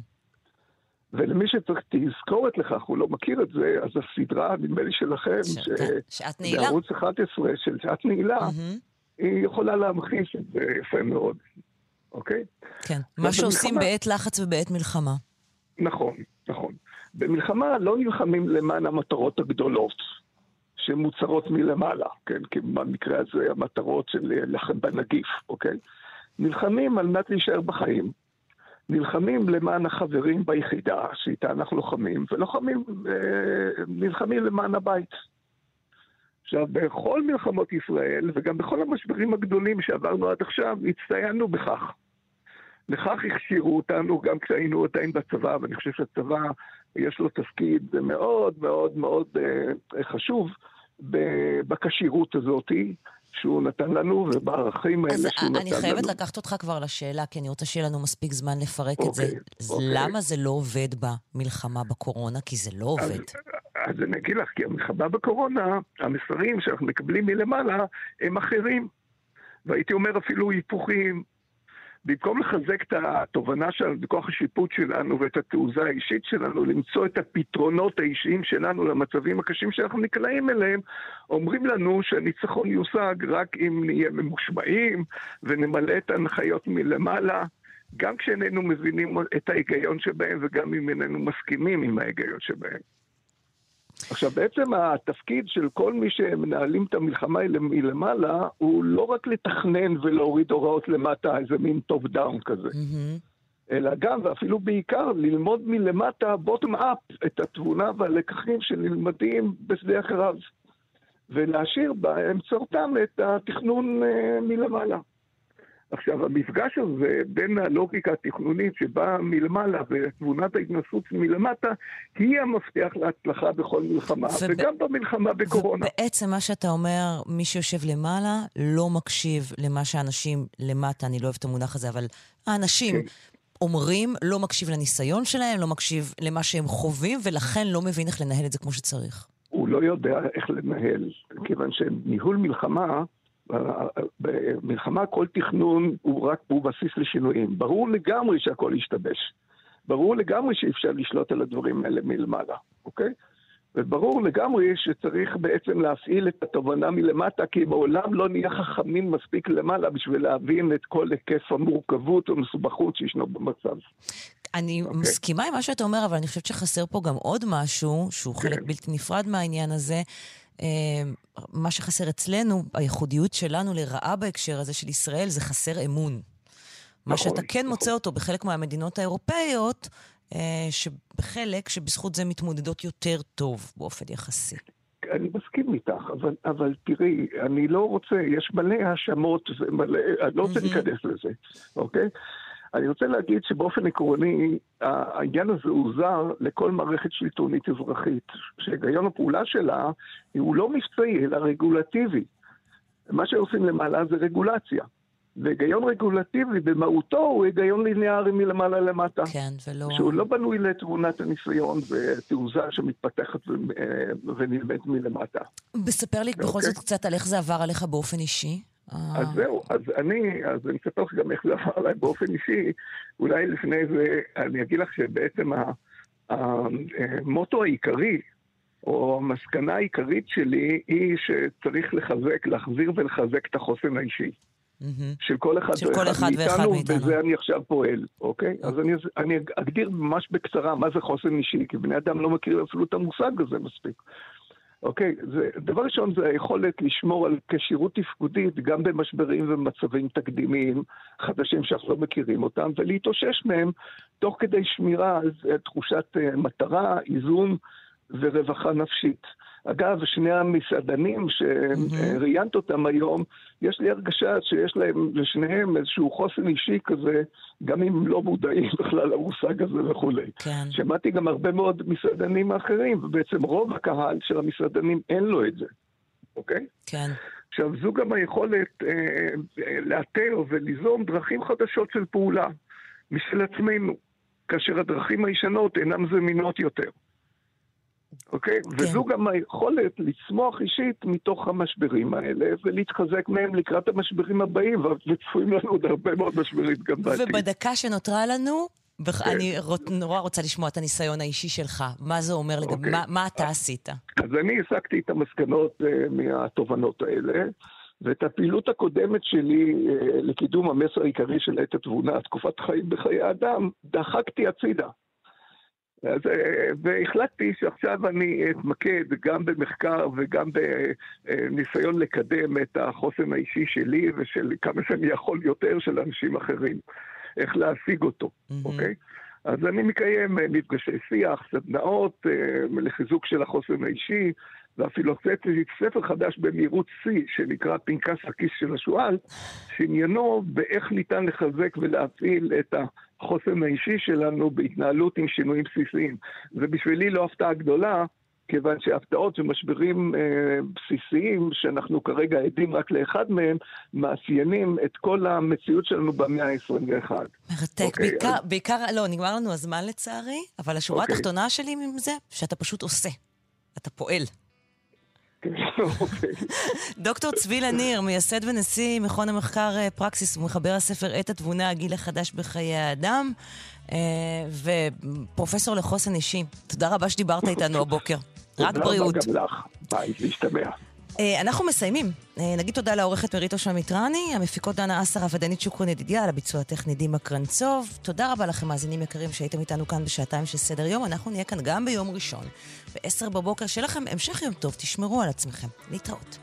ולמי שצריך תזכורת לכך, הוא לא מכיר את זה, אז הסדרה, נדמה לי שלכם, ש... כן. שעת נעילה. בערוץ 11 של שעת נעילה, mm-hmm. היא יכולה להמחיש את זה יפה מאוד, אוקיי? כן, מה שעושים במלחמה... בעת לחץ ובעת מלחמה. נכון, נכון. במלחמה לא נלחמים למען המטרות הגדולות. שמוצרות מלמעלה, כן? כי במקרה הזה המטרות של להילחם בנגיף, אוקיי? נלחמים על מנת להישאר בחיים. נלחמים למען החברים ביחידה שאיתה אנחנו לוחמים, ולוחמים, אה, נלחמים למען הבית. עכשיו, בכל מלחמות ישראל, וגם בכל המשברים הגדולים שעברנו עד עכשיו, הצטיינו בכך. לכך הכשירו אותנו גם כשהיינו עדיין בצבא, ואני חושב שהצבא יש לו תפקיד מאוד מאוד מאוד אה, חשוב בכשירות הזאתי. שהוא נתן לנו ובערכים האלה שהוא נתן לנו. אז אני חייבת לקחת אותך כבר לשאלה, כי אני רוצה שיהיה לנו מספיק זמן לפרק אוקיי, את זה. אוקיי. למה זה לא עובד במלחמה בקורונה? כי זה לא עובד. אז, אז אני אגיד לך, כי המלחמה בקורונה, המסרים שאנחנו מקבלים מלמעלה הם אחרים. והייתי אומר אפילו היפוכים, במקום לחזק את התובנה שלנו, בכוח השיפוט שלנו ואת התעוזה האישית שלנו, למצוא את הפתרונות האישיים שלנו למצבים הקשים שאנחנו נקלעים אליהם, אומרים לנו שהניצחון יושג רק אם נהיה ממושמעים ונמלא את ההנחיות מלמעלה. גם כשאיננו מבינים את ההיגיון שבהם וגם אם איננו מסכימים עם ההיגיון שבהם. עכשיו, בעצם התפקיד של כל מי שמנהלים את המלחמה מלמעלה, הוא לא רק לתכנן ולהוריד הוראות למטה, איזה מין top down כזה. Mm-hmm. אלא גם, ואפילו בעיקר, ללמוד מלמטה, bottom up, את התבונה והלקחים שנלמדים בשדה הקרב. ולהשאיר באמצעותם את התכנון uh, מלמעלה. עכשיו, המפגש הזה בין הלוגיקה התכנונית שבאה מלמעלה ותבונת ההתנסות מלמטה, היא המפתח להצלחה בכל מלחמה, וב... וגם במלחמה בקורונה. ובעצם מה שאתה אומר, מי שיושב למעלה לא מקשיב למה שאנשים למטה, אני לא אוהב את המונח הזה, אבל האנשים... כן. אומרים, לא מקשיב לניסיון שלהם, לא מקשיב למה שהם חווים, ולכן לא מבין איך לנהל את זה כמו שצריך. הוא לא יודע איך לנהל, כיוון שניהול מלחמה במלחמה כל תכנון הוא רק הוא בסיס לשינויים. ברור לגמרי שהכל ישתבש. ברור לגמרי שאי אפשר לשלוט על הדברים האלה מלמעלה, אוקיי? וברור לגמרי שצריך בעצם להפעיל את התובנה מלמטה, כי מעולם לא נהיה חכמים מספיק למעלה בשביל להבין את כל היקף המורכבות והמסובכות שישנו במצב. אני okay. אוקיי. מסכימה עם מה שאתה אומר, אבל אני חושבת שחסר פה גם עוד משהו, שהוא okay. חלק כן. בלתי נפרד מהעניין הזה, מה שחסר אצלנו, הייחודיות שלנו לרעה בהקשר הזה של ישראל, זה חסר אמון. נכון, מה שאתה כן נכון. מוצא אותו בחלק מהמדינות האירופאיות, אה, שבחלק שבזכות זה מתמודדות יותר טוב באופן יחסי. אני מסכים איתך, אבל, אבל תראי, אני לא רוצה, יש מלא האשמות ומלא, אני לא רוצה להיכנס לזה, אוקיי? אני רוצה להגיד שבאופן עקרוני, העניין הזה הוא זר לכל מערכת שלטונית אזרחית, שהיגיון הפעולה שלה הוא לא מבצעי, אלא רגולטיבי. מה שעושים למעלה זה רגולציה. והיגיון רגולטיבי במהותו הוא היגיון ליניארי מלמעלה למטה. כן, ולא... שהוא לא בנוי לתבונת הניסיון ותעוזה שמתפתחת ונלמדת מלמטה. בספר לי בכל אוקיי? זאת קצת על איך זה עבר עליך באופן אישי. אז זהו, אז אני, אז אני אספר לך גם איך זה עבר עליי באופן אישי. אולי לפני זה אני אגיד לך שבעצם המוטו העיקרי, או המסקנה העיקרית שלי, היא שצריך לחזק, להחזיר ולחזק את החוסן האישי. של כל אחד של כל אחד ואחד מאיתנו. ובזה אני עכשיו פועל, אוקיי? אז אני, אני אגדיר ממש בקצרה מה זה חוסן אישי, כי בני אדם לא מכירים אפילו את המושג הזה מספיק. אוקיי? זה, דבר ראשון זה היכולת לשמור על כשירות תפקודית גם במשברים ומצבים תקדימיים חדשים שאנחנו לא מכירים אותם, ולהתאושש מהם תוך כדי שמירה על תחושת uh, מטרה, איזון ורווחה נפשית. אגב, שני המסעדנים שראיינת אותם היום, יש לי הרגשה שיש להם, לשניהם, איזשהו חוסן אישי כזה, גם אם לא מודעים בכלל למושג הזה וכולי. כן. שמעתי גם הרבה מאוד מסעדנים אחרים, ובעצם רוב הקהל של המסעדנים אין לו את זה, אוקיי? כן. עכשיו, זו גם היכולת אה, אה, לאתר וליזום דרכים חדשות של פעולה משל עצמנו, כאשר הדרכים הישנות אינן זמינות יותר. אוקיי? כן. וזו גם היכולת לצמוח אישית מתוך המשברים האלה ולהתחזק מהם לקראת המשברים הבאים, וצפויים לנו עוד הרבה מאוד משברים גם בעתיד. ובדקה שנותרה לנו, כן. אני נורא רוצה לשמוע את הניסיון האישי שלך. מה זה אומר לגבי, אוקיי. מה, מה אתה עשית? אז אני הסקתי את המסקנות uh, מהתובנות האלה. ואת הפעילות הקודמת שלי uh, לקידום המסר העיקרי של עת התבונה, תקופת חיים בחיי אדם, דחקתי הצידה. אז, uh, והחלטתי שעכשיו אני אתמקד גם במחקר וגם בניסיון לקדם את החוסן האישי שלי ושל כמה שאני יכול יותר של אנשים אחרים. איך להשיג אותו, mm-hmm. אוקיי? אז אני מקיים אה, מפגשי שיח, סדנאות אה, לחיזוק של החוסן האישי, ואפילו הוצאתי ספר חדש במהירות שיא, שנקרא פנקס הכיס של השועל, שעניינו באיך ניתן לחזק ולהפעיל את החוסן האישי שלנו בהתנהלות עם שינויים בסיסיים. ובשבילי לא הפתעה גדולה, כיוון שהפתעות ומשברים אה, בסיסיים, שאנחנו כרגע עדים רק לאחד מהם, מאפיינים את כל המציאות שלנו במאה ה-21. מרתק. אוקיי, בעיקר, אז... בעיקר, לא, נגמר לנו הזמן לצערי, אבל השורה אוקיי. התחתונה שלי עם זה, שאתה פשוט עושה. אתה פועל. כן, אוקיי. דוקטור צבי לניר, מייסד ונשיא מכון המחקר אה, פרקסיס ומחבר הספר עת התבונה, הגיל החדש בחיי האדם, אה, ופרופסור לחוסן אישי. תודה רבה שדיברת איתנו הבוקר. רק בריאות. תודה רבה גם לך, ביי, להשתמע. אה, אנחנו מסיימים. אה, נגיד תודה לעורכת מריטו שמיטרני, המפיקות דנה אסר, הוודנית שוקרון ידידיה, על הביצוע הטכני דימה קרנצוב. תודה רבה לכם, מאזינים יקרים, שהייתם איתנו כאן בשעתיים של סדר יום. אנחנו נהיה כאן גם ביום ראשון, ב-10 בבוקר. שיהיה לכם המשך יום טוב, תשמרו על עצמכם. להתראות.